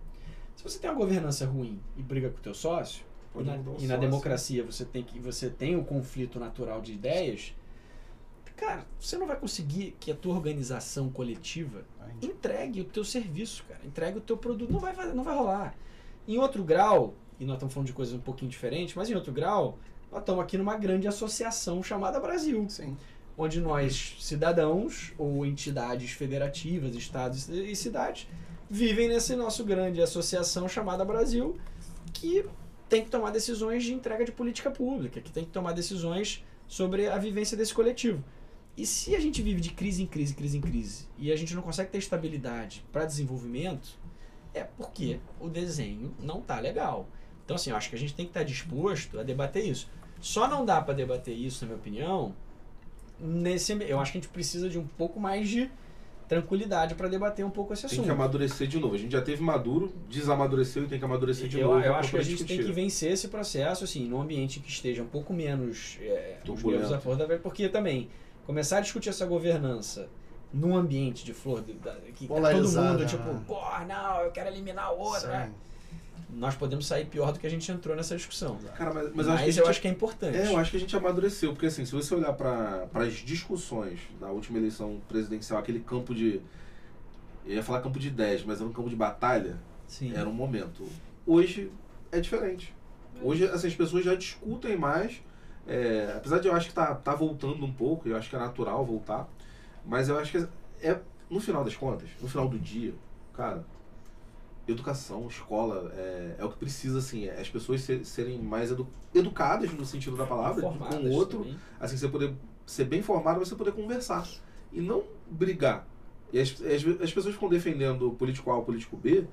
Se você tem uma governança ruim e briga com teu sócio, Pode na, e na democracia você tem que você tem o conflito natural de ideias, cara, você não vai conseguir que a tua organização coletiva entregue o teu serviço, cara. Entregue o teu produto. Não vai, não vai rolar. Em outro grau, e nós estamos falando de coisas um pouquinho diferentes, mas em outro grau, nós estamos aqui numa grande associação chamada Brasil Sim. onde nós, cidadãos ou entidades federativas, estados e cidades, vivem nessa nossa grande associação chamada Brasil, que tem que tomar decisões de entrega de política pública, que tem que tomar decisões sobre a vivência desse coletivo. E se a gente vive de crise em crise, crise em crise, e a gente não consegue ter estabilidade para desenvolvimento, é porque o desenho não tá legal. Então, assim, eu acho que a gente tem que estar disposto a debater isso. Só não dá para debater isso, na minha opinião, nesse eu acho que a gente precisa de um pouco mais de tranquilidade para debater um pouco esse Tem assunto. que amadurecer de novo. A gente já teve maduro, desamadureceu e tem que amadurecer de eu, novo. eu acho que a gente tem discutir. que vencer esse processo assim, num ambiente que esteja um pouco menos é, os Turbulento. à flor da pele, porque também começar a discutir essa governança num ambiente de flor de- da, que tá todo mundo né? tipo, porra, não, eu quero eliminar o outro, né? Nós podemos sair pior do que a gente entrou nessa discussão. Cara, mas, Mas, mas eu acho eu gente- acho que é importante. É, eu acho que a gente amadureceu, porque assim, se você olhar para as discussões da última eleição presidencial, aquele campo de. Eu ia falar campo de 10, mas era um campo de batalha, Sim. era um momento. Hoje é diferente. Hoje assim, as pessoas já discutem mais. é, apesar de eu acho que tá, tá voltando um pouco, eu acho que é natural voltar. Mas eu acho que é, no final das contas, no final do dia, cara, educação, escola, é, é o que precisa, assim, é as pessoas ser- serem mais edu- educadas no sentido da palavra, com Formadas o outro, também. assim, você poder ser bem formado, você poder conversar e não brigar. E as, as, as pessoas ficam defendendo o político A ou o político B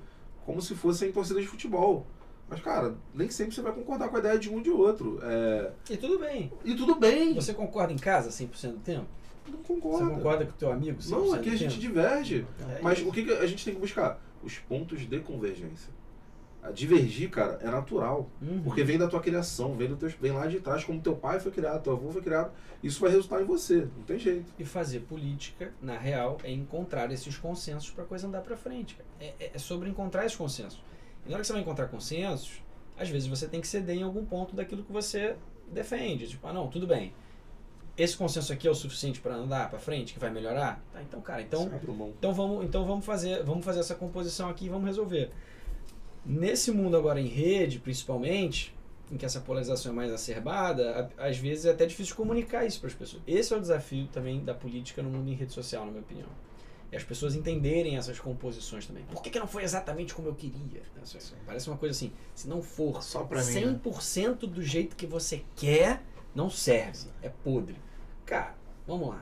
como se fossem torcidas de futebol. Mas, cara, nem sempre você vai concordar com a ideia de um e de outro. É, E tudo bem. E tudo bem. Você concorda em casa 100% do tempo? não Você concorda. concorda com o teu amigo 100% Não, aqui a gente diverge. É Mas o que, que a gente tem que buscar? Os pontos de convergência. A divergir, cara, é natural. Uhum. Porque vem da tua criação, vem, do teu, vem lá de trás, como teu pai foi criado, teu avô foi criado. Isso vai resultar em você, não tem jeito. E fazer política, na real, é encontrar esses consensos para a coisa andar para frente. É, é- é sobre encontrar esses consensos. E na hora que você vai encontrar consensos, às vezes você tem que ceder em algum ponto daquilo que você defende. Tipo, ah, não, tudo bem. Esse consenso aqui é o suficiente para andar para frente, que vai melhorar? Tá, então, cara, então mão. Então vamos, então vamos fazer, vamos fazer essa composição aqui e vamos resolver. Nesse mundo agora em rede, principalmente, em que essa polarização é mais acerbada, às vezes é até difícil comunicar isso para as pessoas. Esse é o desafio também da política no mundo em rede social, na minha opinião. E as pessoas entenderem essas composições também. Por que, que não foi exatamente como eu queria? Isso é- Parece uma coisa assim, se não for Só pra mim, né? 100% do jeito que você quer, não serve. É podre. Cara, vamos lá.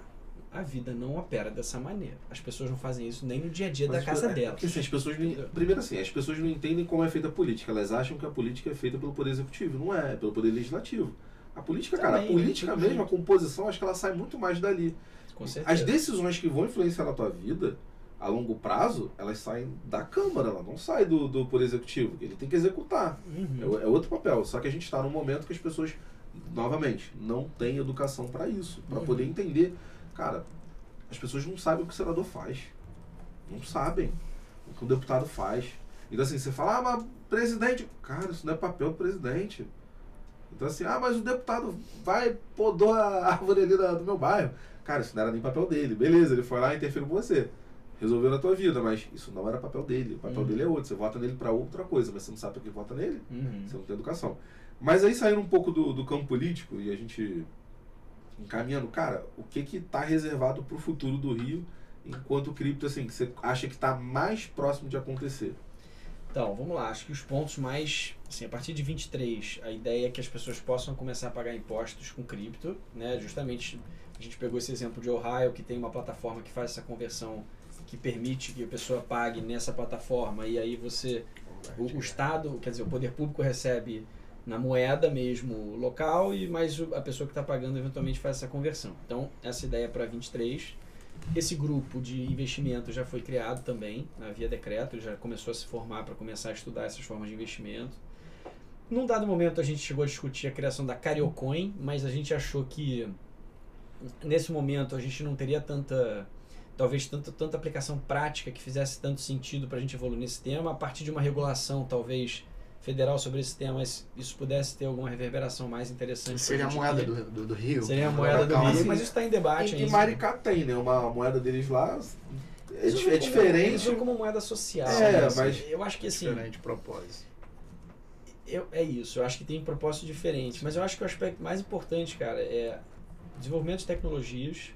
a vida não opera dessa maneira. As pessoas não fazem isso nem no dia a dia Mas da casa é, delas. Porque, assim, as pessoas não, primeiro assim, as pessoas não entendem como é feita a política. Elas acham que a política é feita pelo poder executivo. Não é, é pelo poder legislativo. A política, cara, a Também, política mesmo, a composição, acho que ela sai muito mais dali. Com certeza. As decisões que vão influenciar na tua vida a longo prazo, elas saem da Câmara, ela não sai do, do Poder Executivo. Ele tem que executar. É, Uhum. o- é outro papel. Só que a gente está num momento que as pessoas, novamente, não têm educação para isso. Para Uhum. poder entender. Cara, as pessoas não sabem o que o senador faz. Não sabem o que o deputado faz. Então, assim, você fala, ah, mas presidente. Cara, isso não é papel do presidente. Então, assim, ah, mas o deputado vai, podou a árvore ali do meu bairro. Cara, isso não era nem papel dele. Beleza, ele foi lá e interferiu com você. Resolveu na tua vida, mas isso não era papel dele. O papel Uhum. dele é outro. Você vota nele para outra coisa, mas você não sabe para que vota nele. Uhum. Você não tem educação. Mas aí saindo um pouco do, do campo político e a gente encaminhando, cara, o que que tá reservado pro futuro do Rio enquanto o cripto, assim, que você acha que tá mais próximo de acontecer? Então, vamos lá. Acho que os pontos mais. Assim, a partir de 23, a ideia é que as pessoas possam começar a pagar impostos com cripto. Né? Justamente, a gente pegou esse exemplo de Ohio, que tem uma plataforma que faz essa conversão, que permite que a pessoa pague nessa plataforma. E aí você. O, o Estado, quer dizer, o poder público recebe na moeda mesmo local, e mas o- a pessoa que está pagando eventualmente faz essa conversão. Então, essa ideia é para 23. Esse grupo de investimento já foi criado também, na via decreto, já começou a se formar para começar a estudar essas formas de investimento. Num dado momento a gente chegou a discutir a criação da Cariocoin, mas a gente achou que nesse momento a gente não teria tanta talvez tanta, tanta aplicação prática que fizesse tanto sentido para a gente evoluir nesse tema. A partir de uma regulação talvez federal sobre esse tema, isso isso pudesse ter alguma reverberação mais interessante. Seria a moeda do, do, do Rio. Seria a moeda do Rio, assim. mas isso está em debate E, e ainda. Maricá tem, né? Uma moeda deles lá é, é como- diferente. como moeda social. É, né, assim. mas- Eu acho que assim. Diferente propósito. Eu, é isso, eu acho que tem propósito diferente. Mas eu acho que o aspecto mais importante, cara, é desenvolvimento de tecnologias,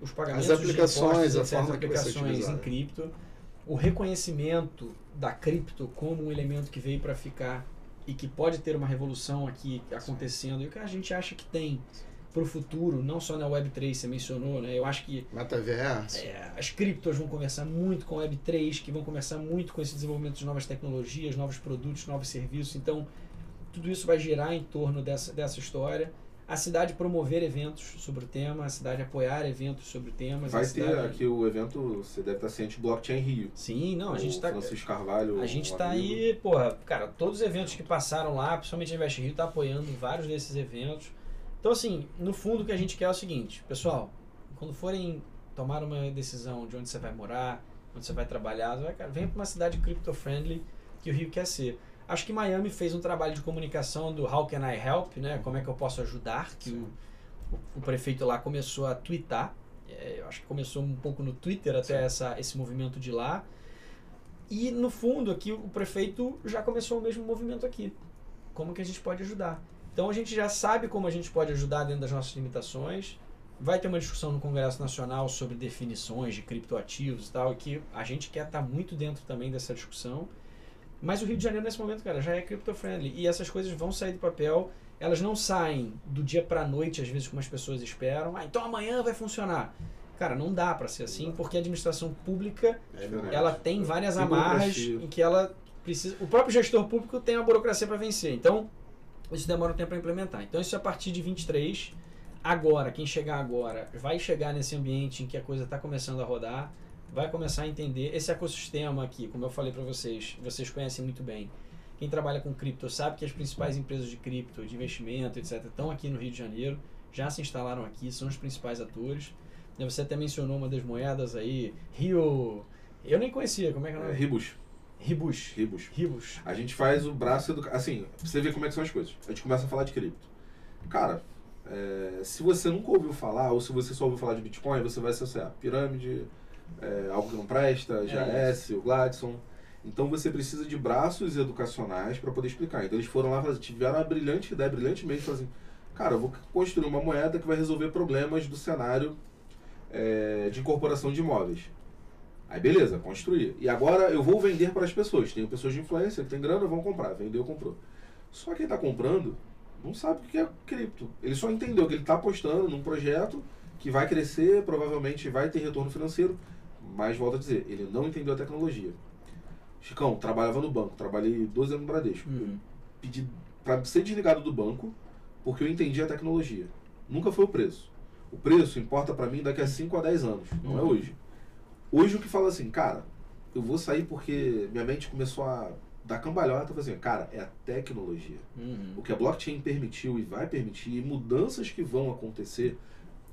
os pagamentos As aplicações, de impostos, a etc, forma que vai ser aplicações em cripto, o reconhecimento da cripto como um elemento que veio para ficar e que pode ter uma revolução aqui acontecendo, e o que a gente acha que tem para o futuro, não só na Web3, você mencionou, né? Eu acho que Metaverso. é, as criptos vão conversar muito com a Web3, que vão conversar muito com esse desenvolvimento de novas tecnologias, novos produtos, novos serviços. Então, tudo isso vai girar em torno dessa, dessa história. A cidade promover eventos sobre o tema, a cidade apoiar eventos sobre o tema. Vai a ter cidade... aqui o evento, você deve estar ciente, Blockchain Rio. Sim, não, a gente está Francisco Carvalho. a gente um tá amigo. aí, porra, cara, todos os eventos que passaram lá, principalmente a Invest Rio, tá apoiando vários desses eventos. Então, assim, no fundo o que a gente quer é o seguinte, pessoal, quando forem tomar uma decisão de onde você vai morar, onde você vai trabalhar, vai, cara, venha para uma cidade crypto-friendly que o Rio quer ser. Acho que Miami fez um trabalho de comunicação do How Can I Help, né? Como é que eu posso ajudar? Que o, o, o prefeito lá começou a twittar. É, eu acho que começou um pouco no Twitter até essa, esse movimento de lá. E no fundo aqui o prefeito já começou o mesmo movimento aqui. Como que a gente pode ajudar? Então a gente já sabe como a gente pode ajudar dentro das nossas limitações. Vai ter uma discussão no Congresso Nacional sobre definições de criptoativos e tal, e que a gente quer estar muito dentro também dessa discussão. Mas o Rio de Janeiro nesse momento, cara, já é crypto-friendly e essas coisas vão sair do papel. Elas não saem do dia para noite, às vezes como as pessoas esperam. Ah, então amanhã vai funcionar. Cara, não dá para ser assim, porque a administração pública É ela tem várias Tem amarras em que ela precisa. O próprio gestor público tem a burocracia para vencer. Então, isso demora um tempo para implementar. Então, isso é a partir de 23. Agora, quem chegar agora vai chegar nesse ambiente em que a coisa está começando a rodar, vai começar a entender esse ecossistema aqui, como eu falei para vocês, vocês conhecem muito bem. Quem trabalha com cripto sabe que as principais empresas de cripto, de investimento, etc., estão aqui no Rio de Janeiro, já se instalaram aqui, são os principais atores. Você até mencionou uma das moedas aí, Rio. Eu nem conhecia, como é que é o É? Ribus. Ribus. Ribus. Ribus. A gente faz o braço educa... Assim, pra você ver como é que são as coisas. A gente começa a falar de cripto. Cara, é, se você nunca ouviu falar, ou se você só ouviu falar de Bitcoin, você vai associar pirâmide, é, algo que não presta, GAS, o Gladson. Então você precisa de braços educacionais para poder explicar. Então eles foram lá, fazer- tiveram uma brilhante ideia, brilhantemente, falaram assim, cara, eu vou construir uma moeda que vai resolver problemas do cenário é, de incorporação de imóveis. Aí beleza, construir. E agora eu vou vender para as pessoas. Tem pessoas de influência que tem grana, vão comprar. Vendeu, comprou. Só quem está comprando não sabe o que é cripto. Ele só entendeu que ele está apostando num projeto que vai crescer, provavelmente vai ter retorno financeiro, mas volto a dizer, ele não entendeu a tecnologia. Chicão, trabalhava no banco, trabalhei 12 anos no Bradesco. Uhum. Pedi para ser desligado do banco porque eu entendi a tecnologia. Nunca foi o preço. O preço importa para mim daqui a 5 a 10 anos, não é Uhum. hoje. Hoje o que fala assim, cara, eu vou sair porque minha mente começou a dar cambalhota, assim, cara, é a tecnologia. Uhum. O que a blockchain permitiu e vai permitir, e mudanças que vão acontecer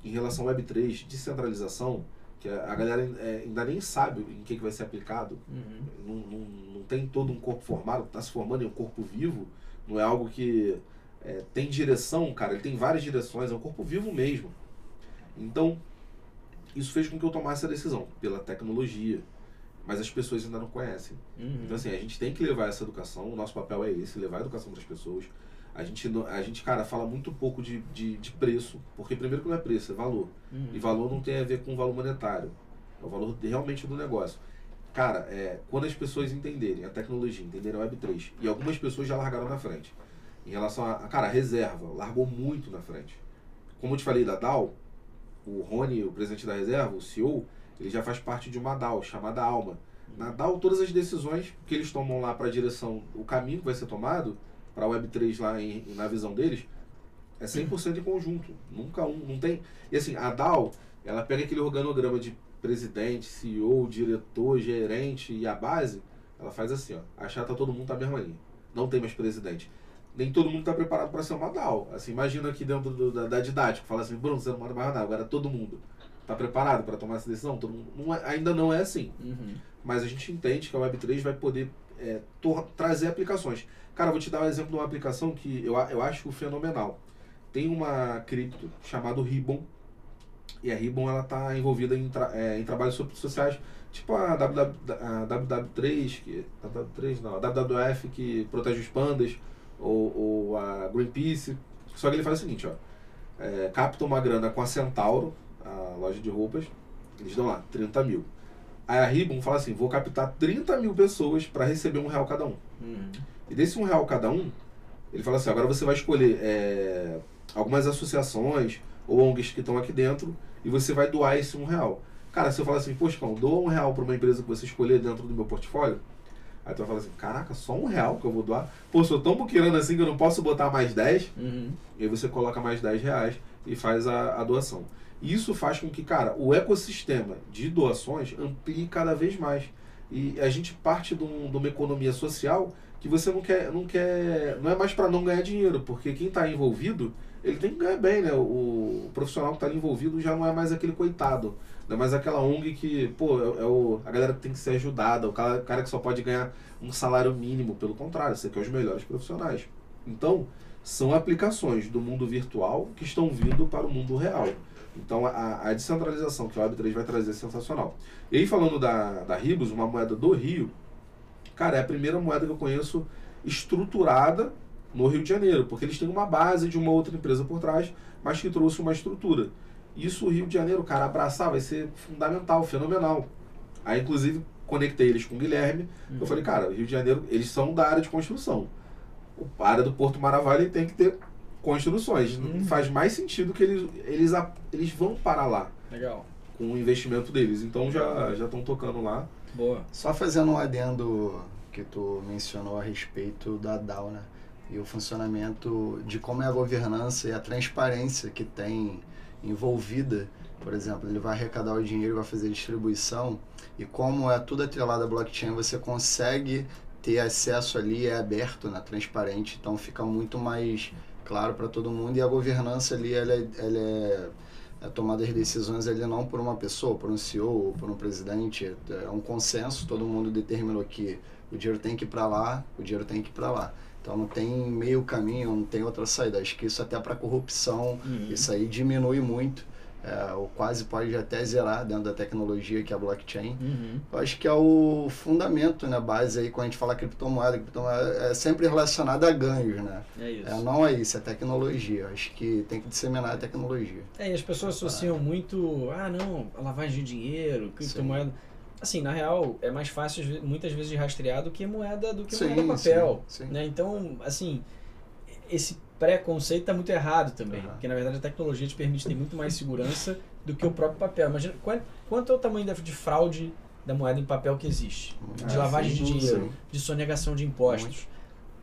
em relação ao Web3, descentralização, que a galera é, ainda nem sabe em que, que vai ser aplicado, Uhum. não, não, não tem todo um corpo formado, está se formando em um corpo vivo, não é algo que é, tem direção, cara, ele tem várias direções, é um corpo vivo mesmo. Então, isso fez com que eu tomasse a decisão, pela tecnologia, mas as pessoas ainda não conhecem. Uhum. Então, assim, a gente tem que levar essa educação, o nosso papel é esse, levar a educação para as pessoas. A gente, a gente, cara, fala muito pouco de, de, de preço, porque primeiro que não é preço, é valor. Uhum. E valor não tem a ver com valor monetário, é o valor realmente do negócio. Cara, é, quando as pessoas entenderem a tecnologia, entenderem a Web3, e algumas pessoas já largaram na frente, em relação a, cara, a reserva, largou muito na frente. Como eu te falei da DAO, o Rony, o presidente da reserva, o CEO, ele já faz parte de uma DAO chamada Alma. Na DAO, todas as decisões que eles tomam lá para a direção, o caminho que vai ser tomado para a Web3 lá em, na visão deles, é 100% em conjunto. Nunca um, não tem. E assim, a DAO, ela pega aquele organograma de presidente, CEO, diretor, gerente e a base, ela faz assim, ó. Achar tá todo mundo na mesma linha. Não tem mais presidente. Nem todo mundo está preparado para ser uma DAO. Assim, imagina aqui dentro do- da, da didática, fala assim, Bruno, você não manda mais nada, agora todo mundo. Está preparado para tomar essa decisão? Todo mundo, não é- ainda não é assim Uhum. mas a gente entende que a Web3 vai poder é, trazer aplicações. Cara, vou te dar um exemplo de uma aplicação que eu, eu acho fenomenal. Tem uma cripto chamada Ribbon, e a Ribbon ela está envolvida em, tra- é, em trabalhos so- sociais, tipo a, WW, a WW3, que, WW3 não, a WWF que protege os pandas, ou, ou a Greenpeace. Só que ele faz o seguinte, ó, é, capta uma grana com a Centauro, a loja de roupas, eles dão lá 30 mil. Aí a Ribbon fala assim: vou captar 30 mil pessoas para receber um real cada um. Uhum. E desse um real cada um, ele fala assim: agora você vai escolher é, algumas associações ou ONGs que estão aqui dentro e você vai doar esse um real. Cara, se eu falar assim, poxa, Cão, doa um real para uma empresa que você escolher dentro do meu portfólio, aí tu vai falar assim: caraca, só um real que eu vou doar? Pô, sou tão buqueirando assim que eu não posso botar mais 10. Uhum. E aí você coloca mais 10 reais e faz a, a doação. Isso faz com que, cara, o ecossistema de doações amplie cada vez mais. E a gente parte de, um- de uma economia social que você não quer, não quer, não é mais para não ganhar dinheiro, porque quem está envolvido, ele tem que ganhar bem, né? O, o profissional que está envolvido já não é mais aquele coitado, não é mais aquela ONG que, pô, é, é o, a galera que tem que ser ajudada, o cara, cara que só pode ganhar um salário mínimo, pelo contrário, você quer os melhores profissionais. Então, são aplicações do mundo virtual que estão vindo para o mundo real. Então a, a descentralização que a Web3 vai trazer é sensacional. E aí falando da, da Ribos, uma moeda do Rio, cara, é a primeira moeda que eu conheço estruturada no Rio de Janeiro, porque eles têm uma base de uma outra empresa por trás, mas que trouxe uma estrutura. Isso o Rio de Janeiro, cara, abraçar vai ser fundamental, fenomenal. Aí inclusive conectei eles com o Guilherme, eu falei, cara, o Rio de Janeiro, eles são da área de construção. A área do Porto Maravilha tem que ter construções. Uhum. Faz mais sentido que eles, eles, eles vão para lá Legal. com o investimento deles. Então já já estão tocando lá. Boa. Só fazendo um adendo que tu mencionou a respeito da DAO, né? E o funcionamento de como é a governança e a transparência que tem envolvida. Por exemplo, ele vai arrecadar o dinheiro, vai fazer distribuição. E como é tudo atrelado à blockchain, você consegue ter acesso ali, é aberto, né? transparente. Então fica muito mais claro para todo mundo. E a governança ali, ela é, ela é a tomada de decisões ali não por uma pessoa, por um CEO ou por um presidente, é um consenso, todo mundo determinou que o dinheiro tem que ir para lá, o dinheiro tem que ir para lá. Então não tem meio caminho, não tem outra saída. Acho que isso até para corrupção, Uhum. isso aí diminui muito, é, ou quase pode até zerar dentro da tecnologia que é a blockchain. Uhum. Eu acho que é o fundamento, né, base aí quando a gente fala criptomoeda, criptomoeda é sempre relacionado a ganhos, né? É isso. É, não é isso, é tecnologia. Acho que tem que disseminar a tecnologia. É, e as pessoas associam muito, ah não, lavagem de dinheiro, criptomoeda. Assim, na real, é mais fácil muitas vezes de rastrear do que moeda do que Sim, moeda papel. sim, sim. Né? Então, assim, esse preconceito está muito errado também. Aham. Porque na verdade a tecnologia te permite ter muito mais segurança do que o próprio papel. Imagina quanto, quanto é o tamanho de fraude da moeda em papel que existe, de Ah, lavagem de dinheiro, de sonegação de impostos.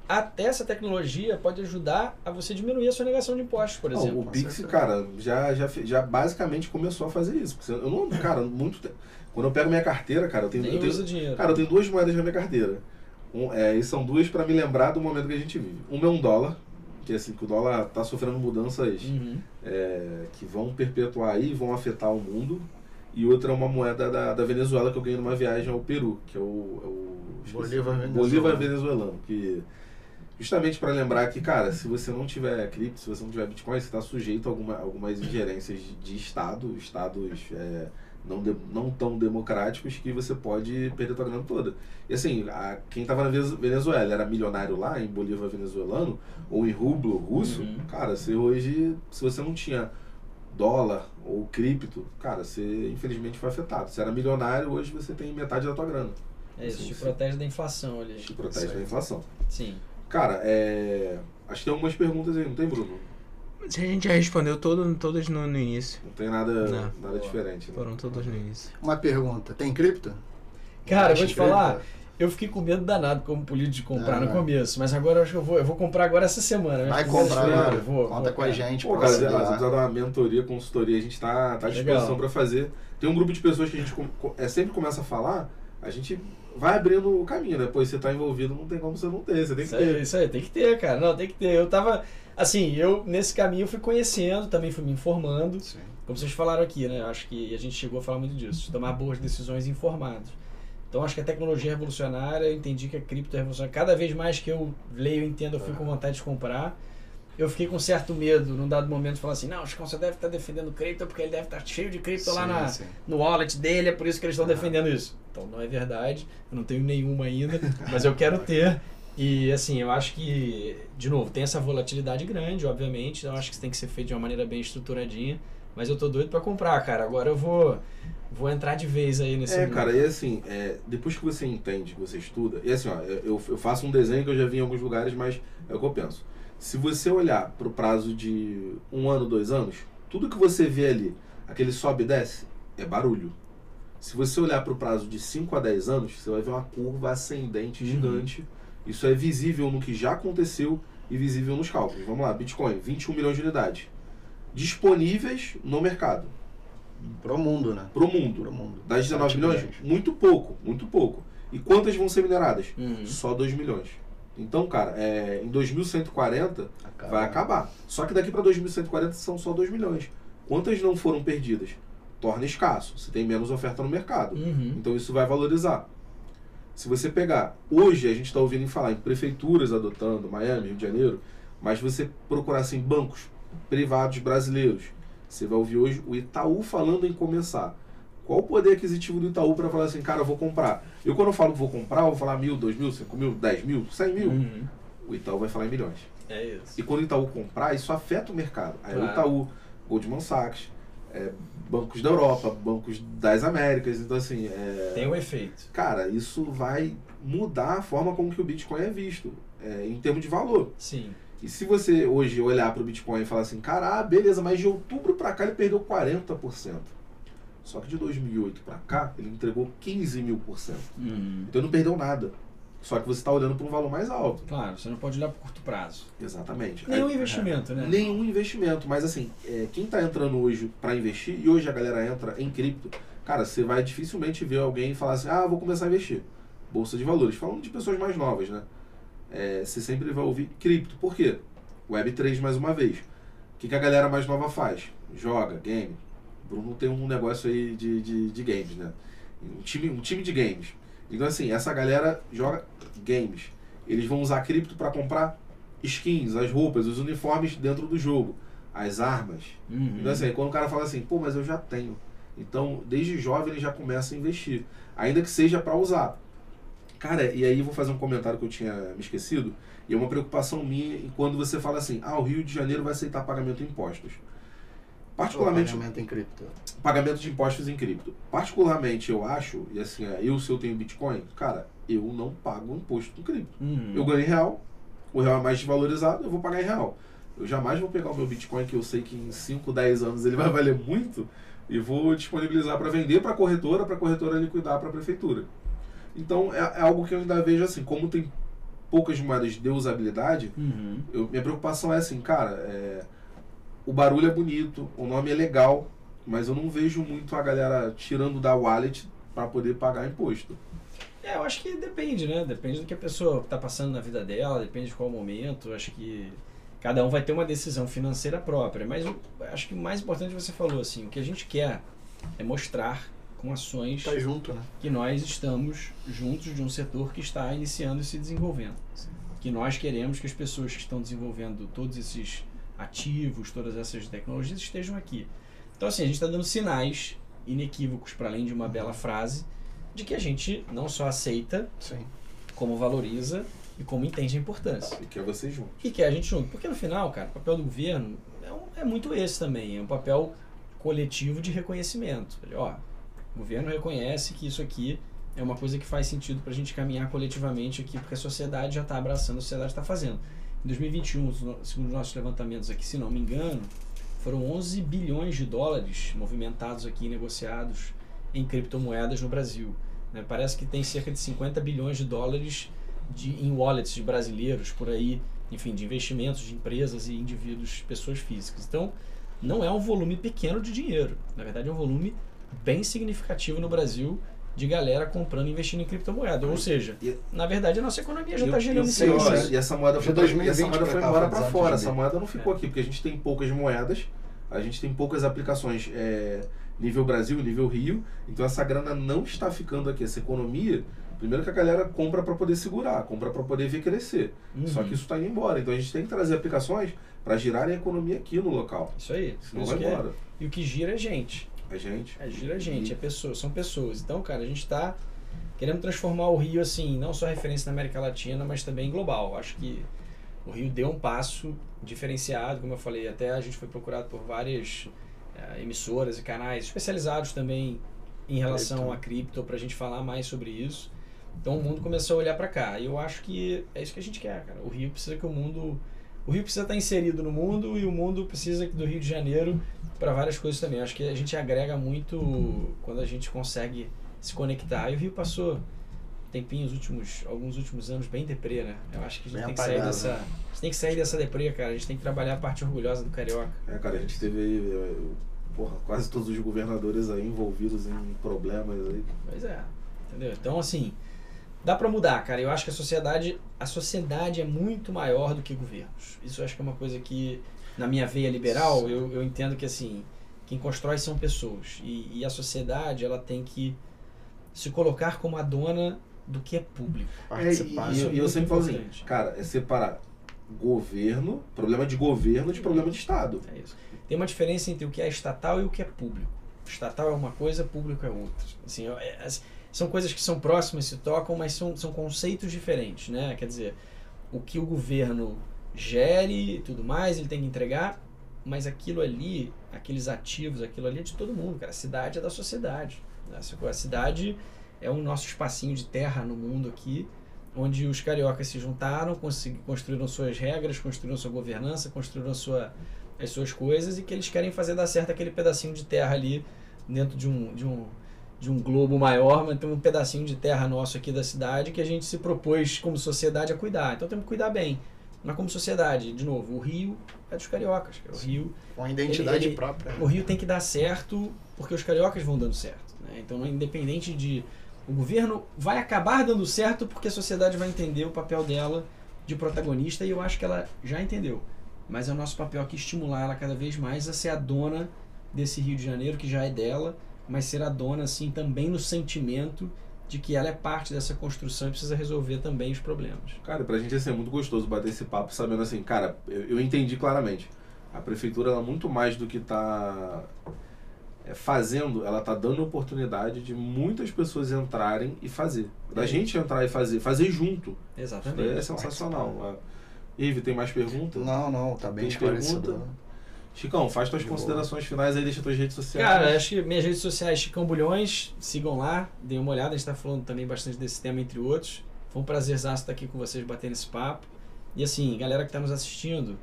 Até essa tecnologia pode ajudar a você diminuir a sonegação de impostos, por Não, exemplo. o Pix, cara, já, já, já basicamente começou a fazer isso. Porque Eu não, cara, muito tempo. Quando eu pego minha carteira, cara, eu tenho, Nem eu tenho, dinheiro. cara, eu tenho duas moedas na minha carteira. Um, é, e são duas para me lembrar do momento que a gente vive. Uma é um dólar, que assim, que o dólar tá sofrendo mudanças Uhum. é, que vão perpetuar aí, vão afetar o mundo. E outra é uma moeda da, da Venezuela que eu ganhei numa viagem ao Peru, que é o, é o. Bolívar venezuelano. Bolívar venezuelano, que justamente para lembrar que, cara, se você não tiver cripto, se você não tiver Bitcoin, você está sujeito a alguma, algumas ingerências de, de Estado, Estados é, não, de- não tão democráticos, que você pode perder tua grana toda. E assim, a, quem estava na Venezuela era milionário lá, em Bolívar venezuelano, ou em rublo russo, Uhum. cara, você hoje, se você não tinha dólar ou cripto, cara, você infelizmente foi afetado. Se era milionário, hoje você tem metade da tua grana. É isso, Sim, te protege da inflação ali. Te protege da inflação. Sim. Cara, é. Acho que tem algumas perguntas aí, não tem, Bruno? A gente já respondeu todo, todas no, no início. Não tem nada, Não. nada diferente. Né? Foram todas no início. Uma pergunta, tem cripto? Cara, eu vou te cripto? falar, eu fiquei com medo danado como político de comprar Ah, no vai. começo, mas agora eu acho que eu vou, eu vou comprar agora essa semana. né? Vai comprar eu vou- agora. vou, Conta vou, com a gente Pô, cara, se precisar dar uma mentoria, consultoria, a gente tá, tá à disposição pra fazer. Tem um grupo de pessoas que a gente é, sempre começa a falar, a gente vai abrindo o caminho, né? Pois você tá envolvido, não tem como você não ter, você tem que Isso aí, ter. isso aí, tem que ter, cara. Não, tem que ter. Eu tava. Assim, eu nesse caminho fui conhecendo, também fui me informando. Sim. Como vocês falaram aqui, né? Acho que a gente chegou a falar muito disso, tomar boas decisões informadas. Então acho que a tecnologia é revolucionária, eu entendi que a cripto é revolucionária. Cada vez mais que eu leio e entendo, eu fico com vontade de comprar. Eu fiquei com certo medo, num dado momento, falar assim, não, acho que você deve estar defendendo cripto porque ele deve estar cheio de cripto lá na, sim. no wallet dele, é por isso que eles estão Ah. defendendo isso. Então não é verdade, eu não tenho nenhuma ainda, mas eu quero ter. E assim, eu acho que, de novo, tem essa volatilidade grande, obviamente, então eu acho que isso tem que ser feito de uma maneira bem estruturadinha, mas eu tô doido pra comprar, cara. Agora eu vou vou entrar de vez aí nesse É, cara, e assim, é, depois que você entende, que você estuda, e assim, ó, eu, eu faço um desenho que eu já vi em alguns lugares, mas é o que eu penso. Se você olhar pro prazo de um ano, dois anos, tudo que você vê ali, aquele sobe e desce, é barulho. Se você olhar pro prazo de 5 a 10 anos, você vai ver uma curva ascendente Uhum. gigante. Isso é visível no que já aconteceu e visível nos cálculos. Vamos lá, Bitcoin, 21 milhões de unidades. Disponíveis no mercado, Pro mundo, né? pro mundo. Pro mundo. Das 19 Sete milhões? Muito pouco, muito pouco. E quantas vão ser mineradas? Uhum. Só 2 milhões. Então, cara, é, em 2140 Acaba. vai acabar. Só que daqui para 2140 são só 2 milhões. Quantas não foram perdidas? Torna escasso. Você tem menos oferta no mercado. Uhum. Então isso vai valorizar. Se você pegar, hoje a gente está ouvindo falar em prefeituras adotando, Miami, Rio de Janeiro, mas você procurar assim, bancos privados brasileiros, você vai ouvir hoje o Itaú falando em começar. Qual o poder aquisitivo do Itaú para falar assim, cara, eu vou comprar? Eu quando eu falo que vou comprar, eu vou falar mil, dois mil, cinco mil, dez mil, cem mil. Uhum. O Itaú vai falar em milhões. É isso. E quando o Itaú comprar, isso afeta o mercado. Aí Claro. o Itaú, Goldman Sachs, é, bancos da Europa, bancos das Américas, então assim, é, Tem um efeito. cara, isso vai mudar a forma como que o Bitcoin é visto, é, em termos de valor. Sim. E se você hoje olhar para o Bitcoin e falar assim, cara, ah, beleza, mas de outubro para cá ele perdeu 40%. Só que de 2008 para cá ele entregou 15 mil por cento. Uhum. Então ele não perdeu nada. Só que você está olhando para um valor mais alto. Claro, você não pode olhar por curto prazo. Exatamente. Nenhum Aí- investimento, né? Nenhum investimento, mas assim, é, quem está entrando hoje para investir, e hoje a galera entra em cripto, cara, você vai dificilmente ver alguém falar assim, ah, vou começar a investir. Bolsa de valores. Falando de pessoas mais novas, né? É, você sempre vai ouvir cripto. Por quê? Web3 mais uma vez. O que, que a galera mais nova faz? Joga, game. Bruno tem um negócio aí de, de, de games, né? Um time, um time de games. Então, assim, essa galera joga games. Eles vão usar cripto para comprar skins, as roupas, os uniformes dentro do jogo, as armas. Uhum. Então, assim, quando o cara fala assim, pô, mas eu já tenho. Então, desde jovem ele já começa a investir. Ainda que seja para usar. Cara, e aí eu vou fazer um comentário que eu tinha me esquecido. E é uma preocupação minha quando você fala assim, ah, o Rio de Janeiro vai aceitar pagamento de impostos. Particularmente, Pagamento em cripto. pagamento de impostos em cripto. Particularmente, eu acho, e assim, é, eu se eu tenho Bitcoin, cara, eu não pago imposto em cripto. Uhum. Eu ganho em real, o real é mais desvalorizado, eu vou pagar em real. Eu jamais vou pegar o meu Bitcoin que eu sei que em 5, 10 anos ele vai valer muito e vou disponibilizar para vender para a corretora, para a corretora liquidar para a prefeitura. Então é, é, algo que eu ainda vejo assim, como tem poucas moedas de usabilidade, Uhum. eu, minha preocupação é assim, cara, é, o barulho é bonito, o nome é legal, mas eu não vejo muito a galera tirando da wallet para poder pagar imposto. É, eu acho que depende, né? Depende do que a pessoa está passando na vida dela, depende de qual momento. Eu acho que cada um vai ter uma decisão financeira própria. Mas eu acho que o mais importante você falou, assim, o que a gente quer é mostrar com ações Tá junto, né? que nós estamos juntos de um setor que está iniciando e se desenvolvendo. Que nós queremos que as pessoas que estão desenvolvendo todos esses ativos, todas essas tecnologias estejam aqui. Então, assim, a gente está dando sinais inequívocos, para além de uma bela frase, de que a gente não só aceita, Sim. como valoriza e como entende a importância. E quer vocês juntos. E quer a gente junto. Porque no final, cara, o papel do governo é, um- é muito esse também. É um papel coletivo de reconhecimento. Ele, Ó, o governo reconhece que isso aqui é uma coisa que faz sentido para a gente caminhar coletivamente aqui, porque a sociedade já está abraçando, a sociedade está fazendo. Em 2021, os no- segundo os nossos levantamentos aqui, se não me engano, foram 11 bilhões de dólares movimentados aqui, negociados em criptomoedas no Brasil. né? Parece que tem cerca de 50 bilhões de dólares de, em wallets de brasileiros por aí, enfim, de investimentos de empresas e indivíduos, pessoas físicas. Então, não é um volume pequeno de dinheiro. Na verdade, é um volume bem significativo no Brasil de galera comprando e investindo em criptomoeda. Ou seja, E- na verdade, a nossa economia já está gerando isso. E essa moeda foi, 2020 e essa moeda foi embora para fora. Essa moeda não ficou aqui, porque a gente tem poucas moedas, a gente tem poucas aplicações é, nível Brasil, nível Rio. Então essa grana não está ficando aqui. Essa economia, primeiro que a galera compra para poder segurar, compra para poder ver crescer. Uhum. Só que isso está indo embora. Então a gente tem que trazer aplicações para girarem a economia aqui no local. Isso aí. Senão Isso vai é- embora. E o que gira é gente. A gente. É, gira a gente, é pessoas, são pessoas. Então, cara, a gente está querendo transformar o Rio, assim, não só referência na América Latina, mas também global. Acho que o Rio deu um passo diferenciado, como eu falei, até a gente foi procurado por várias eh, emissoras e canais especializados também em relação Cripto. a cripto, para a gente falar mais sobre isso. Então o mundo começou a olhar para cá. E eu acho que é isso que a gente quer, cara. O Rio precisa que o mundo. O Rio precisa estar inserido no mundo e o mundo precisa do Rio de Janeiro para várias coisas também. Eu acho que a gente agrega muito quando a gente consegue se conectar. E o Rio passou um tempinho, os últimos, alguns últimos anos bem deprê, né? Eu acho que a gente Bem tem que sair apagado, dessa. né? A gente tem que sair dessa deprê, cara. A gente tem que trabalhar a parte orgulhosa do carioca. É, cara, a gente teve aí, porra, quase todos os governadores aí envolvidos em problemas aí. Pois é. Entendeu? Então, assim, dá pra mudar, cara. Eu acho que a sociedade, a sociedade é muito maior do que governos. Isso eu acho que é uma coisa que, na minha veia liberal, eu, eu entendo que, assim, quem constrói são pessoas. E, e a sociedade, ela tem que se colocar como a dona do que é público. Participar. É, e, eu muito sempre falo assim, cara, é separar governo, problema de governo de problema de Estado. É isso. Tem uma diferença entre o que é estatal e o que é público. Estatal é uma coisa, público é outra. Assim, é- é- são coisas que são próximas, se tocam, mas são, são conceitos diferentes, né? Quer dizer, o que o governo gere e tudo mais, ele tem que entregar, mas aquilo ali, aqueles ativos, aquilo ali é de todo mundo, cara. A cidade é da sociedade. né? A cidade é o nosso espacinho de terra no mundo aqui, onde os cariocas se juntaram, construíram suas regras, construíram sua governança, construíram sua, as suas coisas e que eles querem fazer dar certo aquele pedacinho de terra ali dentro de um, de um, de um globo maior, mas tem um pedacinho de terra nosso aqui da cidade que a gente se propôs como sociedade a cuidar. Então temos que cuidar bem. Mas como sociedade, de novo, o Rio é dos cariocas. O Rio Uma identidade Ele- ele- própria. né? o Rio tem que dar certo porque os cariocas vão dando certo. né? Então, independente de. O governo vai acabar dando certo porque a sociedade vai entender o papel dela de protagonista e eu acho que ela já entendeu. Mas é o nosso papel aqui estimular ela cada vez mais a ser a dona desse Rio de Janeiro, que já é dela, mas ser a dona, assim, também no sentimento de que ela é parte dessa construção e precisa resolver também os problemas. Cara, pra gente assim, é muito gostoso bater esse papo sabendo assim, cara, eu, eu entendi claramente. A prefeitura, ela muito mais do que tá é, fazendo, ela tá dando oportunidade de muitas pessoas entrarem e fazer. Da É. gente entrar e fazer, fazer junto. Exatamente. é sensacional. É. Ive, tem mais perguntas? Não, não, tá bem Tem esclarecedor. pergunta? Chicão, faz tuas considerações finais aí, deixa tuas redes sociais. Cara, acho que minhas redes sociais, Chicão Bulhões, sigam lá, deem uma olhada, a gente tá falando também bastante desse tema, entre outros. Foi um prazerzaço estar aqui com vocês, batendo esse papo. E assim, galera que tá nos assistindo,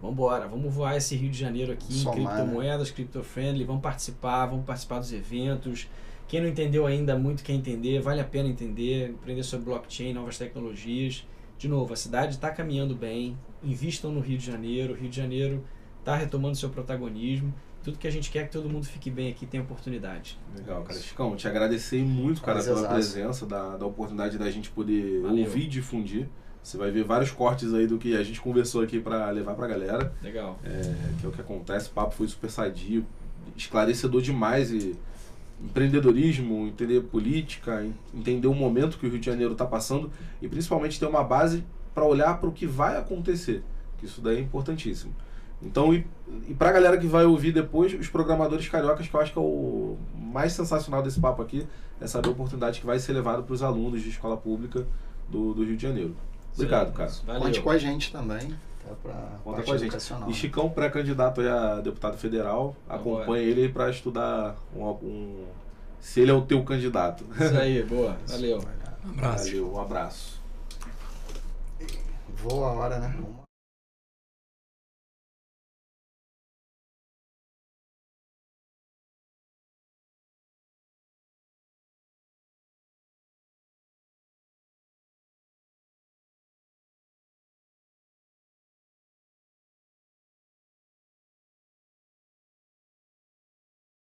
Vamos embora, vamos voar esse Rio de Janeiro aqui Somar, em né? criptomoedas, cripto-friendly, vamos participar, vamos participar dos eventos. Quem não entendeu ainda, muito quer entender, vale a pena entender, aprender sobre blockchain, novas tecnologias. De novo, a cidade está caminhando bem, invistam no Rio de Janeiro, o Rio de Janeiro está retomando seu protagonismo. Tudo que a gente quer é que todo mundo fique bem aqui, tenha oportunidade. Legal, cara. Chicão, te agradecer muito, cara, pela presença, da, da oportunidade da gente poder Valeu. ouvir e difundir. Você vai ver vários cortes aí do que a gente conversou aqui pra levar pra galera, Legal. é, que é o que acontece. O papo foi super sadio, esclarecedor demais e empreendedorismo, entender política, en- entender o momento que o Rio de Janeiro está passando e principalmente ter uma base para olhar para o que vai acontecer, que isso daí é importantíssimo. Então, e, e para a galera que vai ouvir depois, os programadores cariocas, que eu acho que é o mais sensacional desse papo aqui, é saber a oportunidade que vai ser levada para os alunos de escola pública do, do Rio de Janeiro. Obrigado, cara. Valeu. Conte com a gente também. Tá, pra Conta com a gente. E Chicão, pré-candidato aí a deputado federal, acompanha ele para estudar um, um- se ele é o teu candidato. Isso aí, boa. Valeu. Um abraço. Valeu, um abraço. Voa a hora, né? Vamos-